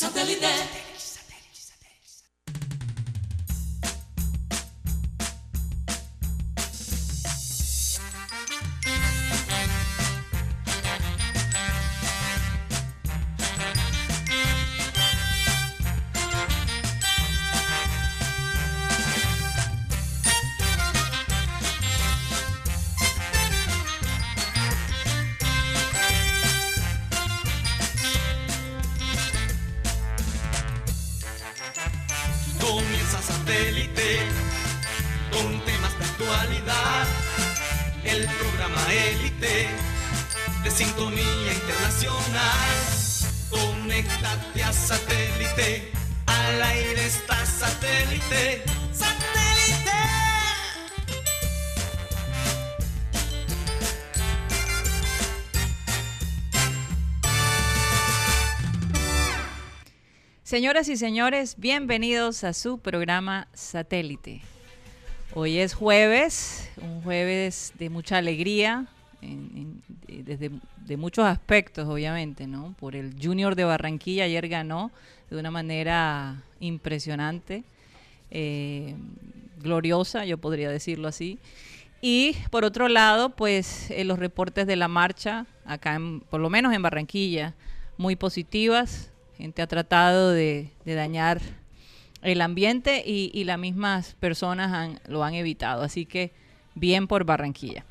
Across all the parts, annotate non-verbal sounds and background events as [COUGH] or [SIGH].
Satellite. Señoras y señores, bienvenidos a su programa Satélite. Hoy es jueves, un jueves de mucha alegría, desde de muchos aspectos, obviamente, ¿no? Por el Junior de Barranquilla ayer ganó de una manera impresionante, eh, gloriosa, yo podría decirlo así. Y por otro lado, pues eh, los reportes de la marcha, acá en- por lo menos en Barranquilla, muy positivas. Gente ha tratado de, de dañar el ambiente y, y las mismas personas lo han evitado. Así que bien por Barranquilla.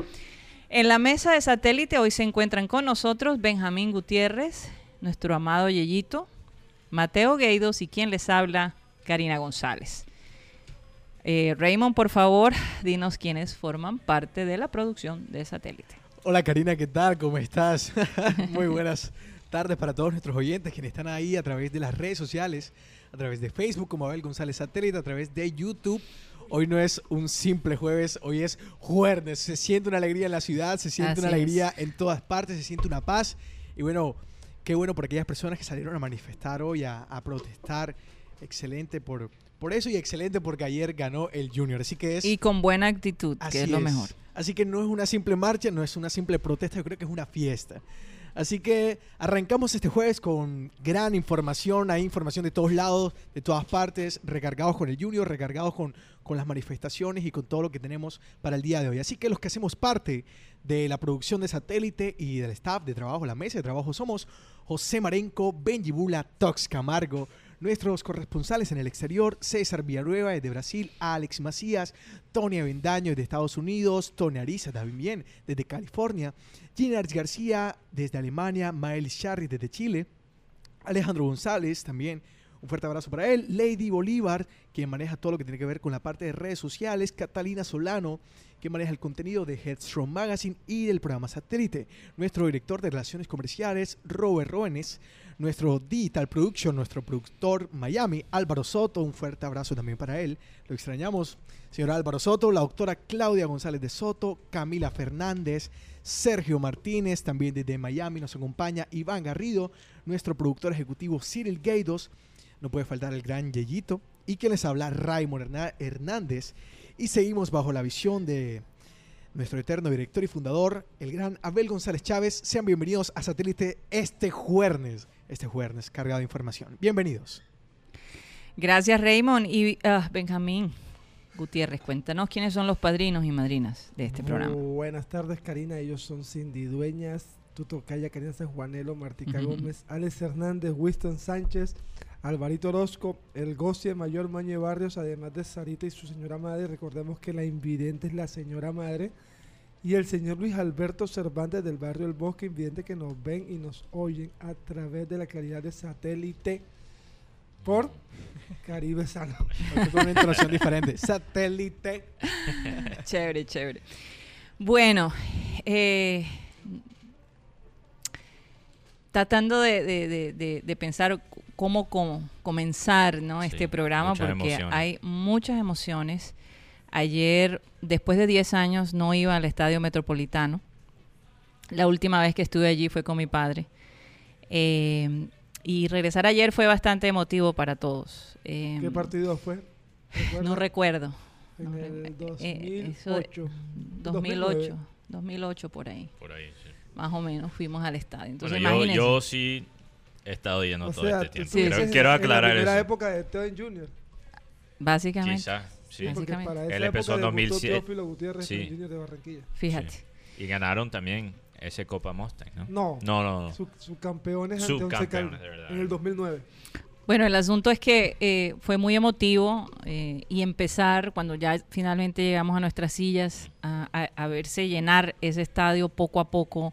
En la mesa de satélite hoy se encuentran con nosotros Benjamín Gutiérrez, nuestro amado Yeyito, Mateo Gueidos y quien les habla, Karina González. Eh, Raymond, por favor, dinos quiénes forman parte de la producción de satélite. Hola Karina, ¿qué tal? ¿Cómo estás? [LAUGHS] Muy buenas tardes para todos nuestros oyentes quienes están ahí a través de las redes sociales, a través de Facebook como Abel González Satélite, a través de YouTube. Hoy no es un simple jueves, hoy es jueves. Se siente una alegría en la ciudad, se siente Así una es. alegría en todas partes, se siente una paz. Y bueno, qué bueno por aquellas personas que salieron a manifestar hoy, a, a protestar. Excelente por, por eso y excelente porque ayer ganó el Junior. Así que es... Y con buena actitud, que Así es lo mejor. Así que no es una simple marcha, no es una simple protesta, yo creo que es una fiesta. Así que arrancamos este jueves con gran información, hay información de todos lados, de todas partes, recargados con el Junior, recargados con, con las manifestaciones y con todo lo que tenemos para el día de hoy. Así que los que hacemos parte de la producción de satélite y del staff de trabajo, la mesa de trabajo, somos José Marenco, Benji Bula, Tox Camargo, nuestros corresponsales en el exterior, César Villanueva desde Brasil, Alex Macías, Tony Avendaño desde Estados Unidos, Tony Ariza también desde California, Ginars García desde Alemania, Mael Charri desde Chile, Alejandro González también. Un fuerte abrazo para él. Lady Bolívar, quien maneja todo lo que tiene que ver con la parte de redes sociales. Catalina Solano, que maneja el contenido de Headstrong Magazine y del programa Satélite. Nuestro director de Relaciones Comerciales, Robert Roenes. Nuestro Digital Production, nuestro productor Miami, Álvaro Soto. Un fuerte abrazo también para él. Lo extrañamos. Señor Álvaro Soto, la doctora Claudia González de Soto, Camila Fernández, Sergio Martínez, también desde Miami nos acompaña Iván Garrido, nuestro productor ejecutivo Cyril Gaidos, no puede faltar el gran Yeyito, y quien les habla Raymond Herná- Hernández. Y seguimos bajo la visión de nuestro eterno director y fundador, el gran Abel González Chávez. Sean bienvenidos a Satélite este jueves, este jueves cargado de información. Bienvenidos. Gracias, Raymond. Y ah, Benjamín Gutiérrez, cuéntanos quiénes son los padrinos y madrinas de este programa. Buenas tardes, Karina. Ellos son Cindy Dueñas, Tuto Calla, Karina San Juanelo, Martica. Gómez, Alex Hernández, Winston Sánchez, Alvarito Orozco, el Gocie Mayor Mañe Barrios, además de Sarita y su señora madre. Recordemos que la invidente es la señora madre. Y el señor Luis Alberto Cervantes del barrio El Bosque, invidente que nos ven y nos oyen a través de la calidad de satélite por Caribe Sano. Con una introducción diferente. Satélite. [LAUGHS] Chévere, chévere. Bueno, eh, tratando de, de- de- de- de pensar cómo, cómo comenzar ¿no? Sí, este programa, porque emociones. hay muchas emociones. Ayer, después de 10 años, no iba al Estadio Metropolitano. La última vez que estuve allí fue con mi padre. Eh, y regresar ayer fue bastante emotivo para todos. Eh, ¿Qué partido fue? No recuerdo. En el re- eh, eso de- 2008. 2008, 2008 por ahí, Por ahí, sí. Más o menos fuimos al estadio. Entonces Bueno, yo, imagínense. yo sí he estado yendo O todo sea, este tiempo. Sí, Quiero, dices quiero en aclarar la primera eso. época de en Junior. Básicamente, Quizás, sí. Básicamente. para esa Él empezó en época debutó 2007. Teófilo Gutiérrez Sí. en de Barranquilla. fíjate. Sí. Y ganaron también ese Copa Mustang, ¿no? No, No, no, no. Su- subcampeones ante Once Subcampeones, Caldas de verdad. en el 2009. Bueno, el asunto es que eh, fue muy emotivo eh, y empezar, cuando ya finalmente llegamos a nuestras sillas, a, a- a verse llenar ese estadio poco a poco,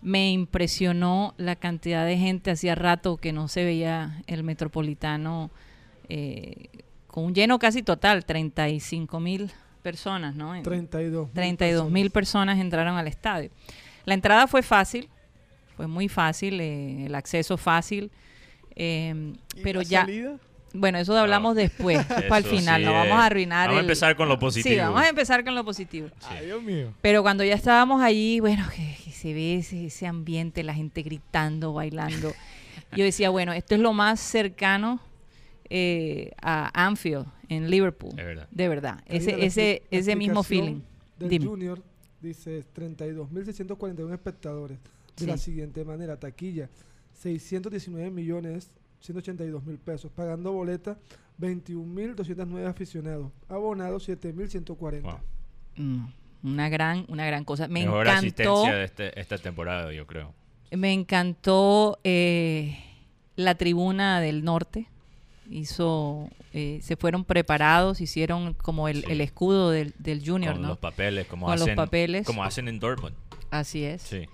me impresionó la cantidad de gente. Hacía rato que no se veía el metropolitano eh, con un lleno casi total, 35 mil personas, ¿no? En- 32. 32 mil personas entraron al estadio. La entrada fue fácil, fue muy fácil, eh, el acceso fácil, eh, ¿Y pero la ya, salida? bueno, eso hablamos después, [LAUGHS] para el final, sí, no vamos a arruinar. Vamos a el- empezar con lo positivo. Sí, vamos a empezar con lo positivo. Ay, Dios mío. Pero cuando ya estábamos allí, bueno, que, que se ve ese, ese ambiente, la gente gritando, bailando. [LAUGHS] Yo decía, bueno, esto es lo más cercano eh, a Anfield, en Liverpool. Es verdad. De verdad. Ese, la ese, la ese mismo feeling. Del Dime. Junior dice 32.641 espectadores. De la Sí. siguiente manera, taquilla 619 millones 182 mil pesos, pagando boleta 21.209 aficionados, abonados 7.140. Wow. Mm, una gran, una gran cosa. Me Mejor encantó, asistencia de este- esta temporada, yo creo. me encantó eh, la tribuna del norte. Hizo, eh, se fueron preparados, hicieron como el, Sí. el escudo del, del Junior, con ¿no? los papeles, como Con los hacen, papeles. como hacen en Dortmund. Así es. Sí.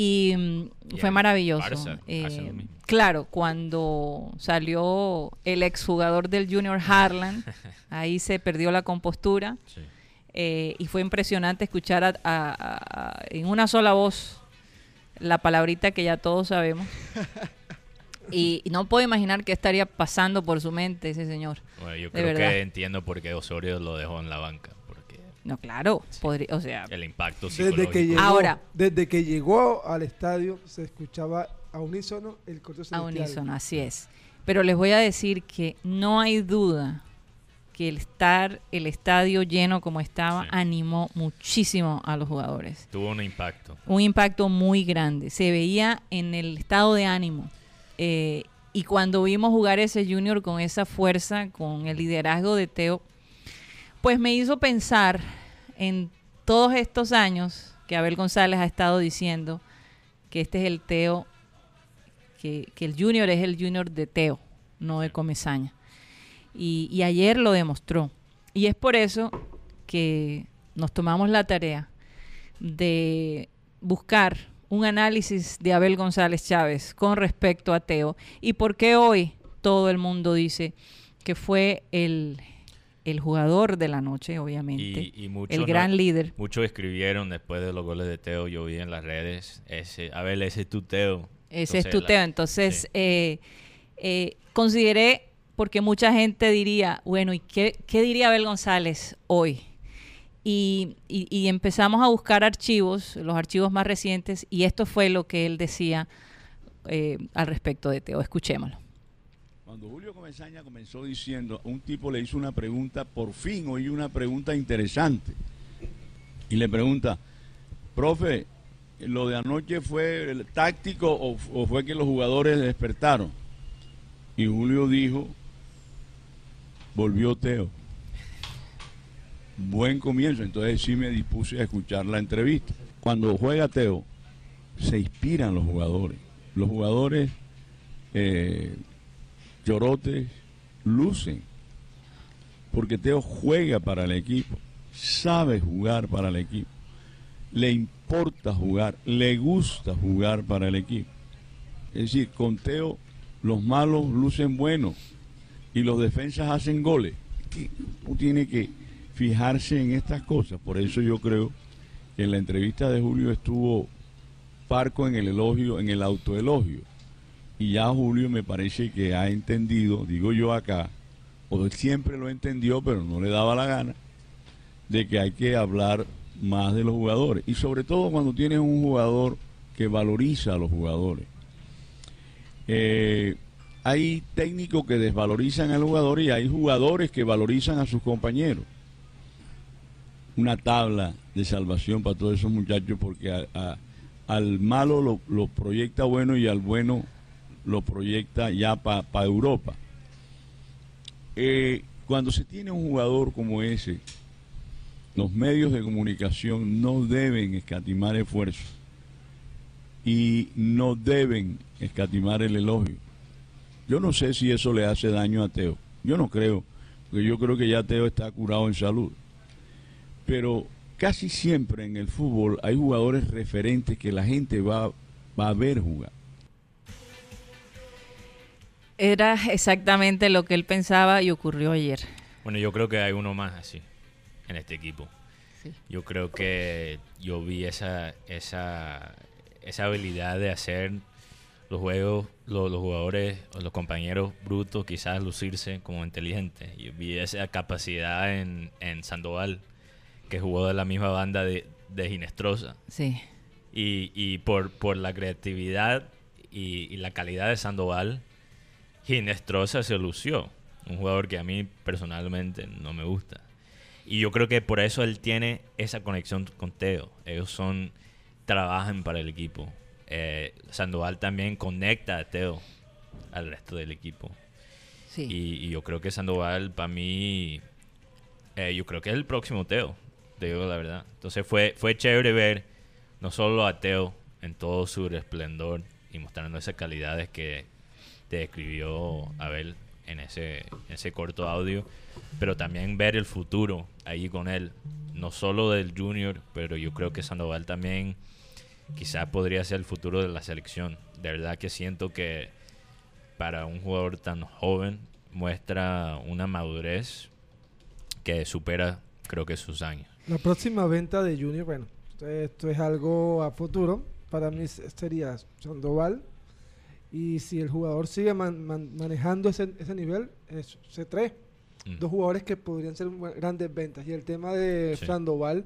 Y mm, Y fue maravilloso. Barça Eh, hacen lo mismo. claro, cuando salió el exjugador del Junior Harlan, [LAUGHS] ahí se perdió la compostura. sí. Eh, y fue impresionante escuchar a- a- a- a- en una sola voz la palabrita que ya todos sabemos. [LAUGHS] Y, no puedo imaginar qué estaría pasando por su mente ese señor. Bueno, yo creo verdad. que entiendo por qué Osorio lo dejó en la banca. No, claro, podría, o sea, el impacto Desde que, llegó, Ahora. desde que llegó al estadio se escuchaba a unísono el corte a unísono, así es. Pero les voy a decir que no hay duda que el estar el estadio lleno como estaba Sí. animó muchísimo a los jugadores. Tuvo un impacto. un impacto muy grande. Se veía en el estado de ánimo. Eh, y cuando vimos jugar ese junior con esa fuerza, con el liderazgo de Teo, pues me hizo pensar en todos estos años que Abel González ha estado diciendo que este es el Teo, que, el junior es el junior de Teo, no de Comesaña. Y, y ayer lo demostró. Y es por eso que nos tomamos la tarea de buscar un análisis de Abel González Chávez con respecto a Teo y por qué hoy todo el mundo dice que fue el, el jugador de la noche, obviamente, Y, y muchos el no- gran líder. Muchos escribieron después de los goles de Teo, yo vi en las redes, ese, a ver, ese es tu Teo. Ese es Entonces, tu la- Teo. Entonces, sí. eh, eh, consideré, porque mucha gente diría, bueno, ¿y qué, qué diría Abel González hoy? Y, y- y empezamos a buscar archivos, los archivos más recientes, y esto fue lo que él decía eh, al respecto de Teo. Escuchémoslo. Cuando Julio Comesaña comenzó diciendo, un tipo le hizo una pregunta, por fin oí una pregunta interesante. Y le pregunta, profe, ¿lo de anoche fue el táctico o, fue que los jugadores despertaron? Y Julio dijo, volvió Teo. Buen comienzo, entonces sí me dispuse a escuchar la entrevista. Cuando juega Teo, se inspiran los jugadores. Los jugadores eh, llorotes lucen. Porque Teo juega para el equipo, sabe jugar para el equipo, le importa jugar, le gusta jugar para el equipo. Es decir, con Teo los malos lucen buenos y los defensas hacen goles. Uno tiene que fijarse en estas cosas. Por eso yo creo que en la entrevista de Julio estuvo parco en el elogio, en el autoelogio. Y ya Julio me parece que ha entendido, digo yo acá, o siempre lo entendió, pero no le daba la gana, de que hay que hablar más de los jugadores. Y sobre todo cuando tienes un jugador que valoriza a los jugadores. Eh, hay técnicos que desvalorizan al jugador y hay jugadores que valorizan a sus compañeros. Una tabla de salvación para todos esos muchachos porque al malo lo, lo proyecta bueno y al bueno lo proyecta ya para Europa. Eh, cuando se tiene un jugador como ese, los medios de comunicación no deben escatimar esfuerzos y no deben escatimar el elogio. Yo no sé si eso le hace daño a Teo. Yo no creo, porque yo creo que ya Teo está curado en salud. Pero casi siempre en el fútbol hay jugadores referentes que la gente va, va a ver jugar. Era exactamente lo que él pensaba y ocurrió ayer. Bueno, yo creo que hay uno más así en este equipo. Sí. Yo creo que yo vi esa, esa, esa habilidad de hacer los juegos, los, los jugadores o los compañeros brutos quizás lucirse como inteligentes. Yo vi esa capacidad en, en Sandoval, que jugó de la misma banda de, de Ginestrosa. Sí. Y, y por, por la creatividad y, y la calidad de Sandoval, Ginestrosa se lució. Un jugador que a mí personalmente no me gusta. Y yo creo que por eso él tiene esa conexión con Teo. Ellos son, trabajan para el equipo. Eh, Sandoval también conecta a Teo al resto del equipo. Sí. Y, y yo creo que Sandoval, para mí, eh, yo creo que es el próximo Teo, te digo la verdad. Entonces fue, fue chévere ver no solo a Teo en todo su esplendor y mostrando esas calidades que te describió Abel en ese, en ese corto audio, pero también ver el futuro ahí con él, no solo del junior, pero yo creo que Sandoval también quizás podría ser el futuro de la selección. De verdad que siento que para un jugador tan joven muestra una madurez que supera creo que sus años. La próxima venta de Junior, bueno, esto es algo a futuro. Para mí se- sería Sandoval. Y si el jugador sigue man- man- manejando ese, ese nivel, es C3. Mm. Dos jugadores que podrían ser grandes ventas. Y el tema de Sí. Sandoval,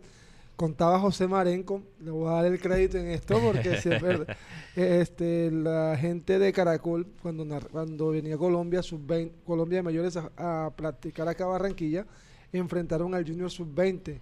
contaba José Marenco, le voy a dar el crédito en esto porque si es verdad. [LAUGHS] Este, la gente de Caracol, cuando, cuando venía Colombia, sub-20, Colombia de mayores a, a practicar acá a Barranquilla, enfrentaron al Junior sub-20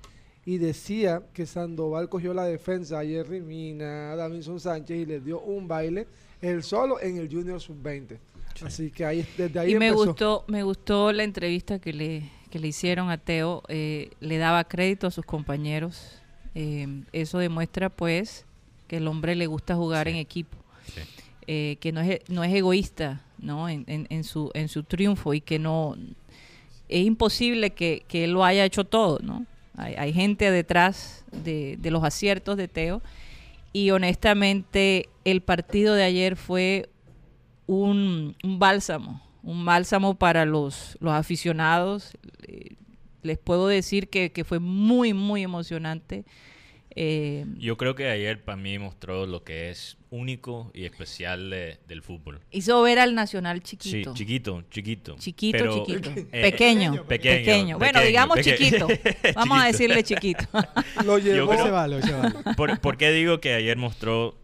y decía que Sandoval cogió la defensa a Jerry Mina, a Davinson Sánchez y le dio un baile él solo en el Junior sub-20. Sí. Así que ahí, desde ahí Y me gustó, me gustó la entrevista que le, que le hicieron a Teo. eh, le daba crédito a sus compañeros. eh, eso demuestra, pues, que el hombre le gusta jugar Sí. en equipo. Sí. eh, que no es, no es egoísta ¿no? En, en- en su, en su triunfo y que no es imposible que, que él lo haya hecho todo. ¿no? Hay, hay gente detrás de, de los aciertos de Teo y honestamente el partido de ayer fue un, bálsamo, un bálsamo para los, los aficionados. Eh, les puedo decir que fue muy, muy emocionante. Eh, Yo creo que ayer para mí mostró lo que es único y especial de- del fútbol. hizo ver al Nacional chiquito. Sí, chiquito, chiquito. Chiquito, Pero, chiquito. eh, [LAUGHS] pequeño, pequeño, pequeño. Bueno, pequeño, digamos pequeño. chiquito. [LAUGHS] Vamos a Chiquito. decirle chiquito. [LAUGHS] Lo llevó, creo- Se vale, se vale. ¿Por, por qué digo que ayer mostró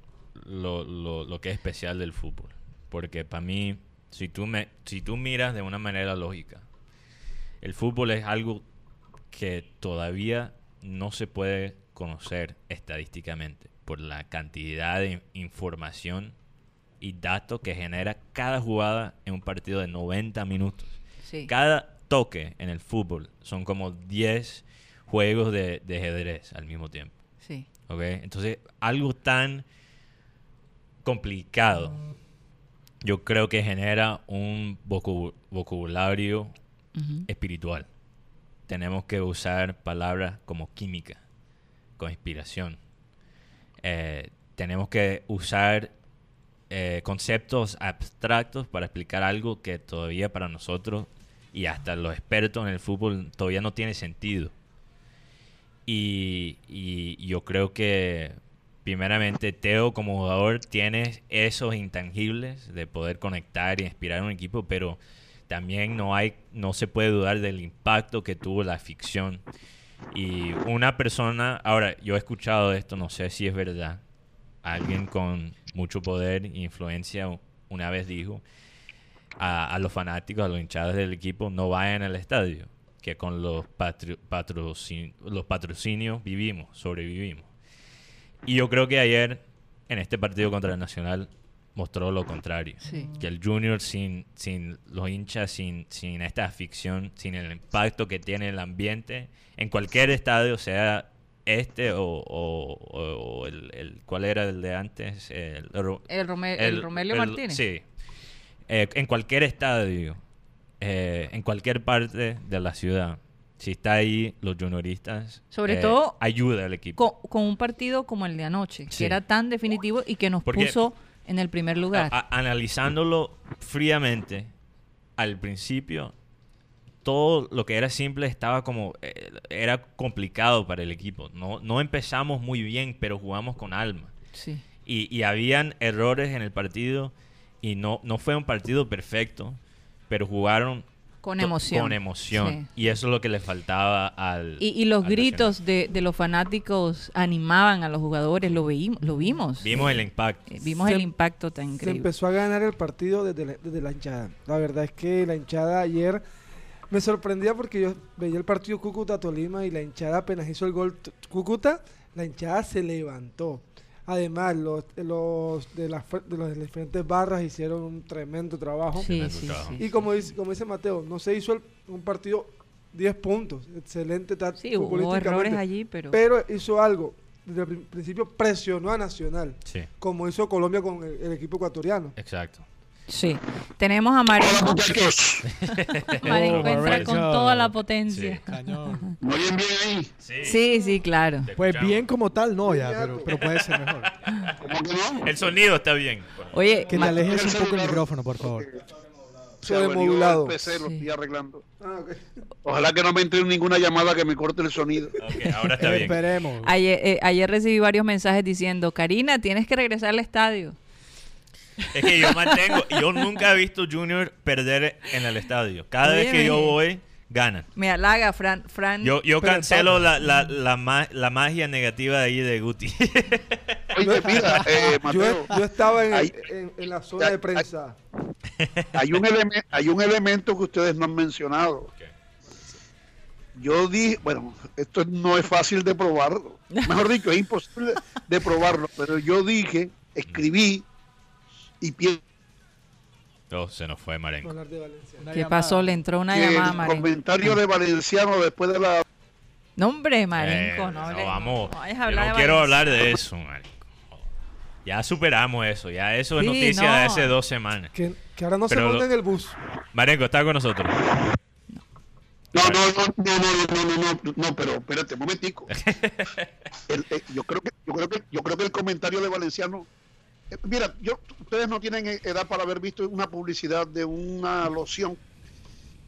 lo, lo- lo que es especial del fútbol? Porque para mí, si tú, me, si tú miras de una manera lógica, el fútbol es algo que todavía no se puede conocer estadísticamente por la cantidad de información y datos que genera cada jugada en un partido de 90 minutos. Sí. Cada toque en el fútbol son como 10 juegos de, de ajedrez al mismo tiempo. sí. ¿ok? Entonces, algo tan complicado, yo creo que genera un vocabulario espiritual. Tenemos que usar palabras como química, conspiración. Eh, tenemos que usar eh, conceptos abstractos para explicar algo que todavía para nosotros y hasta los expertos en el fútbol todavía no tiene sentido. Y, y yo creo que primeramente Teo como jugador tiene esos intangibles de poder conectar y inspirar a un equipo, pero también no hay no se puede dudar del impacto que tuvo la ficción y una persona ahora yo he escuchado esto no sé si es verdad. Alguien con mucho poder e influencia una vez dijo a, los fanáticos a los hinchadas del equipo no vayan al estadio que con los patrocin- los patrocinios vivimos sobrevivimos. Y yo creo que ayer en este partido contra el Nacional mostró lo contrario. Sí. Que el Junior sin, sin los hinchas, sin, sin esta afición, sin el impacto que tiene el ambiente, en cualquier estadio, sea este o, o- o- o el, el- ¿Cuál era el de antes? El, El, Rome- el Romelio el- Martínez. Sí. Eh, en cualquier estadio, eh, en cualquier parte de la ciudad, si está ahí los junioristas, Sobre eh, todo ayuda al equipo. Con, con un partido como el de anoche, Sí. que era tan definitivo y que nos Porque- puso en el primer lugar. A- a- analizándolo fríamente, al principio, todo lo que era simple estaba como. eh, era complicado para el equipo. No, no empezamos muy bien, pero jugamos con alma. sí. Y, y habían errores en el partido. Y no, no fue un partido perfecto, pero jugaron Con emoción. Con emoción. Sí. Y eso es lo que le faltaba al. Y, y los al gritos de, de los fanáticos animaban a los jugadores, lo, veímos, lo vimos. Vimos el impacto. Eh, vimos Se- el impacto tan Se increíble. empezó a ganar el partido desde la, desde la hinchada. La verdad es que la hinchada ayer me sorprendía porque yo veía el partido Cúcuta-Tolima y la hinchada apenas hizo el gol Cúcuta, la hinchada se levantó. Además, los, los, de, las, fr- de las diferentes barras hicieron un tremendo trabajo. Sí, Tremendo sí, trabajo. sí. Y como dice, como dice Mateo, no se hizo el- un partido 10 puntos. Excelente ta- Sí, hubo futbolísticamente. errores allí, pero... Pero hizo algo. Desde el pri- principio presionó a Nacional, Sí, como hizo Colombia con el, el equipo ecuatoriano. exacto. Sí. Tenemos a Marenco. muchachos. [LAUGHS] Marenco Oh, con toda la potencia. Sí. Cañón. ¿Me oyen bien ahí? Sí, sí, claro. Pues bien como tal, no ya, pero, pero puede ser mejor. ¿Cómo que no? El sonido está bien. Oye, Que te alejes un poco el micrófono, por favor. Se averió Sobremodulado. el PC, lo Sí. estoy arreglando. Ah. Ojalá que no me entre ninguna llamada que me corte el sonido. Ahora está bien. Esperemos. ayer, eh, ayer recibí varios mensajes diciendo, Karina, tienes que regresar al estadio. Es que yo mantengo, yo nunca he visto Junior perder en el estadio. Cada vez que yo voy, ganan. Me halaga, Fran. Fran Yo, yo cancelo la, la, la, ma- la magia negativa de ahí de Guti. Oye, mira, eh, [LAUGHS] Yo, Mateo, yo estaba en, Ahí- en- en la zona de prensa. hay un, hay un elemento que ustedes no han mencionado. Yo dije, bueno, esto no es fácil de probarlo. Mejor dicho, es imposible de probarlo. Pero yo dije, escribí y pierde. Oh, se nos fue Marenco. ¿Qué pasó? Le entró una llamada a El comentario de Valenciano después de la. No, hombre, Marenco, eh, no, vamos. No, quiero hablar de eso, Marenco. Ya superamos eso, ya eso es noticia de hace dos semanas. Que, que ahora no se monta en el bus. Marenco, está con nosotros. No, no, no, no, no, no, no, no, pero espérate un momentico. [LAUGHS] el, eh, yo, creo que, yo, creo que, yo creo que el comentario de Valenciano mira, yo, ustedes no tienen edad para haber visto una publicidad de una loción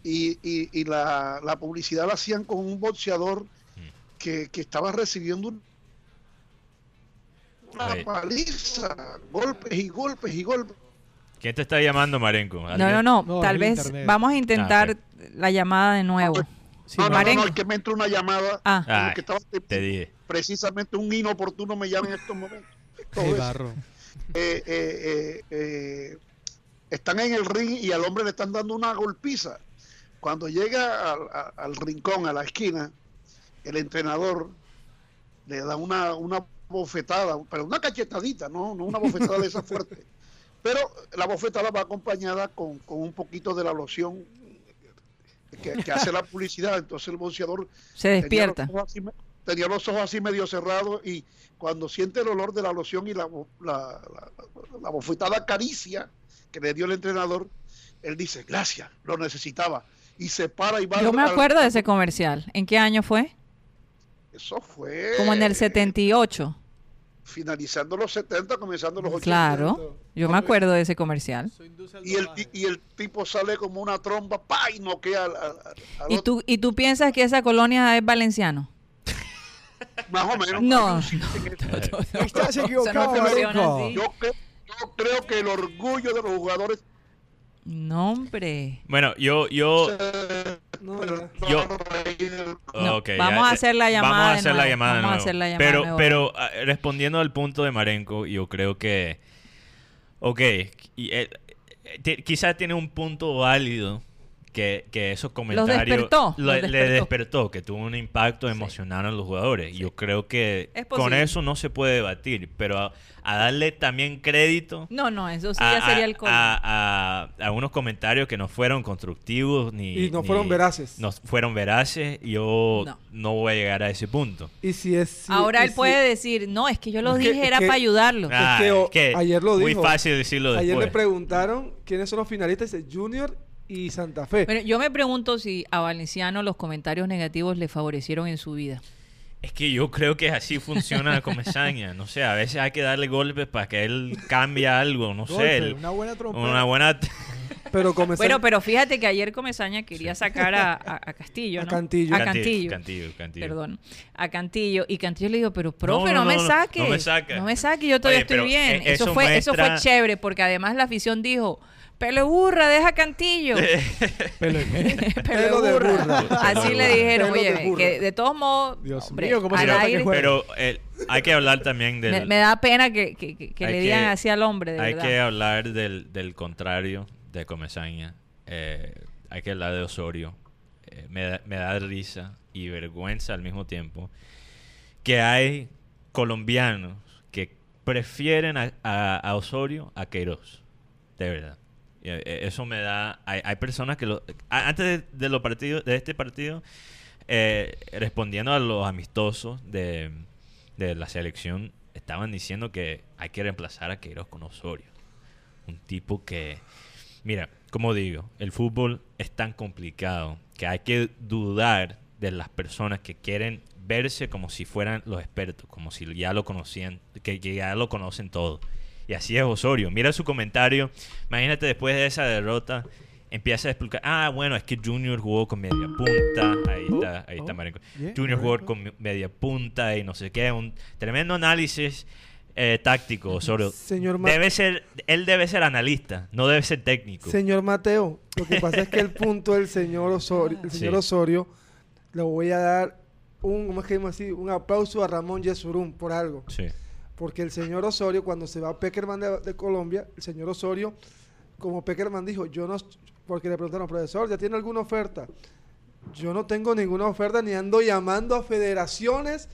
y, y, y la, la publicidad la hacían con un boxeador que, que estaba recibiendo un- una paliza, golpes y golpes y golpes. ¿Quién te está llamando, Marenco? No, no, no, No, tal vez internet. vamos a intentar Ah, la llamada de nuevo. Sí, no, no, no, Marenco. no, es que me entró una llamada Ah, en lo Ay, que estaba te dije. precisamente un inoportuno me llama en estos momentos. Todo Qué barro. Eh, eh, eh, eh, están en el ring y al hombre le están dando una golpiza. Cuando llega al, a- al rincón, a la esquina, el entrenador le da una, una bofetada, pero una cachetadita, no, no una bofetada de esa fuerte. Pero la bofetada va acompañada con, con un poquito de la loción que, que hace la publicidad. Entonces el boxeador se despierta. Tenía los, ojos así, me- tenía los ojos así medio cerrados y cuando siente el olor de la loción y la, la, la- la bofetada caricia que le dio el entrenador, él dice, gracias, lo necesitaba. Y se para y va Yo me al- acuerdo de ese comercial. ¿En qué año fue? Eso fue... Como en el 78. Finalizando los 70, comenzando los 80. Claro. Yo me acuerdo de ese comercial. Y el, y el tipo sale como una tromba, pa y noquea al, al- al- al ¿Y tú, ¿Y tú piensas que esa colonia es valenciano? Más o menos. No. Estás no equivocado, así. Yo, cre- yo creo que el orgullo de los jugadores No, hombre. Bueno, yo, yo, No. Yo- No, Ok, vamos ya, a hacer la llamada Vamos a de hacer la nuevo, llamada de vamos a nuevo. hacer la llamada pero, nuevo. pero ah, respondiendo al punto de Marenco, yo creo que, ok, y, eh, eh, quizás tiene un punto válido que, que esos comentarios despertó, lo- los le despertó. despertó, que tuvo un impacto emocional en los jugadores. Yo creo que Es con eso no se puede debatir, pero a, a darle también crédito No, no, eso sí a, ya sería el colmo. a- a- a unos comentarios que no fueron constructivos ni Y no ni- fueron veraces. No fueron veraces. Yo No. no. voy a llegar a ese punto. Y si es. si- Ahora él si- puede decir, no, es que yo lo Es dije, era que- para ayudarlo. Ah, que o- es que ayer lo Muy dijo. fácil decirlo después. Ayer le preguntaron quiénes son los finalistas. Dice Junior y Santa Fe. Bueno, yo me pregunto si a Valenciano los comentarios negativos le favorecieron en su vida. Es que yo creo que así funciona la comesaña. No sé, a veces hay que darle golpes para que él cambie algo. No sé. Una buena trompa. una buena. [LAUGHS] Pero comenzar. Bueno, pero fíjate que ayer Comesaña quería sacar a, a- a Castillo, A ¿no? Cantillo. A Cantillo. Cantillo, Cantillo. Perdón, a Cantillo. Y Cantillo le dijo, pero profe, No, no, no, me saque. no me saca. No me saque, yo todavía Oye, estoy bien. eh, eso, eso fue, eso fue chévere, porque además la afición dijo, pelo de burra, deja Cantillo. [LAUGHS] [LAUGHS] Pelo de burra. burra. Así le dijeron, oye, de que de todos modos, Dios hombre, mío, ¿cómo se aire-? Pero eh, hay que hablar también del. me, me da pena que, que- le que- digan así al hombre, de hay verdad. que hablar del, del contrario de Comesaña. Eh, hay que hablar de Osorio. Eh, me, da, me da risa y vergüenza al mismo tiempo que hay colombianos que prefieren a, a- a Osorio a Queiroz. De verdad. Eh, Eso me da... Hay, hay personas que... Lo, antes de, de los partidos, de este partido, eh, respondiendo a los amistosos de, de la selección, estaban diciendo que hay que reemplazar a Queiroz con Osorio. Un tipo que... Mira, como digo, el fútbol es tan complicado que hay que dudar de las personas que quieren verse como si fueran los expertos, como si ya lo conocían, que, que ya lo conocen todo. Y así es Osorio. Mira su comentario. Imagínate después de esa derrota, empieza a explicar, ah, bueno, es que Junior jugó con media punta. Ahí está, ahí está oh, Marenco. Junior jugó con me- media punta y no sé qué. Un tremendo análisis eh, táctico, Osorio. Señor Debe ser, él debe ser analista, no debe ser técnico. Señor Mateo, lo que pasa es que el punto del señor Osorio, el señor Sí. Osorio, le voy a dar un, ¿cómo es que así? Un aplauso a Ramón Yesurún por algo. Sí. Porque el señor Osorio, cuando se va a Peckerman de, de Colombia, el señor Osorio, como Peckerman dijo, yo no, porque le preguntaron, profesor, ¿ya tiene alguna oferta? Yo no tengo ninguna oferta ni ando llamando a federaciones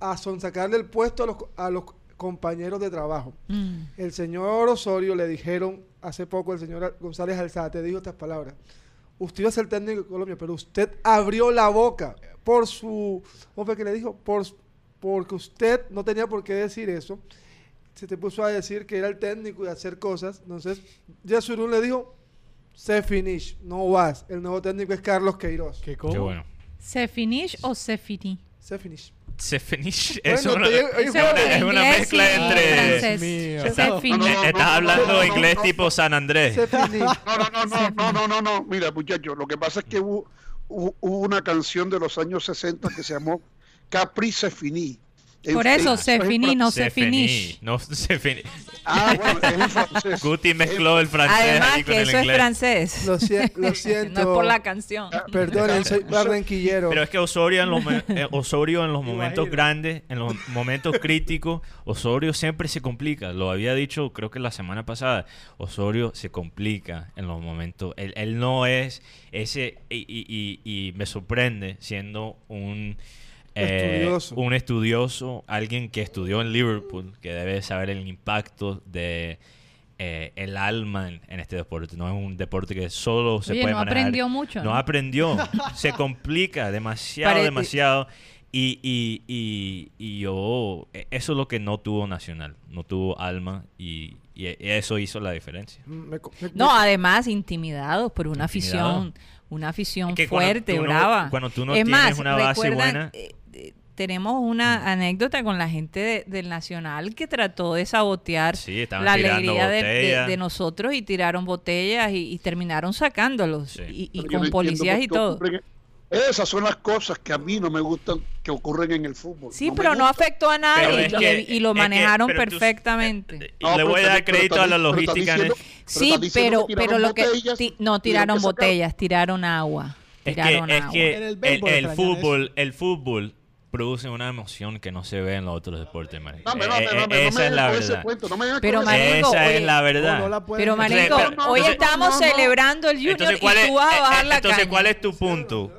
a sonsacarle el puesto a los, a los compañeros de trabajo. Mm. El señor Osorio le dijeron hace poco, el señor González Alzate dijo estas palabras. Usted iba a ser técnico de Colombia, pero usted abrió la boca por su... ¿Cómo fue que le dijo? Por, porque usted no tenía por qué decir eso. Se te puso a decir que era el técnico y a hacer cosas. Entonces, Yesurún le dijo, se finish, no vas. El nuevo técnico es Carlos Queiroz. ¿Qué Qué cómo? bueno. ¿Se finish o se finí? Se finish. Se finish. [LAUGHS] Bueno, es una, te- es oye, una- es una inglés mezcla y entre. francés. Dios mío. Se Está- finish. no, no, Estás hablando inglés tipo San Andrés. Se finish. [LAUGHS] No, no, no, no, no, no, no, no. Mira, muchachos, lo que pasa es que hubo una canción de los años 60 que se llamó Caprice Finí. En- Por eso, se finí, no se finí, finish. No se finí. Ah, bueno, es en francés. Guti mezcló el francés Además ahí con que el eso es francés. Lo, sie- lo siento. [LAUGHS] no es por la canción. Perdonen, soy barranquillero. Pero es que Osorio en los, eh, Osorio en los [LAUGHS] momentos grandes, en los momentos críticos, Osorio siempre se complica. Lo había dicho creo que la semana pasada. Osorio se complica en los momentos. Él, él no es ese... Y, y- y- y me sorprende siendo un... eh, Estudioso. un estudioso, alguien que estudió en Liverpool, que debe saber el impacto de eh, el alma en, en este deporte. No es un deporte que solo se Oye, puede no manejar. aprendió mucho, No ¿no? aprendió. [LAUGHS] se complica demasiado, demasiado. Y, y, y, y yo, e- eso es lo que no tuvo Nacional. No tuvo alma y, y eso hizo la diferencia. Me me- No, además intimidados por una Intimidado. afición, una afición Es que cuando fuerte, brava. cuando tú no es tienes más, una base recuerdan, buena- eh, tenemos una anécdota con la gente de- del Nacional que trató de sabotear Sí, la alegría de, de- botellas. de nosotros y tiraron botellas y, y terminaron sacándolos Sí. y, no con policías y todo. Esas son las cosas que a mí no me gustan que ocurren en el fútbol. Sí, pero no afectó a nadie y, que- y lo que- manejaron tú- perfectamente. eh, No, le voy a dar crédito a la pero logística. diciendo- pero Sí, pero, que pero tiraron lo que... botellas, ti- no, tiraron botellas, tiraron agua. Es que, Tiraron es agua. que En el el, béisbol el fútbol, el fútbol producen una emoción que no se ve en los otros deportes, marico. No, me- no, Eh, me- eh, no, me- no esa es la verdad. cuento, no me vengan Pero, marico, Esa es oye, la No, verdad. no la pueden Pero. Marico, Pero- hoy entonces- estamos celebrando el Junior Entonces, y ¿cuál es, tú vas a eh, bajar la entonces, caña. ¿cuál es tu punto?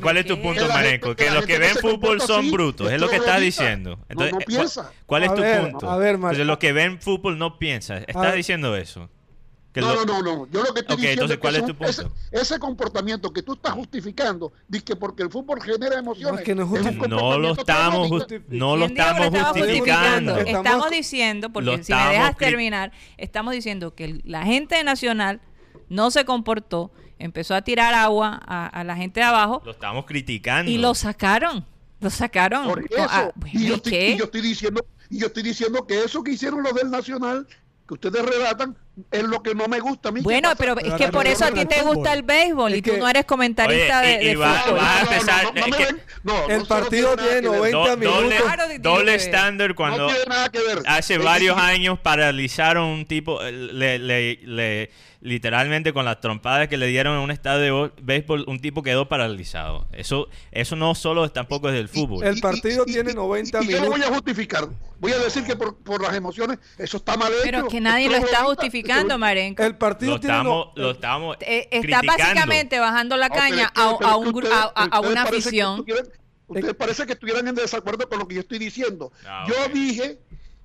¿Cuál es ¿por tu punto, Mareco? que los que ven fútbol son así, brutos, es lo que estás diciendo. No, Entonces, no piensa. ¿cuál, es A tu ver, punto? a ver, Entonces, los que ven fútbol no piensan. ¿Estás diciendo eso? Que No, lo- no, no, no. Yo lo que estoy Ok, diciendo entonces, es que ¿cuál es son- tu punto? Ese, ese comportamiento que tú estás justificando, dice que porque el fútbol genera emociones. No, es que no es un justific- No lo estamos, justi- no lo ¿Quién dijo que estamos estaba justificando. Estamos- Estamos diciendo, porque Lo si me dejas terminar, estamos diciendo que la gente de Nacional no se comportó, empezó a tirar agua a, a la gente de abajo Lo estamos criticando. y lo sacaron. Lo sacaron. Por eso. Ah, bueno, y, yo ¿y estoy, qué? y yo estoy diciendo, y yo estoy diciendo que eso que hicieron los del Nacional, que ustedes relatan, es lo que no me gusta a mí. ¿Qué Bueno, pero es que por eso a ti te gusta el béisbol y tú no eres comentarista de, fútbol. El partido tiene que ver. 90 Do- doble, minutos. Doble estándar cuando No tiene nada que ver. hace varios años paralizaron un tipo, eh, le, le- le- literalmente con las trompadas que le dieron en un estadio de bo- béisbol, un tipo quedó paralizado. Eso, eso no solo es tampoco es del fútbol. El partido tiene 90 y Yo lo voy a justificar. Voy a decir que por, por las emociones, eso está mal hecho. Pero que nadie lo está justificando, Marenco. El partido lo tiene estamos, no- lo estamos Eh, está criticando. básicamente bajando la caña a, a un ustedes- a, a- una afición. Ustedes parece que estuvieran en desacuerdo con lo que yo estoy diciendo. Ah, yo dije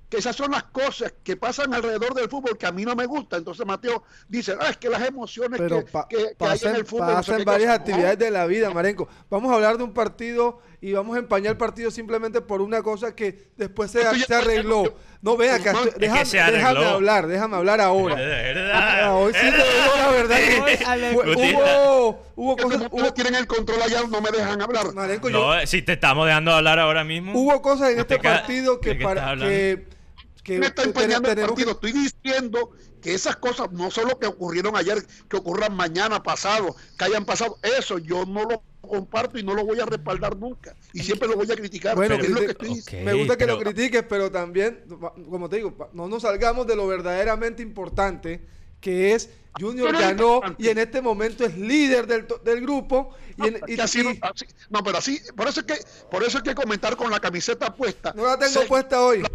que esas son las cosas que pasan alrededor del fútbol que a mí no me gusta. Entonces Mateo dice, ah, es que las emociones Pero que, pa- que- que hay en el fútbol. pasan varias cosa". actividades de la vida, Marenco. Vamos a hablar de un partido y vamos a empañar el partido simplemente por una cosa que después se, se arregló. No, ven acá, No, estoy- es que déjame, déjame hablar, déjame hablar ahora. De Ah, verdad. hoy sí te digo la verdad. hubo, hubo cosas, hubo, tienen el control allá, no me dejan hablar. Marenco, yo- No, si te estamos dejando hablar ahora mismo. hubo cosas en este te ca- partido que ¿de qué estás para que, que me está te- empañando el partido. Estoy diciendo que esas cosas no son lo que ocurrieron ayer, que ocurran mañana, pasado, que hayan pasado. Eso yo no lo comparto y no lo voy a respaldar nunca. Y siempre lo voy a criticar. Bueno, es lo que estoy diciendo. Ok, Me gusta que lo critiques, pero también, como te digo, no nos salgamos de lo verdaderamente importante, que es Junior ganó y en este momento es líder del, del grupo. Y, en- y- Que así no, y así- no, pero así, por eso es que, por eso es que comentar con la camiseta puesta. no la tengo puesta hoy. ¿no?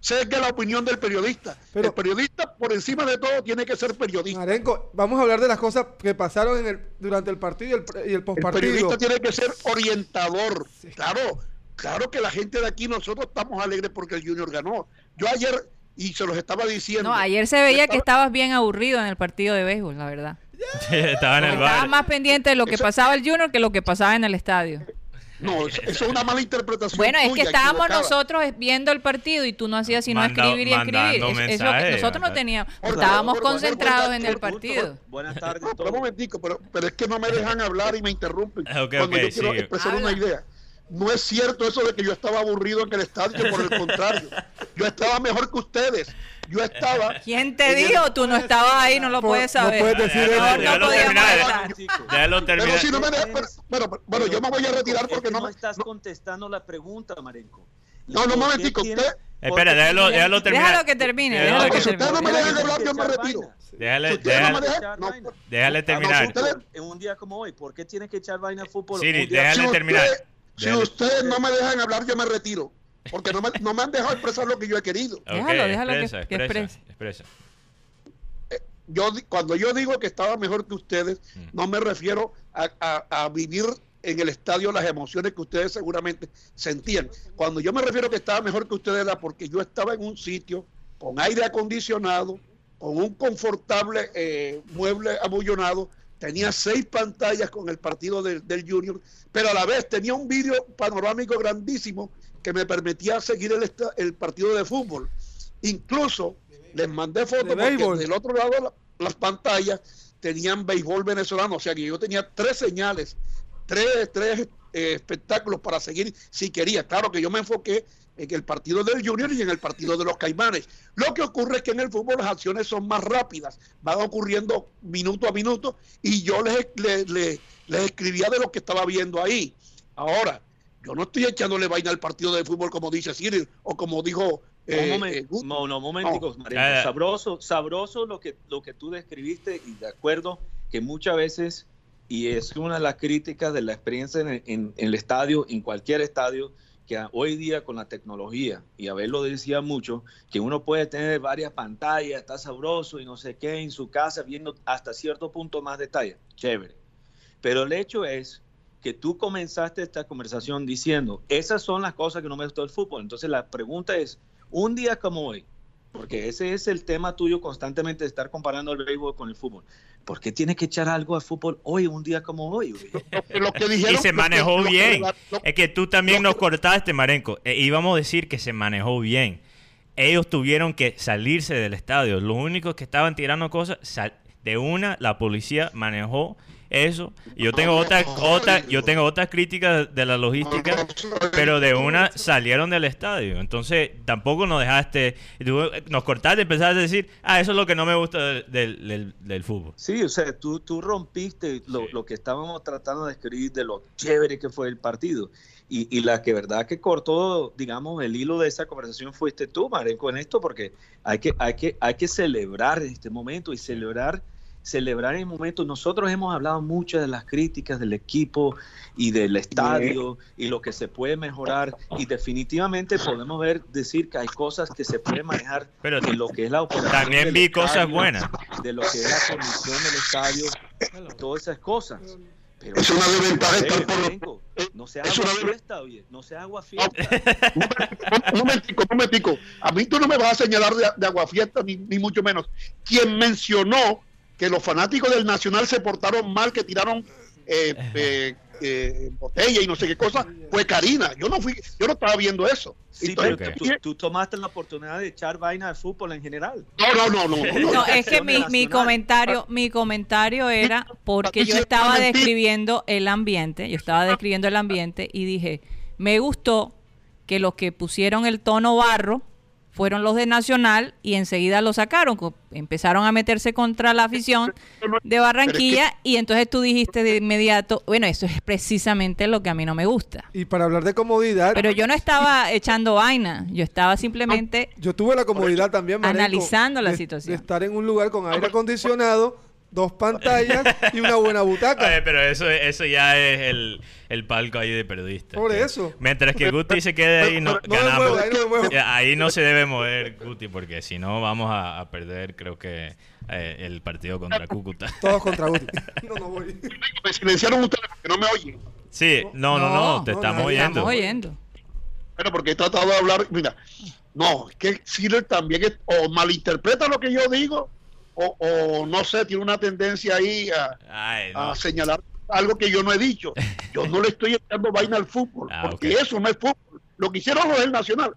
Sé que la opinión del periodista. Pero- el periodista, por encima de todo, tiene que ser periodista. Marenco, vamos a hablar de las cosas que pasaron en el, durante el partido y el, y el El postpartido. periodista tiene que ser orientador. Claro, claro que la gente de aquí, nosotros estamos alegres porque el Junior ganó. Yo ayer, y se los estaba diciendo. No, ayer se veía que estaba- estabas bien aburrido en el partido de béisbol, la verdad. [LAUGHS] Estaba en el Estabas bar. más pendiente de lo que Eso- pasaba el Junior que lo que pasaba en el estadio. No, [LAUGHS] eso eso es una mala interpretación. Bueno, es que estábamos equivocada. nosotros viendo el partido y tú no hacías sino Manda- escribir y escribir. Es- es lo que nosotros no teníamos, Por estábamos por concentrados en el partido. Buenas tardes pero un momentico, pero, pero es que no me dejan hablar y me interrumpen Ok, cuando ok, yo quiero sigue. expresar una idea. No es cierto eso de que yo estaba aburrido en el estadio, por el contrario. [LAUGHS] Yo estaba mejor que ustedes. Yo estaba... [LAUGHS] ¿Quién te dijo? Tú no estabas ahí, no lo No, puedes no saber. puedes decir eso. no Déjalo terminar. Pero si no me. Pero, bueno, bueno, yo me voy a retirar porque no no me... estás no- contestando la pregunta, Marenco. ¿Y No, no, momentico, usted- Espera, déjalo, déjalo terminar. Déjalo que termine, Déjalo déjalo que Si ustedes no me dejan hablar, yo me retiro. Déjale, no déjale, no, no, terminar. ustedes- En un día como hoy, ¿por qué tiene que echar vaina al fútbol? Siri, déjale si terminar. usted- si ustedes no me dejan hablar, yo me retiro. Porque no me, no me han dejado expresar lo que yo he querido. Ok, Déjalo, déjalo que- expresa, que expresa, expresa. yo di- cuando yo digo que estaba mejor que ustedes, Mm. no me refiero a, a- a vivir en el estadio las emociones que ustedes seguramente sentían. Cuando yo me refiero que estaba mejor que ustedes era porque yo estaba en un sitio con aire acondicionado, con un confortable eh, mueble abullonado, tenía seis pantallas con el partido del, del Junior, pero a la vez tenía un vídeo panorámico grandísimo que me permitía seguir el, el partido de fútbol. Incluso les mandé fotos De porque béisbol. del otro lado la- las pantallas tenían béisbol venezolano, o sea que yo tenía tres señales, tres, tres eh, espectáculos para seguir si quería. Claro que yo me enfoqué en el partido del Junior y en el partido de los Caimanes. Lo que ocurre es que en el fútbol las acciones son más rápidas, van ocurriendo minuto a minuto y yo les, les, les- les escribía de lo que estaba viendo ahí. Ahora, yo no estoy echándole vaina al partido de fútbol como dice Cyril o como dijo... Un eh, momen- eh, no, no, momentico. Ya, ya. Sabroso, sabroso lo que, lo que tú describiste y de acuerdo que muchas veces y es una de las críticas de la experiencia en, en- en el estadio, en cualquier estadio, que hoy día con la tecnología, y Abel lo decía mucho, que uno puede tener varias pantallas, está sabroso y no sé qué, en su casa viendo hasta cierto punto más detalle, chévere. Pero el hecho es que tú comenzaste esta conversación diciendo, esas son las cosas que no me gustó del fútbol. Entonces la pregunta es, un día como hoy, porque ese es el tema tuyo constantemente de estar comparando el béisbol con el fútbol. ¿Por qué tienes que echar algo al fútbol hoy, un día como hoy? Lo que [LAUGHS] Y se lo que- manejó lo que- bien. lo- Es que tú también nos cortaste, Marenco. E íbamos a decir que se manejó bien. Ellos tuvieron que salirse del estadio. Los únicos que estaban tirando cosas, sal- de una, la policía manejó eso. Yo tengo otra, otra, yo tengo otras críticas de la logística, pero de una salieron del estadio. Entonces tampoco nos dejaste, nos cortaste y empezaste a decir, ah, eso es lo que no me gusta del, del- del- del fútbol. Sí, o sea, tú, tú rompiste lo, Sí. lo que estábamos tratando de escribir de lo chévere que fue el partido. Y, y la que verdad que cortó, digamos, el hilo de esa conversación fuiste tú, Marenco, en esto, porque hay que, hay que, hay que celebrar este momento y celebrar, celebrar el momento. Nosotros hemos hablado mucho de las críticas del equipo y del estadio y lo que se puede mejorar. Y definitivamente podemos ver, decir que hay cosas que se pueden manejar Pero de lo que es la operación también vi cosas estadio, buenas. de lo que es la condición del estadio, todas esas cosas. Pero Es una desventaja Oye, estar por- no se es agua fiesta, oye, no se agua fiesta. Un momentico, un momentico. A mí tú no me vas a señalar de, de aguafiesta, ni, ni mucho menos. Quien mencionó que los fanáticos del Nacional se portaron mal, que tiraron eh, eh, eh, botella y no sé qué cosa, fue Karina. Yo no fui, yo no estaba viendo eso. Sí, Entonces, pero tú, tú tomaste la oportunidad de echar vaina de fútbol en general. no, no, no, no, no, No, es que mi, mi comentario, mi comentario era porque yo estaba describiendo el ambiente, yo estaba describiendo el ambiente y dije, me gustó que los que pusieron el tono barro fueron los de Nacional y enseguida lo sacaron, empezaron a meterse contra la afición de Barranquilla y entonces tú dijiste de inmediato, bueno, eso es precisamente lo que a mí no me gusta. Y para hablar de comodidad, Pero yo no [LAUGHS] estaba echando vaina, yo estaba simplemente yo tuve la comodidad también, Marenco, Analizando la de- situación. De estar en un lugar con aire acondicionado, dos pantallas y una buena butaca. [LAUGHS] Oye, pero eso, eso ya es el, el palco ahí de periodista. Por eso. Mientras que [LAUGHS] Guti se quede ahí, no, No ganamos. muevo, ahí no me muevo. [LAUGHS] Ya, ahí no se debe mover Guti, porque si no vamos a, a perder, creo que eh, el partido contra Cúcuta. Todos contra Guti. No, no voy. Me silenciaron ustedes porque no me oyen. Sí, no, no, no, No, te no, estamos oyendo. estamos oyendo. Bueno, porque he tratado de hablar, mira, no, es que Siler también es- o malinterpreta lo que yo digo, o, o no sé, tiene una tendencia ahí a, Ay, no. a señalar algo que yo no he dicho. [LAUGHS] Yo no le estoy echando vaina al fútbol, Ah, porque eso no es fútbol. Lo que hicieron los del Nacional,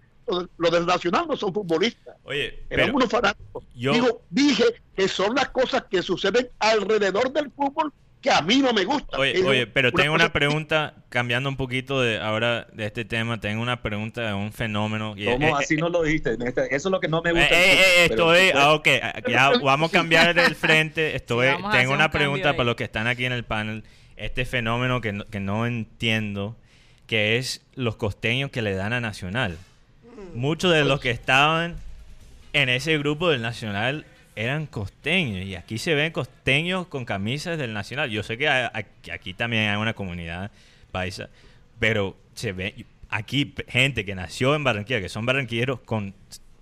los, del- Nacional no son futbolistas, Oye, eran unos fanáticos. yo- Digo, dije que son las cosas que suceden alrededor del fútbol que a mí no me gustan. Oye, oye, pero tengo una pregunta, cambiando un poquito de ahora de este tema, tengo una pregunta de un fenómeno. y- ¿Cómo eh, así eh, no lo dijiste? Eso es lo que no me gusta. del eh, fútbol, eh, pero- estoy, ah, ok, ah, ya [LAUGHS] vamos a cambiar el frente. Estoy, Sí, tengo un una pregunta para los que están aquí en el panel. Este fenómeno que no, que no entiendo, que es los costeños que le dan a Nacional. Muchos de los que estaban en ese grupo del Nacional eran costeños y aquí se ven costeños con camisas del Nacional. Yo sé que hay- aquí, aquí también hay una comunidad paisa, pero se ve aquí gente que nació en Barranquilla, que son barranquilleros con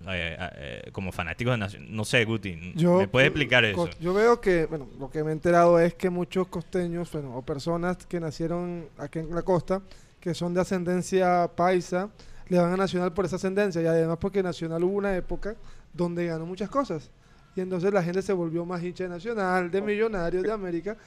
eh, eh, como fanáticos de Nacional. No sé, Guti, Yo, ¿me puedes explicar eso? Yo veo que, bueno, lo que me he enterado es que muchos costeños, bueno, o personas que nacieron aquí en la costa, que son de ascendencia paisa, le van a Nacional por esa ascendencia y además porque Nacional hubo una época donde ganó muchas cosas. Y entonces la gente se volvió más hincha de Nacional, de Millonarios, de América.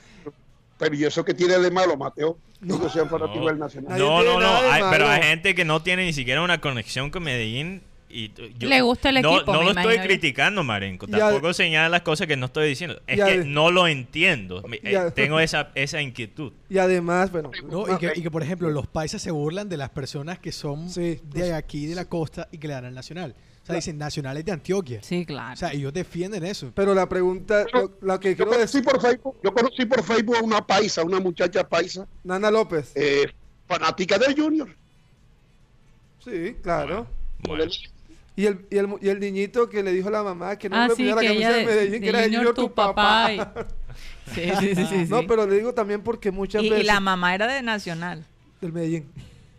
Pero ¿y eso qué tiene de malo, Mateo? No, que sean fanáticos No. del Nacional. No, no, no, hay- pero hay gente que no tiene ni siquiera una conexión con Medellín. Y yo, Le gusta el no, equipo, No me lo estoy imagino criticando, Marenco. Tampoco señala las cosas que no estoy diciendo. Es que no lo entiendo. Eh, tengo esa, esa inquietud. Y además, bueno, No, y, que, y que, por ejemplo, los paisas se burlan de las personas que son Sí, de pues- aquí, de la costa, y que le dan al Nacional. Sea, dicen Nacionales de Antioquia. Sí, claro. O sea, ellos defienden eso. pero la pregunta, lo, la que Yo quiero conocí decir, por Facebook, yo conocí por Facebook a una paisa, una muchacha paisa, Nana López. eh, fanática del Junior. Sí, claro. Bueno, Y el, y, el, mu- y el niñito que le dijo a la mamá que no Ah, le sí, pidiera la camisa de de- Medellín, de que era Junior Junior tu tu papá. papá [LAUGHS] Sí, sí, sí, sí, No, sí. pero le digo también porque muchas y, y veces... la mamá era de Nacional. Del Medellín.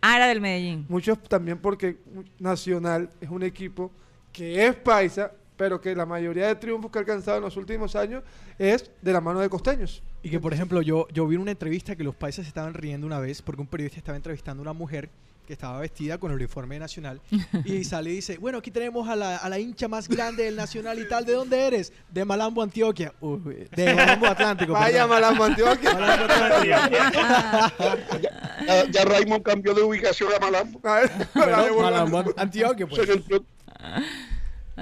Ah, era del Medellín. Muchos también porque Nacional es un equipo que es paisa, pero que la mayoría de triunfos que ha alcanzado en los últimos años es de la mano de costeños. Y que, por ejemplo, yo, yo vi en una entrevista que los paisas estaban riendo una vez porque un periodista estaba entrevistando a una mujer que estaba vestida con el uniforme de nacional y [LAUGHS] sale y dice, bueno, aquí tenemos a la, a la hincha más grande del nacional y tal, ¿de dónde eres? De Malambo, Antioquia. Uy, de Malambo Atlántico. Vaya perdón. Malambo, Antioquia. Malambo Atlántico. Ya, ya Raymond cambió de ubicación a Malambo. [LAUGHS] Pero Malambo, Antioquia, pues. El-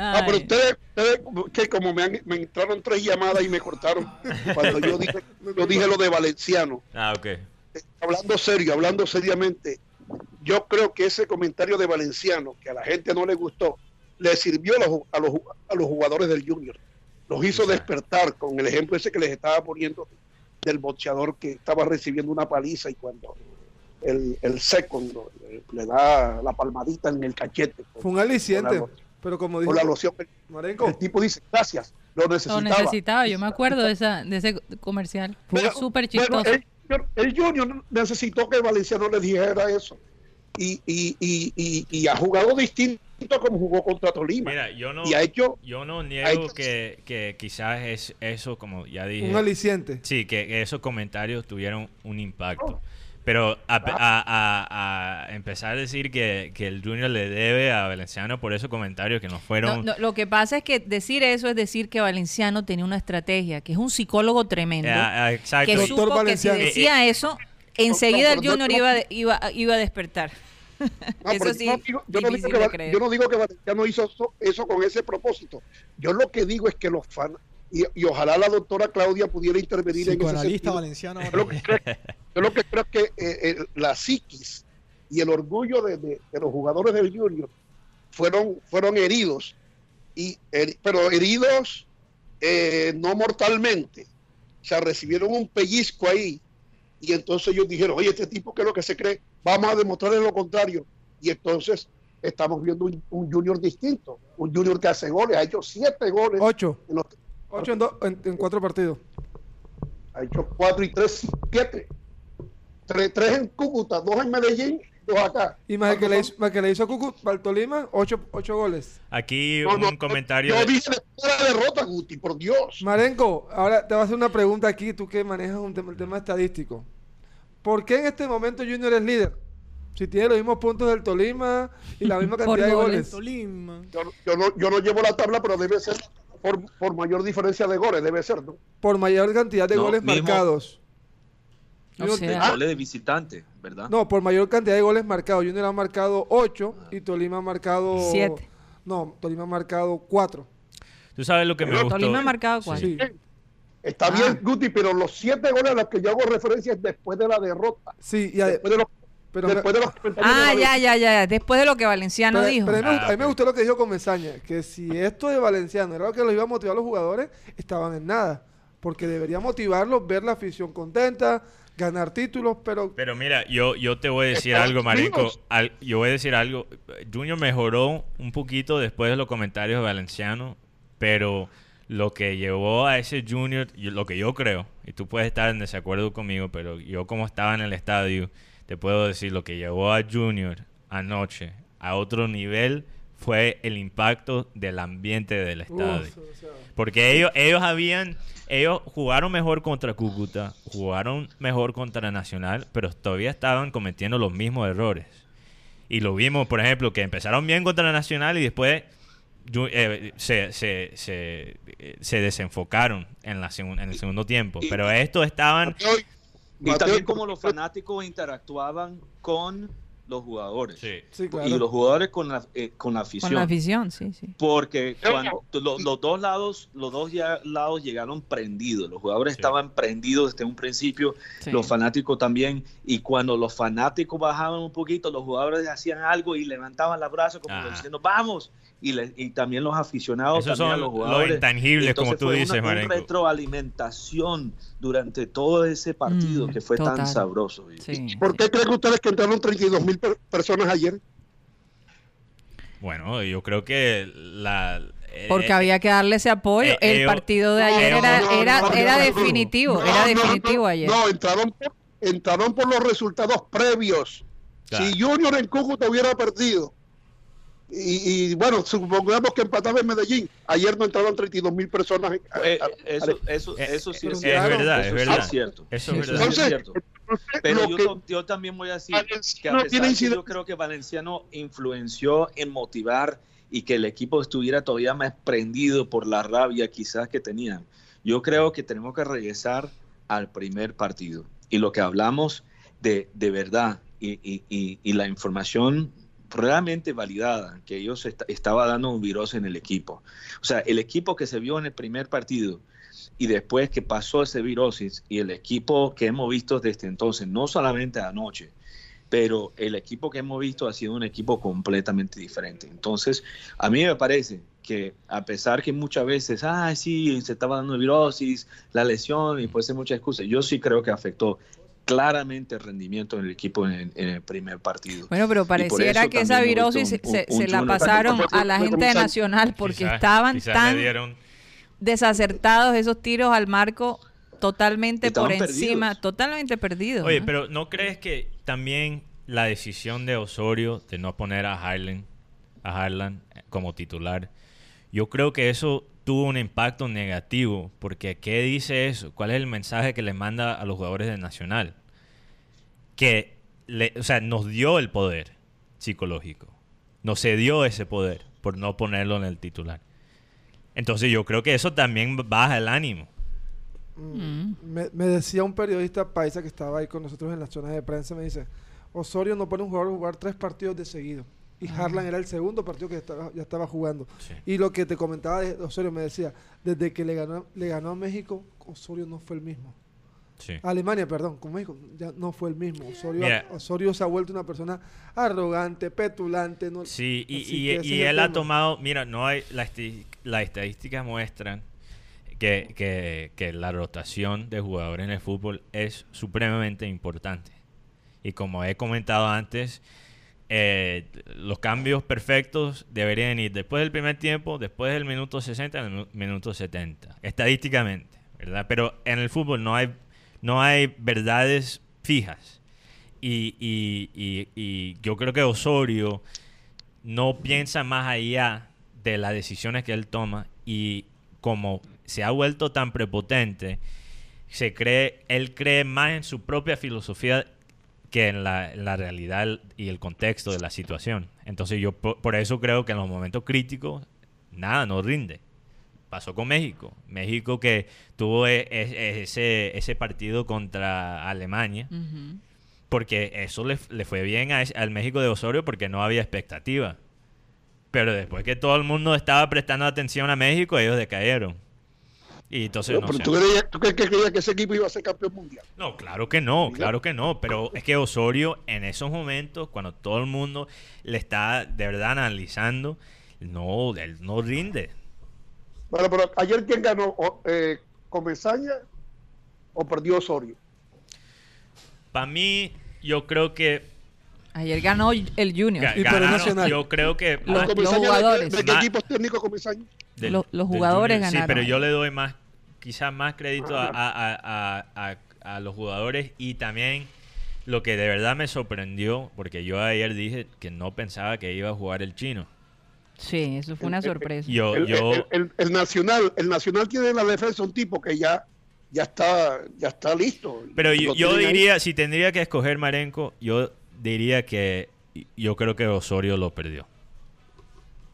Ah, pero ustedes, ustedes que como me, han- me entraron tres llamadas y me cortaron [LAUGHS] cuando yo dije, yo dije lo de Valenciano. Ah, ok. Hablando serio, hablando seriamente, yo creo que ese comentario de Valenciano, que a la gente no le gustó, le sirvió a los, a los, a los jugadores del Junior. Los hizo despertar con el ejemplo ese que les estaba poniendo del boxeador que estaba recibiendo una paliza y cuando el, el segundo le, le da la palmadita en el cachete. Fue un aliciente. Con la- Pero como Con dijo la loción. Marenco, El tipo dice, gracias, lo Lo necesitaba. necesitaba, yo me acuerdo de, esa, de ese comercial. Fue súper bueno, chistoso. el, el Junior necesitó que Valenciano le dijera eso. Y, y, y, y, y ha jugado distinto como jugó contra Tolima. Mira, yo no, y ha hecho yo no ha niego hecho- que, que quizás es eso, como ya dije. un aliciente. Sí, que, que esos comentarios tuvieron un impacto. Pero a, a- a- a empezar a decir que, que el Junior le debe a Valenciano por esos comentarios que no fueron... No, no, lo que pasa es que decir eso es decir que Valenciano tenía una estrategia, que es un psicólogo tremendo, Eh, ah, exacto. que supo Doctor que si decía eso, enseguida el Junior iba, iba, iba a despertar. [LAUGHS] No, eso pero sí, yo no digo- yo, no digo difícil que, de Val- creer. yo no digo que Valenciano hizo eso, eso con ese propósito. Yo lo que digo es que los fans, y, y ojalá la doctora Claudia pudiera intervenir en ese sentido. valenciano. Yo lo que creo, [LAUGHS] yo lo que creo es que eh, eh, la psiquis y el orgullo de, de- de los jugadores del Junior fueron, fueron heridos, y, pero heridos eh, no mortalmente. O sea, recibieron un pellizco ahí y entonces ellos dijeron, oye, este tipo que es lo que se cree, vamos a demostrarle lo contrario. Y entonces estamos viendo un, un Junior distinto, un Junior que hace goles, ha hecho siete goles, Ocho. en los- Ocho en, do- en- en cuatro partidos. ha hecho cuatro y tres, siete. Tres, tres en Cúcuta, dos en Medellín, dos acá. Y más el que le hizo, más el que le hizo Cucu, al Tolima, ocho, ocho goles. Aquí No, un no, comentario... Yo de- dije la derrota, Guti, por Dios. Marenco, ahora te voy a hacer una pregunta aquí, tú que manejas un tema, el tema estadístico. ¿Por qué en este momento Junior es líder? Si tiene los mismos puntos del Tolima y la misma [LAUGHS] Por cantidad de goles. goles. Tolima. Yo, yo no, yo no llevo la tabla, pero debe ser por, por mayor diferencia de goles, debe ser, ¿no? Por mayor cantidad de No, goles mismo- marcados. O Junior- sea, De goles de visitante, ¿verdad? No, por mayor cantidad de goles marcados. Junior ha marcado 8 y Tolima ha marcado... Siete. No, Tolima ha marcado 4. Tú sabes lo que me Pero gustó. Tolima ha marcado cuatro. Sí. Está Ah. bien, Guti, pero los siete goles a los que yo hago referencia es después de la derrota. Sí, y Después de los, pero, me- después de los Ah, de ya, ya, ya. Después de lo que Valenciano pero- dijo. pero a, mí me, Ah, gustó- a mí me ok. gustó lo que dijo Comesaña, que si esto de Valenciano era lo que los iba a motivar a los jugadores, estaban en nada. Porque debería motivarlos, ver la afición contenta, ganar títulos, pero Pero mira, yo, yo te voy a decir algo, Marico. Al- yo voy a decir algo. Junior mejoró un poquito después de los comentarios de Valenciano, pero lo que llevó a ese Junior, yo- lo que yo creo, y tú puedes estar en desacuerdo conmigo, pero yo como estaba en el estadio, te puedo decir lo que llevó a Junior anoche a otro nivel fue el impacto del ambiente del estadio. uf, o sea, Porque ellos, ellos habían, ellos jugaron mejor contra Cúcuta, jugaron mejor contra Nacional, pero todavía estaban cometiendo los mismos errores. Y lo vimos, por ejemplo, que empezaron bien contra Nacional y después eh, se, se, se, se desenfocaron en, la en el segundo tiempo. Pero estos estaban... Y también como los fanáticos interactuaban con los jugadores. Sí. sí, claro. Y los jugadores con la, eh, con la Con afición. la afición, sí, sí. Porque cuando lo- los dos lados, los dos ya- lados llegaron prendidos. Los jugadores Sí. estaban prendidos desde un principio, Sí. los fanáticos también. Y cuando los fanáticos bajaban un poquito, los jugadores hacían algo y levantaban los brazos como Ajá. diciendo ¡vamos! Y, le- y también los aficionados, Esos también a son los los jugadores. intangibles, como tú fue dices, una, una retroalimentación durante todo ese partido Mm, que fue total. tan sabroso. Sí, ¿Por sí. qué creen ustedes que entraron 32 mil personas ayer? Bueno, yo creo que la, eh, Porque había que darle ese apoyo. eh, el partido de ayer era, era, definitivo. no, Era definitivo ayer. No, entraron por, entraron por los resultados previos. Claro. Si Junior en Cúcuta hubiera perdido, y, y, bueno, supongamos que empataba en Medellín, ayer no entraron 32 mil personas. en- Eh, a- a- eso, eso, Eh, eso sí es es cierto. verdad, es Eso verdad. Sí es cierto. Eso es verdad. es cierto. entonces, Pero yo, que- to- yo también voy a decir que a Valenciano pesar tiene que yo creo que Valenciano influenció en motivar y que el equipo estuviera todavía más prendido por la rabia quizás que tenían. Yo creo que tenemos que regresar al primer partido. Y lo que hablamos de, de verdad y, y- y- y la información realmente validada que ellos est- estaba dando un virus en el equipo. O sea, el equipo que se vio en el primer partido y después que pasó ese virosis y el equipo que hemos visto desde entonces, no solamente anoche, pero el equipo que hemos visto ha sido un equipo completamente diferente. Entonces, a mí me parece que a pesar que muchas veces, ah, sí, se estaba dando virosis, la lesión y puede ser muchas excusas, yo sí creo que afectó claramente el rendimiento en el equipo en, en el primer partido. Bueno, pero pareciera que esa virosis se, visto un- se- un- se un la pasaron a la gente de Nacional porque Quizás- estaban quizás tan dieron desacertados esos tiros al marco totalmente por encima, perdidos. totalmente perdidos. Oye, ¿no? pero ¿no crees que también la decisión de Osorio de no poner a Harlan, a Harlan como titular, yo creo que eso tuvo un impacto negativo, porque ¿qué dice eso? ¿Cuál es el mensaje que le manda a los jugadores de Nacional? Que, le, o sea, nos dio el poder psicológico, nos cedió ese poder por no ponerlo en el titular. Entonces yo creo que eso también baja el ánimo. Mm. Me, me decía un periodista paisa que estaba ahí con nosotros en la zona de prensa, me dice, Osorio no pone un jugador a jugar tres partidos de seguido. Y Harlan era el segundo partido que estaba- ya estaba jugando. Sí. Y lo que te comentaba de Osorio, me decía, desde que le ganó, le ganó a México, Osorio no fue el mismo. Sí. Alemania, perdón, con México ya no fue el mismo. Osorio, Mira. Osorio se ha vuelto una persona arrogante, petulante. No, Sí, y, y- ese y él ha tomado, mira, no hay, la las estadísticas muestran que, que- que la rotación de jugadores en el fútbol es supremamente importante. Y como he comentado antes, eh, los cambios perfectos deberían ir después del primer tiempo, después del minuto 60, al minu- minuto 70, estadísticamente, ¿verdad? Pero en el fútbol no hay, no hay verdades fijas. Y, yo creo que Osorio no piensa más allá de las decisiones que él toma y como se ha vuelto tan prepotente, se cree, él cree más en su propia filosofía que en la, en la realidad y el contexto de la situación. Entonces yo por, por eso creo que en los momentos críticos nada no rinde. Pasó con México. México que tuvo e- e- ese, ese partido contra Alemania porque eso le, le fue bien a al México de Osorio porque no había expectativa. Pero después que todo el mundo estaba prestando atención a México, ellos decayeron. Y entonces Pero, no pero sé. ¿tú, creías, ¿tú creías que ese equipo iba a ser campeón mundial? No, claro que no, claro que no. Pero es que Osorio en esos momentos, cuando todo el mundo le está de verdad analizando, no, él no rinde. Bueno, pero ayer quién ganó, eh, Comesaña o perdió Osorio. Para mí, yo creo que Ayer ganó el Junior. ga- Y ganaron, Nacional. yo creo que Los- más- Comesaña, ¿de qué- jugadores. ¿De qué, equipo técnico Comesaña? del- Los- los jugadores ganaron. Sí, pero yo le doy más, quizás más crédito a, a- a- a- a- a los jugadores y también lo que de verdad me sorprendió, porque yo ayer dije que no pensaba que iba a jugar el chino. Sí, eso fue una sorpresa. Yo, El, yo, el- el- el Nacional, el Nacional tiene en la defensa un tipo que ya, ya está, ya está listo. pero yo, yo ahí. diría, si tendría que escoger Marenco, yo diría que yo creo que Osorio lo perdió.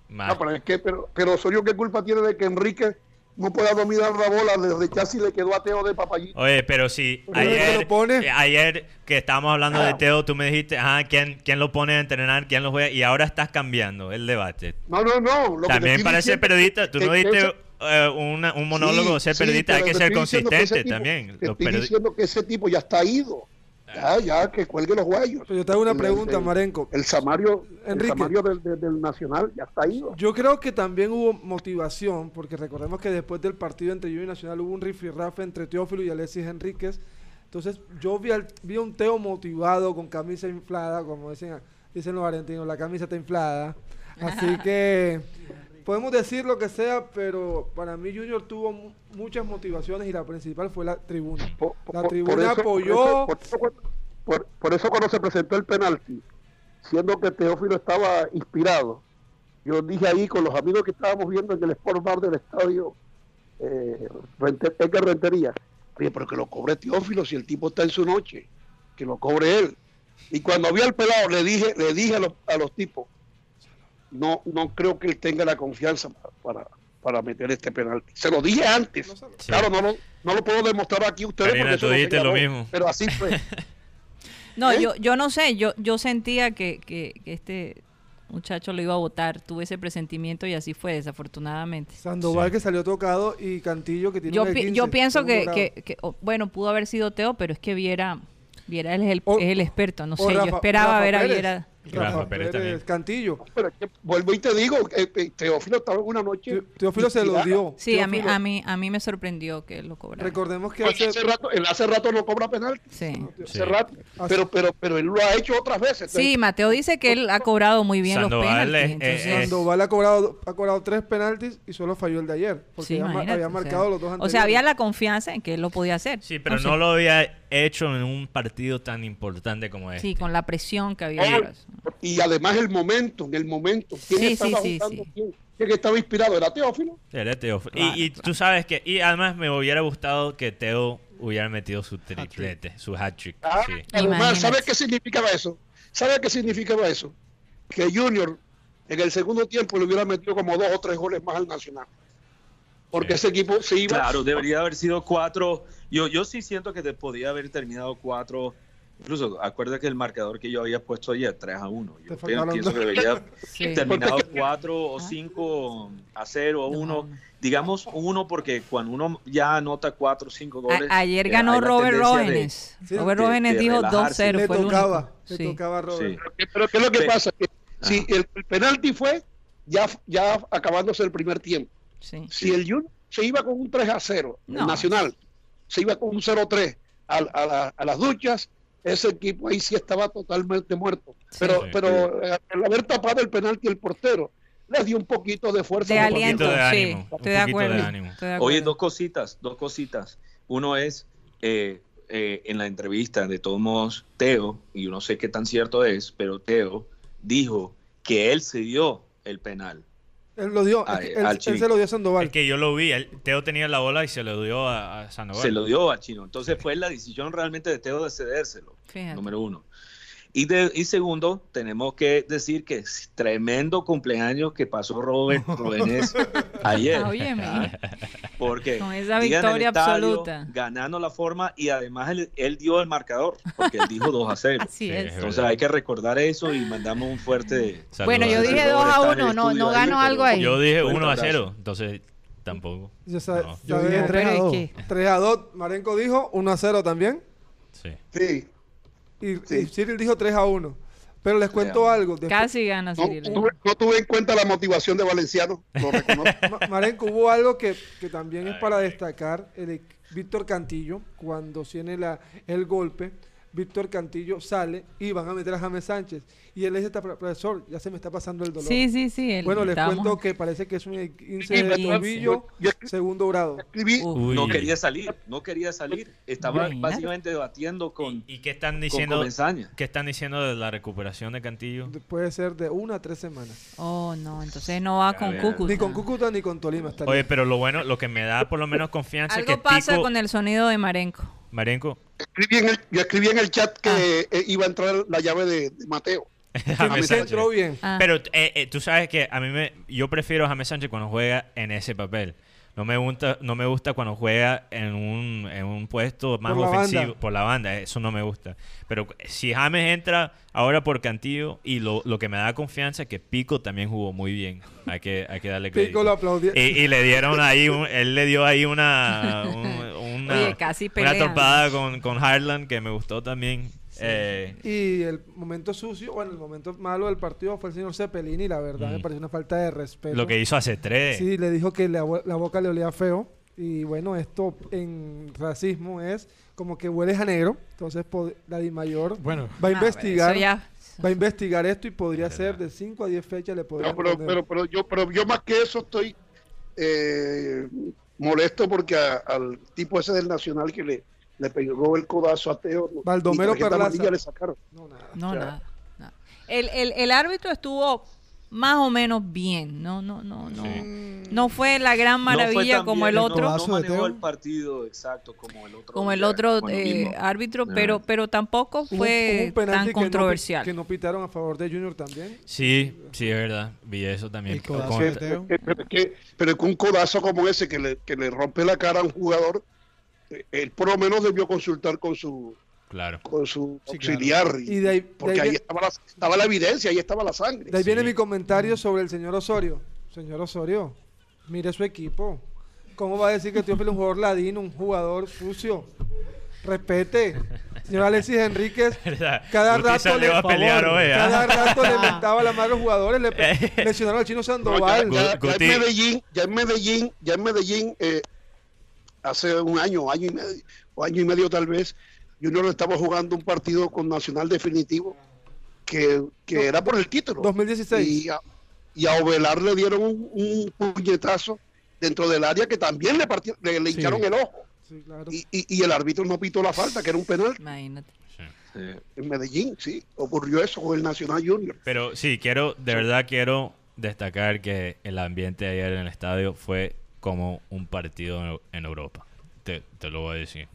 No, pero, es que, pero, pero Osorio, ¿qué culpa tiene de que Enrique no pueda dominar la bola? Le rechaza y le quedó a Teo de papayito. Oye, pero si Pero ¿quién ayer, lo pone? eh, ayer que estábamos hablando de Teo, tú me dijiste, ajá, ¿quién, ¿quién lo pone a entrenar? ¿Quién lo juega? Y ahora estás cambiando el debate. No, no, no. lo que También estoy para ser periodista, tú no que diste eh, una- un monólogo, Sí, ser sí, periodista, hay que ser diciendo que consistente tipo- también. Te estoy diciendo que ese tipo ya está ido. Ya, ya, que cuelgue los guayos. Pero yo te hago una El- pregunta, el- Marenco. El Samario, el. Samario del, del- del Nacional ya está ido. Yo creo que también hubo motivación, porque recordemos que después del partido entre Junior y Nacional hubo un rifirrafe entre Teófilo y Alexis Enríquez. Entonces yo vi, al- vi a un Teo motivado con camisa inflada, como dicen, dicen los argentinos, la camisa está inflada. Así que podemos decir lo que sea, pero para mí Junior tuvo mu- muchas motivaciones y la principal fue la tribuna. Por- La por tribuna eso- apoyó. Por eso, por eso- por- por eso cuando se presentó el penalti, siendo que Teófilo estaba inspirado, yo dije ahí con los amigos que estábamos viendo en el Sport Bar del estadio eh, Edgar Rentería, oye, pero que lo cobre Teófilo si el tipo está en su noche, que lo cobre él. Y cuando vi al pelado le dije, le dije a los, a los tipos, no, no creo que él tenga la confianza pa- para, para meter este penalti. Se lo dije antes. Sí. Claro, no lo, no lo puedo demostrar aquí a ustedes. Karina, porque eso tú dijiste lo mismo. Pero así fue. [LAUGHS] No, ¿Eh? yo, yo no sé, yo, yo sentía que, que, que este muchacho lo iba a votar, tuve ese presentimiento y así fue, desafortunadamente. Sandoval Sí. que salió tocado y Cantillo que tiene Yo, un de pi- 15, yo pienso que, que, que, oh, bueno, pudo haber sido Teo, pero es que Viera, Viera él es el, O- es el experto, no sé, yo esperaba Rafa ver a Pérez. Viera. Rafa Pérez también. Cantillo. Pero es que vuelvo y te digo, eh, eh, Teófilo estaba en una noche. Te- Teófilo se lo dio. Sí, a mí, a mí, a mí me sorprendió que él lo cobrara. Recordemos que hace, hace rato, él hace rato no cobra penal. Sí. Sí. Hace rato. Pero, pero, pero él lo ha hecho otras veces. Sí, Mateo dice que él ha cobrado muy bien Sandoval los penaltis. es- entonces- es- Sandoval ha cobrado, ha cobrado tres penaltis y solo falló el de ayer. Porque Sí, había, ma- imagínate, había o sea, marcado los dos O anteriores. sea, había la confianza en que él lo podía hacer. Sí, pero No lo había hecho en un partido tan importante como este. Sí, con la presión que había. Y además el momento, en el momento. ¿Quién Sí, estaba sí, sí, jugando? sí. ¿Quién, quién estaba inspirado? ¿Era Teófilo? Era Teo. Y- Claro, y, tú sabes que, y además me hubiera gustado que Teo hubiera metido su triplete, su hat-trick. Ah, sí. ¿sabes qué significaba eso? ¿Sabes qué significaba eso? Que Junior en el segundo tiempo le hubiera metido como dos o tres goles más al Nacional. Porque Sí. ese equipo se iba. Claro, debería haber sido cuatro. Yo, yo sí siento que te podía haber terminado cuatro. Incluso, acuerda que el marcador que yo había puesto ayer, 3 a 1. Yo pienso dos. que debería [LAUGHS] Sí. terminado Porque- 4 o Ah. 5 a 0 o No. 1. Digamos uno porque cuando uno ya anota 4 o 5 goles. A- ayer eh, ganó Robert Rógenes. Sí, Robert de dijo relajarse. 2-0. le fue el tocaba, le Sí. tocaba a Robert. Sí. Pero ¿qué es lo que Pe- pasa? Que si el, el penalti fue ya, ya acabándose el primer tiempo. Sí. Si el Junior se iba con un 3 a 0, el No. Nacional se iba con un 0-3 a, a la- a las duchas, ese equipo ahí sí estaba totalmente muerto. Pero, Sí. pero eh, el haber tapado el penalti el portero les dio un poquito de fuerza. De aliento, de sí. ánimo, un Estoy de poquito de acuerdo. ánimo. estoy de Oye, dos cositas, dos cositas. Uno es, eh, eh, en la entrevista, de todos modos, Teo, y yo no sé qué tan cierto es, pero Teo dijo que él se dio el penal. Él lo dio, él, al él se lo dio a Sandoval. Es que yo lo vi, él- Teo tenía la bola y se lo dio a, a Sandoval. Se lo dio a Chino. Entonces fue la decisión realmente de Teo de cedérselo, Fíjate. número uno. Y, de, y segundo, tenemos que decir que es tremendo cumpleaños que pasó Robert [LAUGHS] Robenes [LAUGHS] ayer. Ah, óyeme. [LAUGHS] Porque Con esa victoria estadio, absoluta. Ganando la forma y además él, él dio el marcador, porque él dijo 2 a 0. Así Sí, es. es Entonces verdad. hay que recordar eso y mandamos un fuerte... Saludos Bueno, yo dije Robert 2 a está en 1, el no, no ahí, ganó pero- algo ahí. Yo dije Fuerte 1 a abrazo. 0, entonces tampoco. Sabe- No. Yo dije No, 3 a pero es 2. que- 3 a 2. Marenco dijo 1 a 0 también. Sí. Sí. Y, Sí. y Cyril dijo 3 a 1. Pero les cuento algo. después- Casi gana No, Cyril. tuve, no tuve en cuenta la motivación de Valenciano, lo reconozco. [LAUGHS] Marenco, hubo algo que, que también es para destacar. El, Víctor Cantillo, cuando tiene la, el golpe, Víctor Cantillo sale y van a meter a James Sánchez. Y él dice, "Está, profesor, ya se me está pasando el dolor. Sí, sí, sí. bueno, les cuento que parece que es un 15 Sí, de tobillo, segundo grado. Uy. No quería salir, no quería salir. Estaba básicamente debatiendo con, ¿Y qué están diciendo? ¿Qué están diciendo de la recuperación de Cantillo? De- Puede ser de una a tres semanas. Oh, no, entonces no va con ver. Cúcuta. Ni con Cúcuta ni con Tolima. estaría. Oye, pero lo bueno, lo que me da por lo menos confianza es que Algo pasa con el sonido de Marenco. Marenco, escribí en el, yo escribí en el chat que Ah. eh, iba a entrar la llave de, de Mateo. [LAUGHS] James Sánchez. entró bien. Ah, Pero eh, eh, tú sabes que a mí me, yo prefiero a James Sánchez cuando juega en ese papel. No me gusta, no me gusta cuando juega en un, en un puesto más Por ofensivo banda. por la banda. Eso no me gusta. Pero si James entra ahora por Cantillo y lo, lo que me da confianza es que Pico también jugó muy bien. Hay que, hay que darle crédito. Pico lo aplaudió. Y, y le dieron ahí, un- [LAUGHS] él le dio ahí una, un- una, Oye, casi una torpada con, con Harlan que me gustó también. Eh, Y el momento sucio, bueno, el momento malo del partido fue el señor Cepelini, la verdad, me Mm. pareció una falta de respeto. lo que hizo hace tres. Sí, le dijo que la, bo- la boca le olía feo. Y bueno, esto en racismo es como que hueles a negro. Entonces, la Di Mayor Bueno, va a ah, investigar. Ya, va a investigar esto y podría ser de 5 a 10 fechas le No, pero, pero, pero yo, pero yo más que eso estoy eh, molesto porque a- al tipo ese del Nacional que le, le pegó el codazo a Teo. no- Baldomero Perlaza. le sacaron. No, nada. No, O sea, nada. nada. El, el, el árbitro estuvo más o menos bien. No, no, no, no. No fue la gran No maravilla como bien, el no- otro. No, de manejó el partido exacto como el otro. como el otro eh, árbitro, pero pero tampoco fue un tan que no controversial. que no pitaron a favor de Junior también. Sí, sí, es verdad. Vi eso también. Eh, Pero, es que, pero es que un codazo como ese que le, que le rompe la cara a un jugador, él por lo menos debió consultar con su Claro. con su Sí, claro. auxiliar. y- Y de ahí, de porque ahí estaba la, estaba la evidencia, ahí estaba la sangre. de ahí viene mi comentario sobre el señor Osorio. Señor Osorio, mire su equipo. ¿Cómo va a decir que Teófilo es un jugador ladino, un jugador sucio? Respete. Señor Alexis Enríquez, [LAUGHS] cada rato, le, a pelear hoy, ¿ah? cada rato le mentaba la madre a los jugadores, le [LAUGHS] Eh. lesionaron al chino No, ya, Sandoval. ya- ya en Medellín, ya en Medellín, ya en Medellín, eh, hace un año, año y medio, o año y medio tal vez, Junior estaba jugando un partido con Nacional definitivo que, que era por el título. 2016. Y a, y a Ovelar le dieron un, un puñetazo dentro del área que también le, partió- le, le Sí. hincharon el ojo. Sí, claro. Y, y- y el árbitro no pitó la falta, que era un penal. Imagínate. Sí. En Medellín, sí, ocurrió eso con el Nacional Junior. Pero sí, quiero, de verdad quiero destacar que el ambiente ayer en el estadio fue como un partido en, Europa. Te, te lo voy a decir.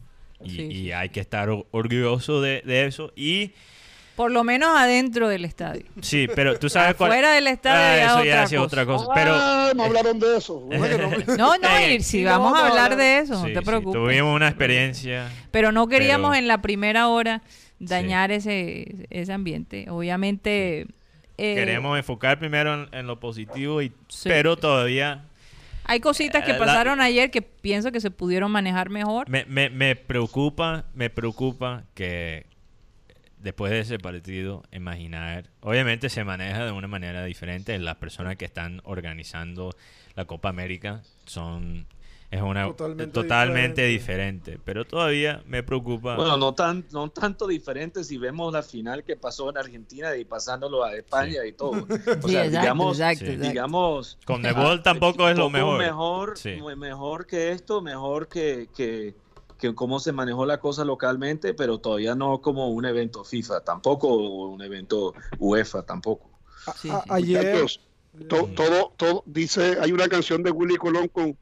Y, Sí, y sí, hay que estar or- orgulloso de, de eso. Y Por lo menos adentro del estadio. sí, pero tú sabes cuál. Fuera del estadio Ah, eso otra ya es cosa. otra cosa. Pero Ah, no hablaron de eso. [LAUGHS] No, no, Eh, y si no vamos a hablar de eso, no te sí, preocupes. tuvimos una experiencia. Pero no queríamos Pero- en la primera hora dañar ese, ese ambiente. Obviamente. eh, Queremos enfocar primero en, en lo positivo, y, Sí. pero todavía Hay cositas que Eh, la- pasaron ayer que pienso que se pudieron manejar mejor. Me, me, me preocupa, me preocupa que después de ese partido, imaginar, obviamente se maneja de una manera diferente. Las personas que están organizando la Copa América son es una Totalmente totalmente, diferente. diferente. pero todavía me preocupa. Bueno, no tan, no tanto diferente si vemos la final que pasó en Argentina y pasándolo a España y todo. [LAUGHS] O Sí, sea, exacto, digamos, exacto, sí. exacto. digamos, Con Nebol tampoco es lo mejor. Mejor, mejor que esto, mejor que, que, que cómo se manejó la cosa localmente, pero todavía no como un evento FIFA, tampoco un evento UEFA, tampoco. A- ayer, to- todo, todo, dice, hay una canción de Willy Colón con,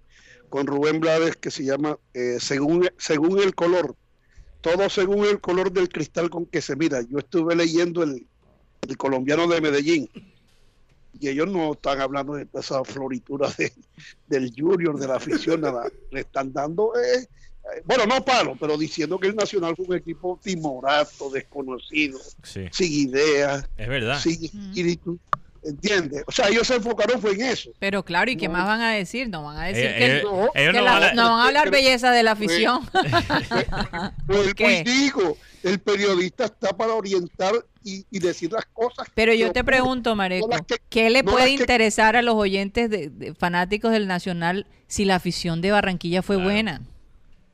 con Rubén Blades que se llama eh, según, según el color, todo según el color del cristal con que se mira. Yo estuve leyendo el, el colombiano de Medellín y ellos no están hablando de esa floritura de- del junior, de la afición, nada. Le están dando, eh, eh, bueno, no palo, pero diciendo que el Nacional fue un equipo timorato, desconocido, Sí, sin ideas, es verdad. sin espíritu, ¿entiendes? O sea, ellos se enfocaron fue en eso. Pero claro, ¿y qué No. más van a decir? No van a decir Eh, que, eh, no, ellos que no la- van a- no van a hablar belleza de la afición. Pues, qué? pues digo, el periodista está para orientar y, y decir las cosas. Pero yo te pregunto, Mareco, No las que- ¿qué le no puede que- interesar a los oyentes de, de fanáticos del Nacional si la afición de Barranquilla fue Claro. buena?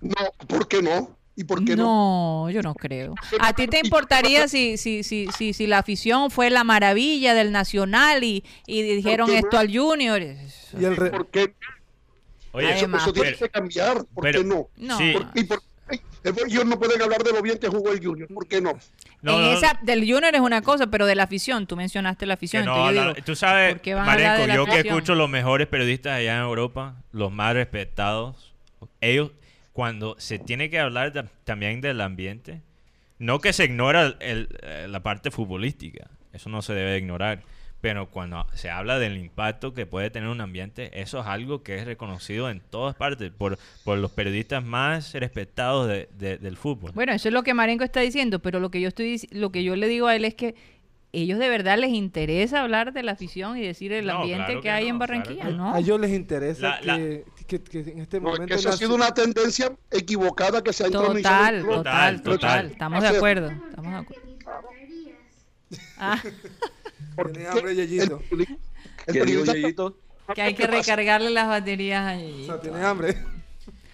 No, ¿por qué no? ¿Y por qué no? No, yo no creo. ¿A ti te importaría si, si, si, si, si la afición fue la maravilla del Nacional y, y dijeron qué esto no? al Junior? y el re- ¿Por qué? Oye, Eso, Además, eso tiene pero- que cambiar. ¿Por pero- qué no? No. Sí. ¿Por- y por- ellos no pueden hablar de lo bien que jugó el Junior. ¿Por qué no? no, en no, esa, del Junior es una cosa, pero de la afición, tú mencionaste la afición. yo digo, tú sabes, ¿por qué van a hablar de Marenco, la yo que escucho los mejores periodistas allá en Europa, los más respetados, ellos cuando se tiene que hablar de- también del ambiente, no que se ignora el- el- eh, la parte futbolística, eso no se debe ignorar, pero cuando se habla del impacto que puede tener un ambiente, eso es algo que es reconocido en todas partes por, por los periodistas más respetados de- de- del fútbol. Bueno, eso es lo que Marenco está diciendo, pero lo que yo estoy lo que yo le digo a él es que ellos de verdad les interesa hablar de la afición y decir el No, ambiente claro que, que hay no, en Barranquilla, que ¿no? a ellos les interesa La- la- que, en este momento que eso ha sido una tendencia equivocada que se ha introducido. en Total, el club. total, Total, total. Estamos de acuerdo. Estamos de acuerdo. Ah, [LAUGHS] Porque Tiene hambre, Yeyito. periodi- el ¿Qué digo, periodista- Yeyito? que hay que recargarle las baterías O ahí. sea, tiene hambre.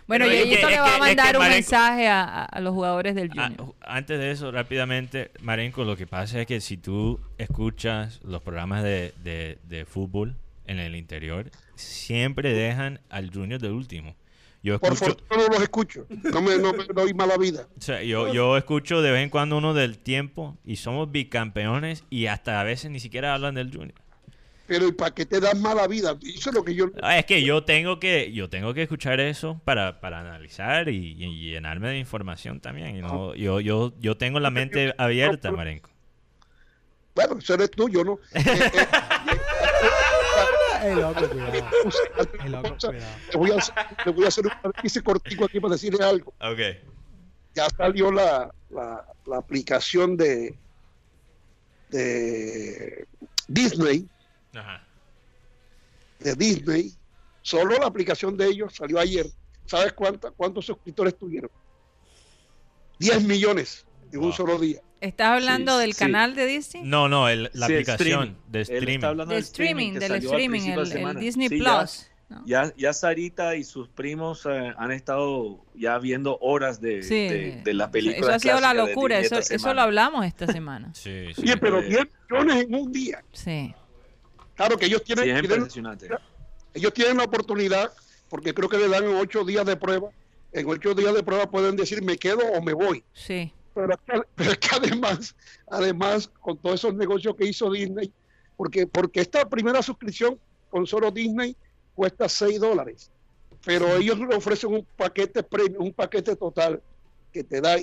Bueno, Pero es que- le va a es que mandar un Marenco- mensaje a, a- a los jugadores del Ah, Junior. ju- antes de eso, rápidamente, Marenco, lo que pasa es que si tú escuchas los programas de, de- de fútbol en el interior, siempre dejan al Junior del último. Yo Por escucho, fortuna no los escucho. No me, no me doy mala vida. o sea, yo, yo escucho de vez en cuando uno del tiempo y somos bicampeones y hasta a veces ni siquiera hablan del Junior. Pero ¿y para qué te dan mala vida? Eso es lo que yo... Ah, Es que yo tengo que yo tengo que escuchar eso para, para analizar y, y llenarme de información también. y no- yo, yo, yo tengo la mente abierta, Marenco. Bueno, eso eres tú, yo no. [LAUGHS] Eh, eh, Ey, loco, cuidado. Ey, loco, cuidado. te, voy a hacer, te voy a hacer un análisis cortico aquí para decirle algo. Ok. Ya salió la, la, la aplicación de, de Disney, Ajá. de Disney. Solo la aplicación de ellos salió ayer. ¿Sabes cuánta, cuántos suscriptores tuvieron? 10 millones en un solo día. ¿Estás hablando Sí, del sí. canal de Disney? No, no, el- la Sí, aplicación de Él está streaming. hablando de del streaming, del streaming, el. Disney Sí, ya- Plus. ¿no? Ya, ya Sarita y sus primos eh, han estado ya viendo horas de, Sí. de, de la película. Eso ha sido la locura, eso, eso lo hablamos esta [LAUGHS] semana. Sí, sí. Pero eh, 10 millones en un día. Sí. Claro que ellos tienen, Sí, es tienen- ellos tienen la oportunidad, porque creo que le dan ocho días de prueba. En ocho días de prueba pueden decir me quedo o me voy. Sí. Pero es que, [LAUGHS] pero es que además, además, con todos esos negocios que hizo Disney, porque, porque esta primera suscripción con solo Disney cuesta 6 dólares. Pero ellos le ofrecen un paquete premium, un paquete total que te da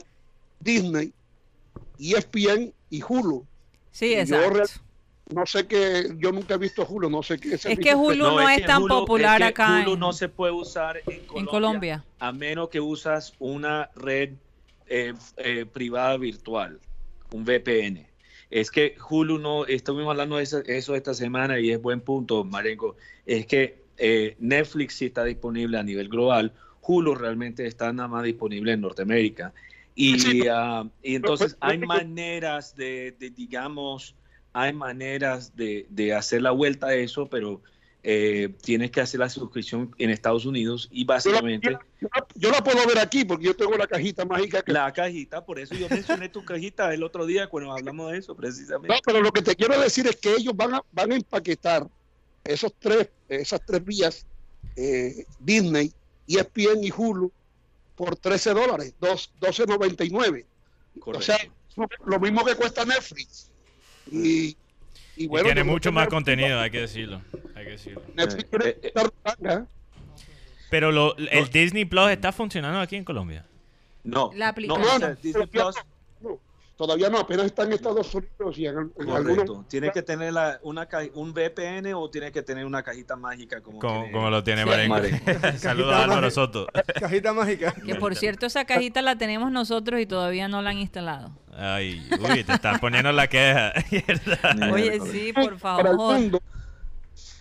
Disney, ESPN y Hulu. Sí, exacto. No sé qué, yo nunca he visto Hulu, no sé qué Es que Hulu no, No, es, tan Hulu- popular es que acá Hulu en, no se puede usar en Colombia, en Colombia. a menos que usas una red eh, eh, privada virtual, un VPN. Es que Hulu no, estuvimos hablando de eso, eso esta semana y es buen punto, Marenco, es que eh, Netflix sí está disponible a nivel global, Hulu realmente está nada más disponible en Norteamérica. Y, Sí. ah, y entonces pero- hay maneras de, de, digamos, hay maneras de, de hacer la vuelta a eso, pero eh, tienes que hacer la suscripción en Estados Unidos y básicamente yo la- yo la puedo ver aquí porque yo tengo la cajita mágica que la cajita, por eso yo mencioné tu cajita el otro día cuando hablamos de eso No, precisamente. pero lo que te quiero decir es que ellos van a, van a empaquetar esos tres, esas tres vías, eh, Disney, ESPN y Hulu, por 13 dólares, dos- 12.99. O sea, lo mismo que cuesta Netflix. Y, y Y bueno, tiene mucho más contenido, hay que decirlo. Hay que decirlo. Netflix Eh, eh, estar. Pero lo- el Disney Plus está funcionando aquí en Colombia. no, La aplicación. Disney Plus, No, todavía no, apenas está en Estados Unidos y en, en correcto. algunos. Tienes que tener la, una un VPN o tienes que tener una cajita mágica como, Como, tiene- como lo tiene Sí. Marenco. [LAUGHS] Saludos a Álvaro Soto. Cajita mágica. Que por cierto, esa cajita la tenemos nosotros y todavía no la han instalado. Ay, uy, te estás poniendo la queja. [LAUGHS] Oye, sí, por Para el favor. mundo,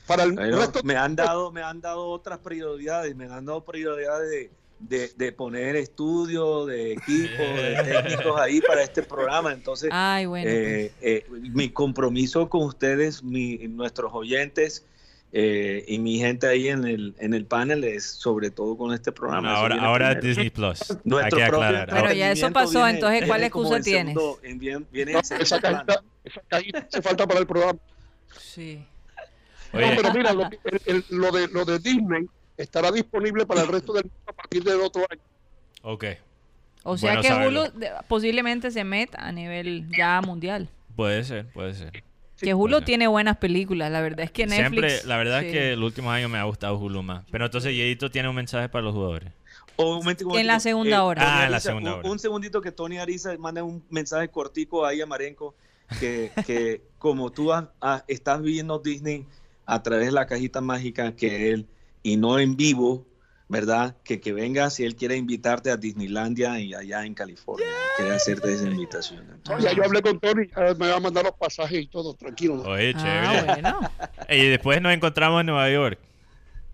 para el resto me han dado me han dado otras prioridades me han dado prioridades de, de, de poner estudios de equipos de [LAUGHS] técnicos ahí para este programa entonces Ay, bueno. eh, eh, mi compromiso con ustedes mi, nuestros oyentes eh, y mi gente ahí en el en el panel es sobre todo con este programa Eso ahora viene ahora primero. Disney Plus. Hay Nuestro que propio aclarar. Pero ya eso pasó, viene- entonces, ¿cuál viene excusa en segundo- viene en No, esa cajita, esa cajita hace falta para el programa. Sí. Oye, No, pero mira, lo, el- el- lo de, lo de Disney estará disponible para el resto del mundo a partir del otro año. ok. O sea Bueno que saberlo. Hulu posiblemente se meta a nivel ya mundial. Puede ser, puede ser. Que Hulu Bueno. tiene buenas películas, la verdad es que Netflix... Siempre, la verdad sí. es que el último año me ha gustado Hulu más. Pero entonces Yedito tiene un mensaje para los jugadores. O un momentico, un En la segunda hora. Tony Ah, en la segunda un- hora. Un segundito que Tony Ariza manda un mensaje cortico ahí a Marenco que, que [LAUGHS] como tú has- has- estás viendo Disney a través de la cajita mágica que él y no en vivo, ¿verdad? Que, que venga si él quiere invitarte a Disneylandia y allá en California. Quiere hacerte esa invitación. No, ya yo hablé con Tony, me va a mandar los pasajes y todo, tranquilo. Oye, Ah, chévere. bueno. [LAUGHS] Y después nos encontramos en Nueva York.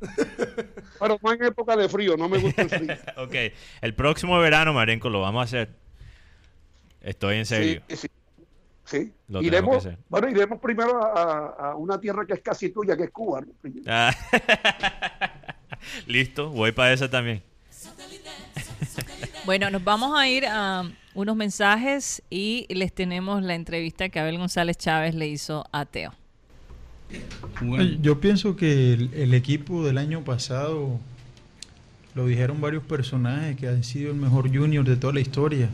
[LAUGHS] Pero no en época de frío, no me gusta el frío. [LAUGHS] Ok. El próximo verano, Marenco, lo vamos a hacer. Estoy en serio. Sí, sí. Sí. Lo Iremos, que hacer. bueno, iremos primero a, a una tierra que es casi tuya, que es Cuba. ¿no? Ah. [LAUGHS] Listo, voy para esa también. Bueno, nos vamos a ir a unos mensajes y les tenemos la entrevista que Abel González Chávez le hizo a Teo. Yo pienso que el, el equipo del año pasado, lo dijeron varios personajes, que han sido el mejor junior de toda la historia.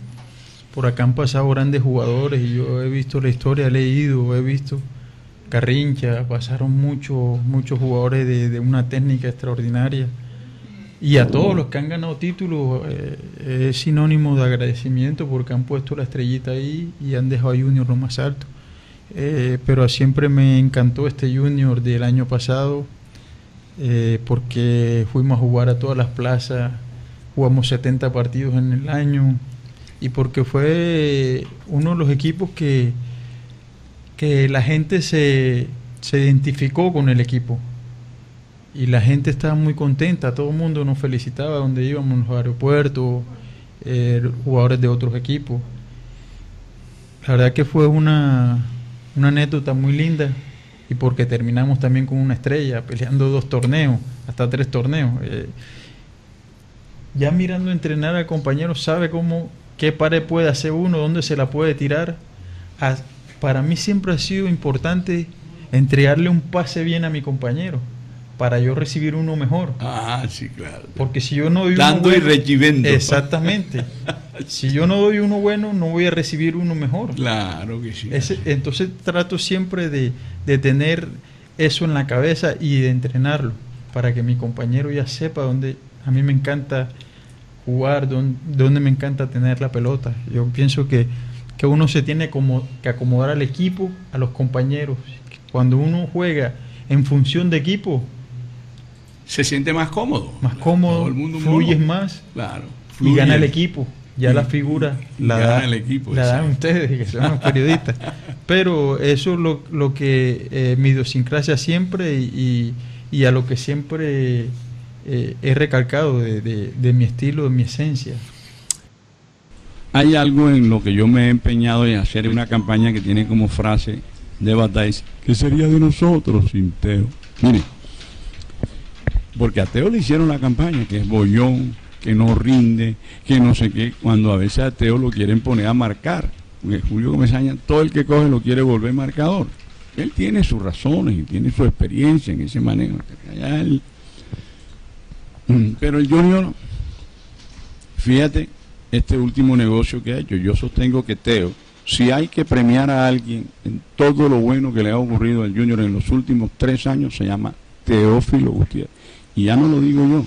Por acá han pasado grandes jugadores y yo he visto la historia, he leído, he visto Carrincha, pasaron muchos muchos jugadores de, una técnica extraordinaria. Y a todos los que han ganado títulos eh, es sinónimo de agradecimiento porque han puesto la estrellita ahí y han dejado a Junior lo más alto. Eh, pero siempre me encantó este Junior del año pasado eh, porque fuimos a jugar a todas las plazas, jugamos 70 partidos en el año y porque fue uno de los equipos que, que la gente se, se identificó con el equipo y la gente estaba muy contenta, todo el mundo nos felicitaba donde íbamos, en los aeropuertos, eh, jugadores de otros equipos. La verdad que fue una, una anécdota muy linda y porque terminamos también con una estrella, peleando dos torneos, hasta tres torneos. Eh, ya mirando entrenar al compañero, sabe cómo, qué pared puede hacer uno, dónde se la puede tirar. A- para mí siempre ha sido importante entregarle un pase bien a mi compañero para yo recibir uno mejor. Ah, sí, claro. Porque si yo no doy uno Dando y bueno- recibiendo. Exactamente. [LAUGHS] si yo no doy uno bueno, no voy a recibir uno mejor. Claro que sí. Ese- entonces trato siempre de, de tener eso en la cabeza y de entrenarlo para que mi compañero ya sepa dónde a mí me encanta jugar, dónde, dónde me encanta tener la pelota. Yo pienso que, que uno se tiene como que acomodar al equipo, a los compañeros. Cuando uno juega en función de equipo, Se siente más cómodo. más cómodo, Todo el mundo fluyes mono. más Claro. y gana el equipo. Ya Y- la figura la, da- el equipo, la dan ustedes, que son los periodistas. [LAUGHS] Pero eso es lo, lo que eh, mi idiosincrasia siempre y, y- y a lo que siempre eh, he recalcado de, mi estilo, de mi esencia. Hay algo en lo que yo me he empeñado en hacer una campaña que tiene como frase de batalla, ¿qué sería de nosotros sin Teo? Mire, porque a Teo le hicieron la campaña, que es bollón, que no rinde, que no sé qué, cuando a veces a Teo lo quieren poner a marcar. Porque Julio Comesaña, todo el que coge lo quiere volver marcador. Él tiene sus razones y tiene su experiencia en ese manejo. Pero el Junior, fíjate, este último negocio que ha hecho, yo sostengo que Teo, si hay que premiar a alguien en todo lo bueno que le ha ocurrido al Junior en los últimos tres años, se llama Teófilo Gutiérrez. Y ya no lo digo yo,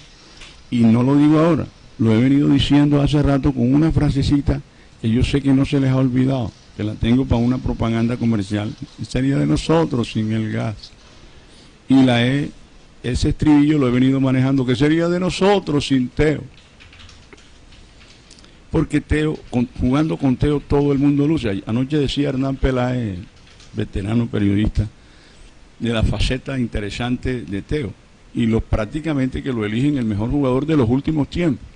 y no lo digo ahora, lo he venido diciendo hace rato con una frasecita que yo sé que no se les ha olvidado, que la tengo para una propaganda comercial, sería de nosotros sin el gas. Y la he, ese estribillo lo he venido manejando, que sería de nosotros sin Teo. Porque Teo, jugando con Teo todo el mundo luce. Anoche decía Hernán Peláez, veterano periodista, de la faceta interesante de Teo. Y los prácticamente que lo eligen el mejor jugador de los últimos tiempos.